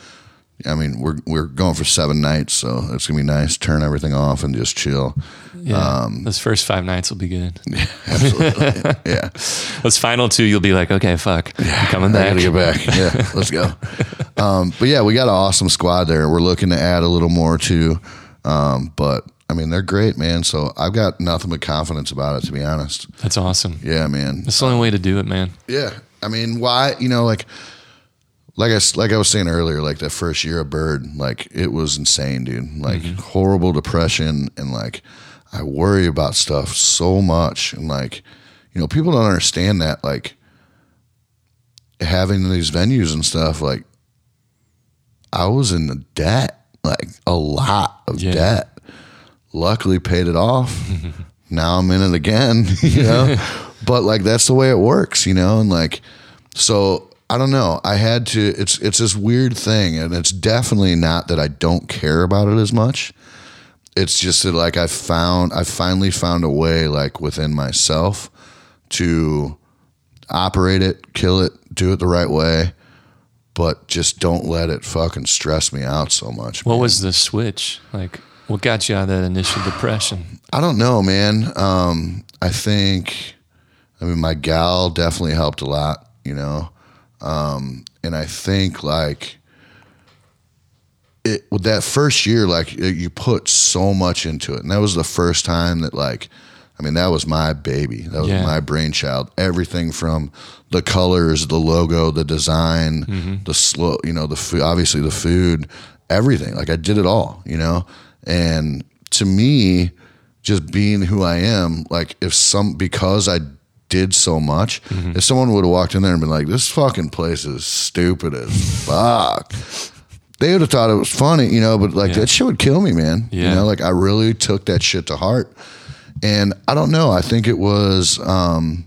I mean, we're we're going for seven nights, so it's gonna be nice. Turn everything off and just chill. Yeah. Um, Those first five nights will be good. Yeah, Absolutely. yeah. Those final two, you'll be like, okay, fuck. I'm coming I back. gotta get back. Yeah, let's go. Um, but yeah, we got an awesome squad there. We're looking to add a little more too. Um, but I mean, they're great, man. So I've got nothing but confidence about it, to be honest. That's awesome. Yeah, man. That's the only way to do it, man. Yeah, I mean, why? You know, like, like I like I was saying earlier, like that first year of Byrd, like it was insane, dude. Like mm-hmm. horrible depression, and like I worry about stuff so much, and like, you know, people don't understand that, like, having these venues and stuff, like, I was in the debt, like a lot of Yeah. debt. Luckily, paid it off. now I'm in it again, you know. but like that's the way it works, you know. And like, so I don't know. I had to. It's it's this weird thing, and it's definitely not that I don't care about it as much. It's just that like I found I finally found a way like within myself to operate it, kill it, do it the right way, but just don't let it fucking stress me out so much. What man. was the switch? Like, what got you out of that initial depression? I don't know, man. Um, I think, I mean, my gal definitely helped a lot, you know. Um, and I think like it with that first year, like it- you put so much into it, and that was the first time that like. I mean, that was my baby. That was Yeah. my brainchild. Everything from the colors, the logo, the design, the slow, you know, the food, obviously the food, everything. Like I did it all, you know? And to me, just being who I am, like if some because I did so much, if someone would have walked in there and been like, "This fucking place is stupid as fuck," they would have thought it was funny, you know. But like Yeah. that shit would kill me, man. Yeah. You know, like I really took that shit to heart, and I don't know. I think it was, um,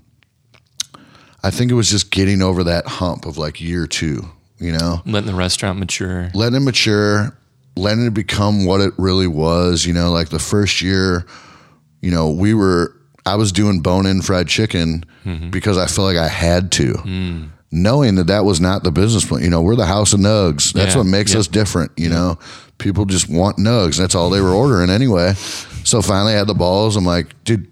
I think it was just getting over that hump of like year two, you know Letting the restaurant mature. letting it mature, letting it become what it really was. You know, like the first year, you know, we were, I was doing bone in fried chicken mm-hmm. because I felt like I had to, mm. knowing that that was not the business plan. You know, we're the house of nugs. That's Yeah. what makes Yep. us different. You know, people just want nugs. That's all they were ordering anyway. So finally, I had the balls. I'm like, dude,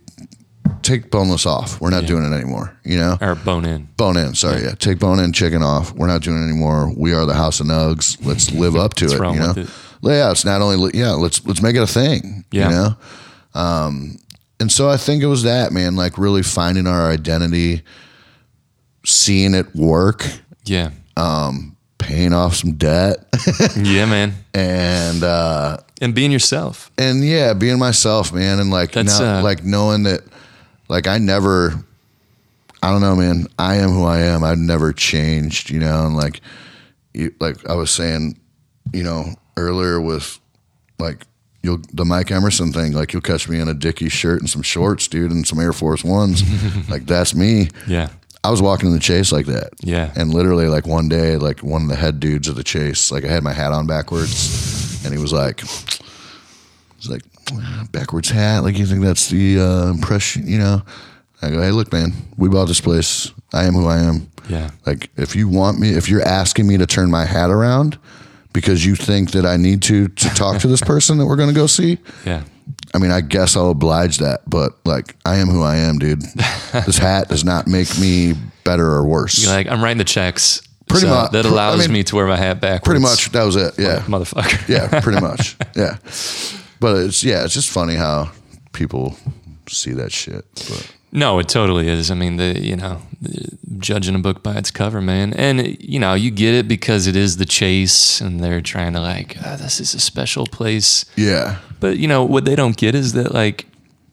take boneless off. We're not doing it anymore. You know, Or bone in. bone in. Sorry, yeah. Take bone in chicken off. We're not doing it anymore. We are the house of nugs. Let's live up to it. you know, it? Yeah. It's not only yeah. Let's let's make it a thing. Yeah. You know, um, and so I think it was that man, like really finding our identity, seeing it work, Yeah. paying off some debt, yeah, man. and uh, And being yourself. and yeah, being myself, man, and like That's, uh, like knowing that, like I never, I don't know, man. I am who I am. I've never changed, you know. And like, you, like I was saying, you know, earlier with like you'll the Mike Emerson thing. Like you'll catch me in a Dickies shirt and some shorts, dude, and some Air Force Ones. like that's me. Yeah. I was walking in the chase like that. Yeah. And literally, like one day, like one of the head dudes of the chase, like I had my hat on backwards, and he was like, "He's like backwards hat. Like you think that's the uh, impression, you know?" I go, "Hey, look, man, we bought this place. I am who I am. Yeah. Like if you want me, if you're asking me to turn my hat around because you think that I need to to talk to this person that we're going to go see." Yeah. I mean, I guess I'll oblige that, but like, I am who I am, dude. this hat does not make me better or worse. You're like, I'm writing the checks. Pretty so much. That I allows mean, me to wear my hat backwards. pretty much, that was it. Yeah, Motherfucker. yeah, pretty much. Yeah, but it's yeah, it's just funny how people see that shit. But No, it totally is. I mean, the you know, the- judging a book by its cover, man, and you know, you get it because it is the chase, and they're trying to like, "Ah, this is a special place. yeah, But you know, what they don't get is that like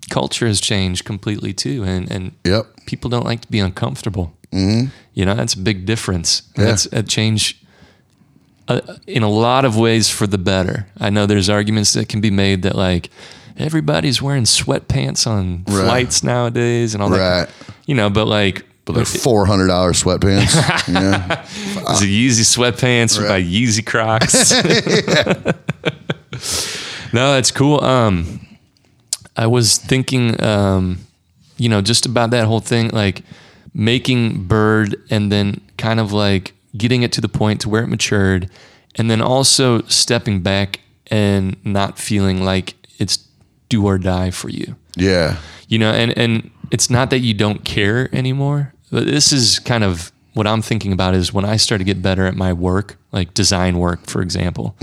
culture has changed completely too, and and yep, people don't like to be uncomfortable. Mm-hmm. You know, that's a big difference. Yeah. That's a change uh, in a lot of ways for the better. I know there's arguments that can be made that like everybody's wearing sweatpants on Right. flights nowadays and all that. right. You know, but like, But they're four hundred dollars sweatpants. yeah, there's a Yeezy sweatpants Right. by Yeezy Crocs. no, that's cool. Um, I was thinking, um, you know, just about that whole thing, like making Byrd and then kind of like getting it to the point to where it matured, and then also stepping back and not feeling like it's do or die for you. Yeah, you know and and it's not that you don't care anymore but this is kind of what i'm thinking about is when i started to get better at my work like design work for example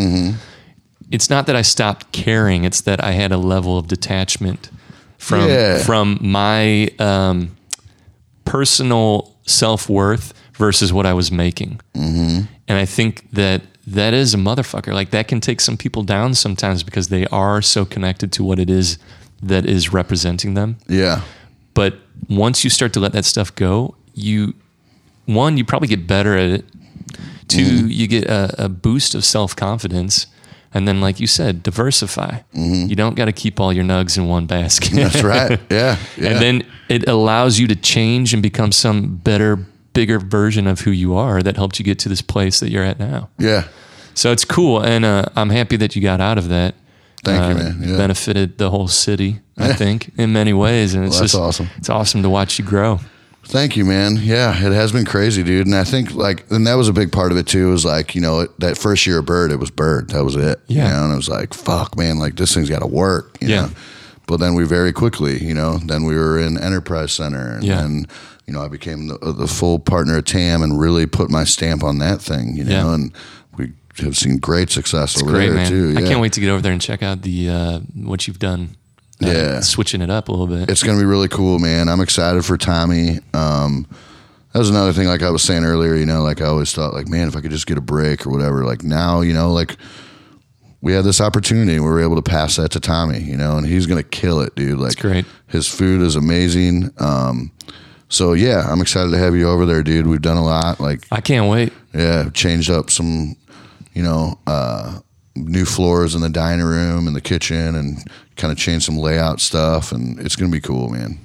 it's not that i stopped caring it's that i had a level of detachment from Yeah. from my um, personal self-worth versus what i was making. And i think that that is a motherfucker like that can take some people down sometimes because they are so connected to what it is that is representing them yeah, but once you start to let that stuff go, you one, you probably get better at it. 2 mm-hmm. you get a, a boost of self confidence. And then, like you said, diversify. Mm-hmm. You don't got to keep all your nugs in one basket. that's right. Yeah, yeah. And then it allows you to change and become some better, bigger version of who you are that helped you get to this place that you're at now. yeah, So it's cool. And uh, I'm happy that you got out of that. Thank you, Uh, man. Yeah. Benefited the whole city, I think, in many ways. And it's Well, just awesome. It's awesome to watch you grow. Thank you, man. Yeah, it has been crazy, dude. And I think like, and that was a big part of it too. Was like, you know, it, that first year of Byrd, it was Byrd. That was it. Yeah. You know, and it was like, fuck, man, like this thing's got to work. You Yeah. Know? But then we very quickly, you know, then we were in Enterprise Center, and Yeah. then, you know, I became the, the full partner of Tamm and really put my stamp on that thing. You know, Yeah. and we have seen great success over Great there man. too. I can't wait to get over there and check out the uh, what you've done. Uh, Yeah. switching it up a little bit. it's going to be really cool, man. I'm excited for Tommy. Um, that was another thing, like I was saying earlier, you know, like I always thought, like, man, if I could just get a break or whatever. Like now, you know, like we had this opportunity. We were able to pass that to Tommy, you know, and he's gonna kill it, dude. Like, great. His food is amazing. Um, so yeah, I'm excited to have you over there, dude. We've done a lot. Like, I can't wait. yeah, changed up some, you know, uh, new floors in the dining room and the kitchen, and kind of changed some layout stuff, and it's gonna be cool, man.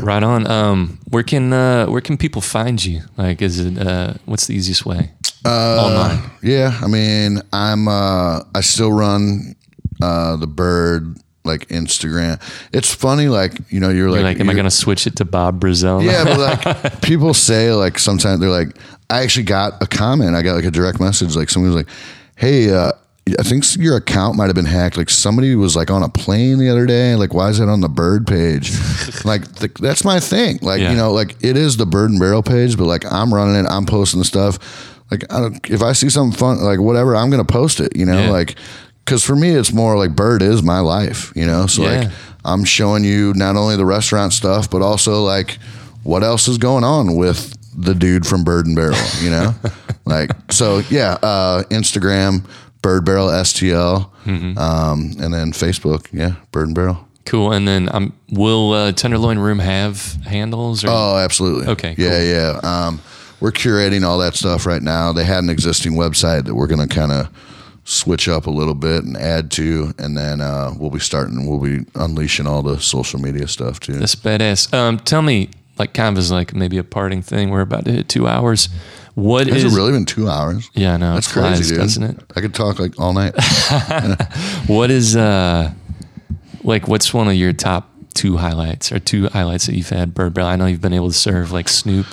Right on. Um, where can uh, where can people find you? Like, is it uh, what's the easiest way? Uh online. Yeah, I mean, I'm uh I still run uh the Byrd like Instagram. It's funny, like you know, you're like, You're like, am I you're- going to switch it to Bob Brazell? Yeah, but like people say like sometimes they're like, I actually got a comment. I got like a direct message. Like someone was like, Hey, uh, I think your account might have been hacked. Like somebody was like on a plane the other day. Like, why is it on the Byrd page? like th- that's my thing. Like Yeah. you know, like it is the Byrd and Barrel page, but like I'm running it. I'm posting the stuff. Like I don't, if I see something fun, like whatever, I'm gonna post it. You know, Yeah. like because for me, it's more like Byrd is my life. You know, so Yeah. like I'm showing you not only the restaurant stuff, but also like what else is going on with the dude from Byrd and Barrel, you know? like, so yeah, uh, Instagram, Byrd Barrel STL, Mm-hmm. um, and then Facebook, yeah, Byrd and Barrel. Cool. And then um, will uh, Tenderloin Room have handles? Or? Oh, absolutely. Okay, Yeah, yeah. Um, we're curating all that stuff right now. They had an existing website that we're going to kind of switch up a little bit and add to, and then uh, we'll be starting. We'll be unleashing all the social media stuff too. That's badass. Um, tell me, like, kind of as like maybe a parting thing. We're about to hit two hours. What Has is? it really been two hours? Yeah, I know. That's flies, crazy, dude. doesn't it? I could talk like all night. What is uh, like, what's one of your top two highlights or two highlights that you've had Byrd Barrel? I know you've been able to serve like Snoop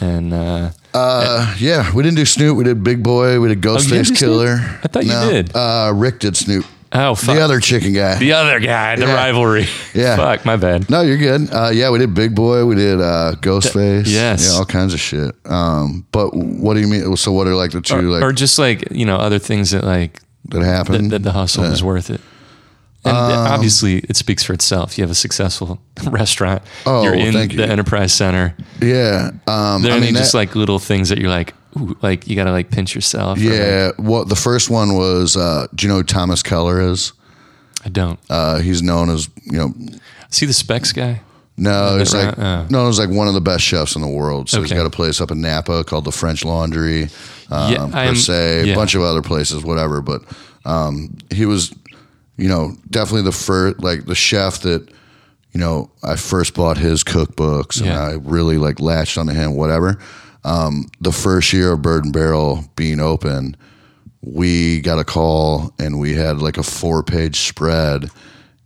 and uh, Uh, yeah, we didn't do Snoop. We did Big Boi. We did Oh, Ghostface do Killah. Snoop? I thought you did. Uh, Rick did Snoop. oh, fuck. The other chicken guy. the other guy, the Yeah. rivalry. Yeah. fuck, my bad. no, you're good. Uh, yeah, we did Big Boi. We did uh, Ghostface. yes. Yeah, all kinds of shit. Um, but what do you mean? So what are like the two Or, like or just like you know other things that like that that, happened? that the hustle is worth it. And Um, obviously, it speaks for itself. You have a successful restaurant. Oh, you're in the you. Enterprise Center. yeah. Um, There I are mean, just that- like little things that you're like, ooh, like you got to like pinch yourself. or, like, yeah. What the first one was? Uh, do you know who Thomas Keller is? I don't. Uh, he's known as you know See the specs guy? No, he's like uh, no, he's like one of the best chefs in the world. So he's got a place up in Napa called the French Laundry, um, Yeah, per se, yeah. a bunch of other places, whatever. But um, he was, you know, definitely the first, like the chef that, you know, I first bought his cookbooks and Yeah. I really like latched onto him. Whatever. Um, the first year of Byrd and Barrel being open, we got a call and we had like a four page spread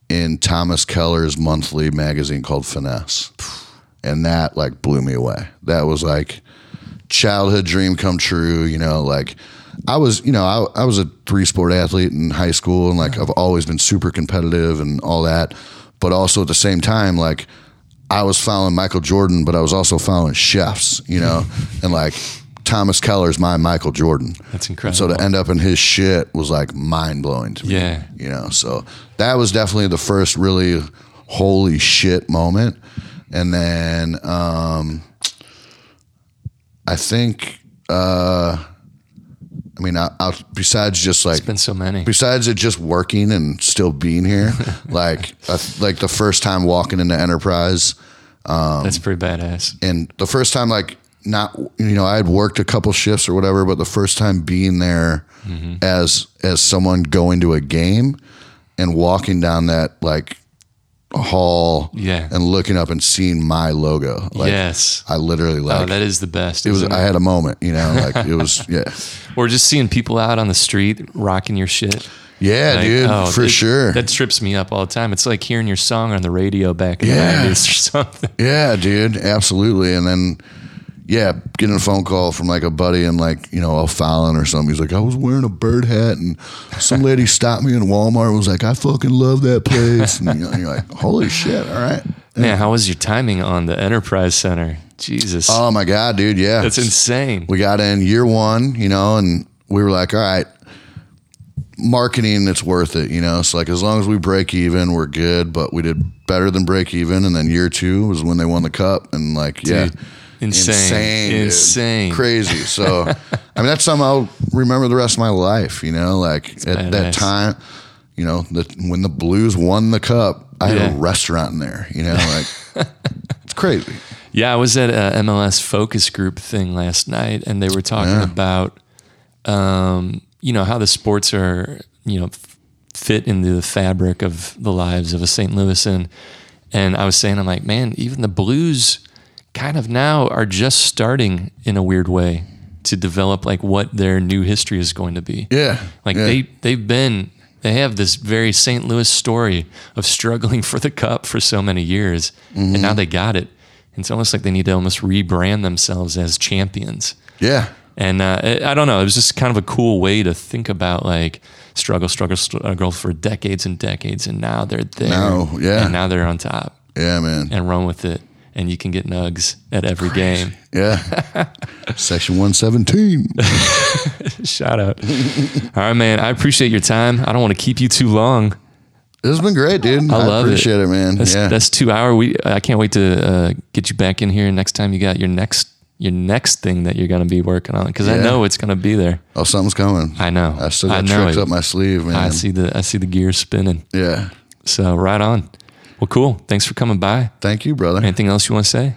in Thomas Keller's monthly magazine called Finesse. And that like blew me away. That was like childhood dream come true, you know, like I was, you know, I, I was a three sport athlete in high school and like I've always been super competitive and all that. But also at the same time, like I was following Michael Jordan, but I was also following chefs, you know, and like Thomas Keller's my Michael Jordan. That's And so to end up in his shit was like mind blowing to me. Yeah. You know, so that was definitely the first really holy shit moment. And then um I think uh I mean I, I besides just like It's been so many. besides it just working and still being here, like like the first time walking into Enterprise um, That's pretty badass. and the first time like not you know I had worked a couple shifts or whatever, but the first time being there mm-hmm. as as someone going to a game and walking down that like hall Yeah. and looking up and seeing my logo, like yes. I literally oh, like oh, that is the best. it was isn't I had a moment, you know, like it was yeah. Or just seeing people out on the street rocking your shit. Yeah, Like, dude, oh, for it- sure. That trips me up all the time. It's like hearing your song on the radio back in Yeah. the 90s or something. Yeah, dude, absolutely. And then, yeah, getting a phone call from like a buddy in like you know O'Fallon or something. He's like, I was wearing a Byrd hat, and some lady stopped me in Walmart. and Was like, I fucking love that place. And you know, you're like, holy shit, all right. Man, how was your timing on the Enterprise Center? Jesus. Oh my god, dude, yeah, That's insane. we got in year one, you know, and we were like, all right, marketing, it's worth it, you know. So like, as long as we break even, we're good. But we did better than break even, and then year two was when they won the cup, and like, yeah, Dude. Insane. insane. Insane. crazy. So, I mean, that's something I'll remember the rest of my life. You know, like at that time, you know, the, when the Blues won the cup, I had a restaurant in there. You know, like it's crazy. Yeah, I was at a MLS focus group thing last night, and they were talking Yeah. about, um, you know, how the sports are, you know, f- fit into the fabric of the lives of a St. Louisan. And I was saying, I'm like, man, even the Blues kind of now are just starting in a weird way to develop like what their new history is going to be. Yeah, Like yeah. they they've been they have this very St. Louis story of struggling for the cup for so many years, and Mm-hmm. now they got it. It's almost like they need to almost rebrand themselves as champions. yeah, And uh, I I don't know. It was just kind of a cool way to think about like struggle, struggle, struggle for decades and decades, and now they're there. Now, yeah. and now they're on top yeah, man. and run with it. And you can get nugs at every game. Yeah. Section 117. Shout out. All right, man. I appreciate your time. I don't want to keep you too long. This has been great, dude. I love appreciate it, man. That's, yeah. that's two hour. We I can't wait to uh, get you back in here next time you got your next your next thing that you're going to be working on because I know it's going to be there. oh, something's coming. I know. I still I got know tricks it. up my sleeve, man. I see the I see the gears spinning. Yeah. So right on. Well, cool. Thanks for coming by. Thank you, brother. Anything else you want to say?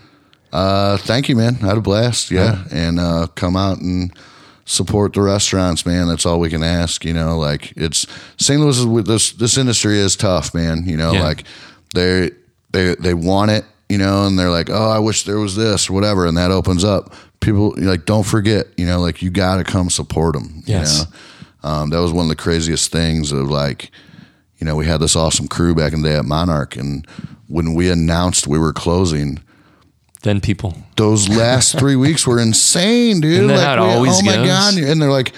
Uh, thank you, man. I had a blast. Yeah. And uh, come out and support the restaurants, man. That's all we can ask. You know, like it's St. Louis is with this this industry is tough, man. You know, Yeah. like they they they want it, you know, and they're like, oh, I wish there was this or whatever, and that opens up. People like don't forget, you know, like you got to come support them. Yes. You know? um, that was one of the craziest things of like, you know, we had this awesome crew back in the day at Monarch, and when we announced we were closing Then people. those last three weeks were insane, dude. Isn't it we- always oh my goes? god! And they're like,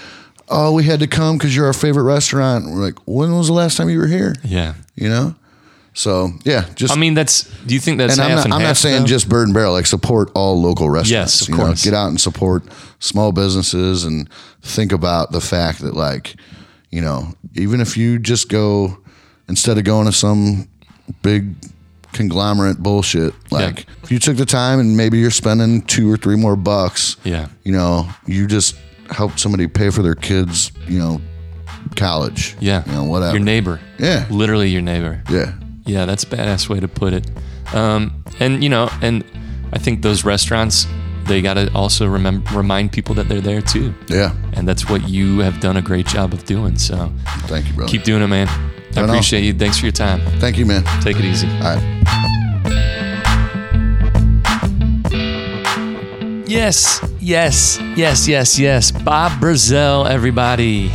"Oh, we had to come because you're our favorite restaurant." We're like, "When was the last time you were here?" Yeah. You know. So yeah, just I mean, that's. Do you think that's and I'm not, and I'm not saying though? just Byrd and Barrel. Like support all local restaurants. Yes, of you know, course. get out and support small businesses and think about the fact that like, you know, even if you just go instead of going to some big conglomerate bullshit, like if you took the time and maybe you're spending two or three more bucks, Yeah. you know, you just helped somebody pay for their kids, you know, college. Yeah. You know, whatever. Your neighbor. Yeah. Literally your neighbor. Yeah. Yeah, that's a badass way to put it. Um, and you know, and I think those restaurants they got to also remember remind people that they're there too, Yeah. and that's what you have done a great job of doing. So Thank you, brother. keep doing it, man. I appreciate you. Thanks for your time. Thank you, man. Take it easy. All right. Yes, yes, yes, yes, yes. Bob Brazell, everybody.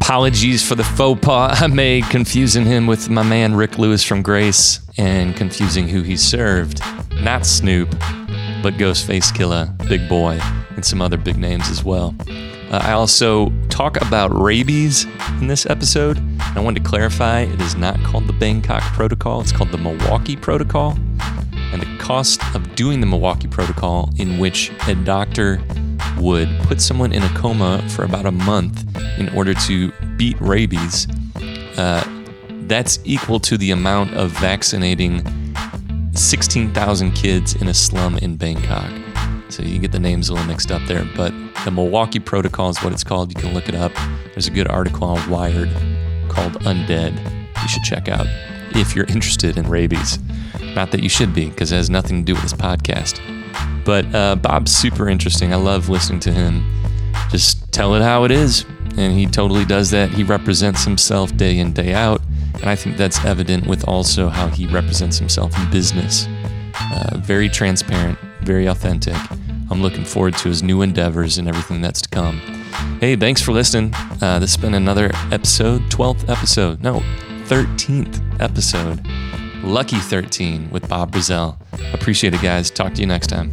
Apologies for the faux pas I made, confusing him with my man Rick Lewis from Grace and confusing who he served. Not Snoop, but Ghostface Killah, Big Boi, and some other big names as well. Uh, I also talk about rabies in this episode. I wanted to clarify it is not called the Bangkok Protocol, it's called the Milwaukee Protocol and the cost of doing the Milwaukee Protocol, in which a doctor would put someone in a coma for about a month in order to beat rabies, uh, that's equal to the amount of vaccinating 16,000 kids in a slum in Bangkok. So you get the names a little mixed up there, but the Milwaukee Protocol is what it's called. You can look it up. There's a good article on Wired called Undead. You should check out if you're interested in rabies. Not that you should be, because it has nothing to do with this podcast. But uh, Bob's super interesting. I love listening to him just tell it how it is. And he totally does that. He represents himself day in, day out. And I think that's evident with also how he represents himself in business. Uh, very transparent, very authentic. I'm looking forward to his new endeavors and everything that's to come. Hey, thanks for listening. Uh, this has been another episode, 12th episode. No, 13th episode. Lucky 13 with Bob Brazell. Appreciate it, guys. Talk to you next time.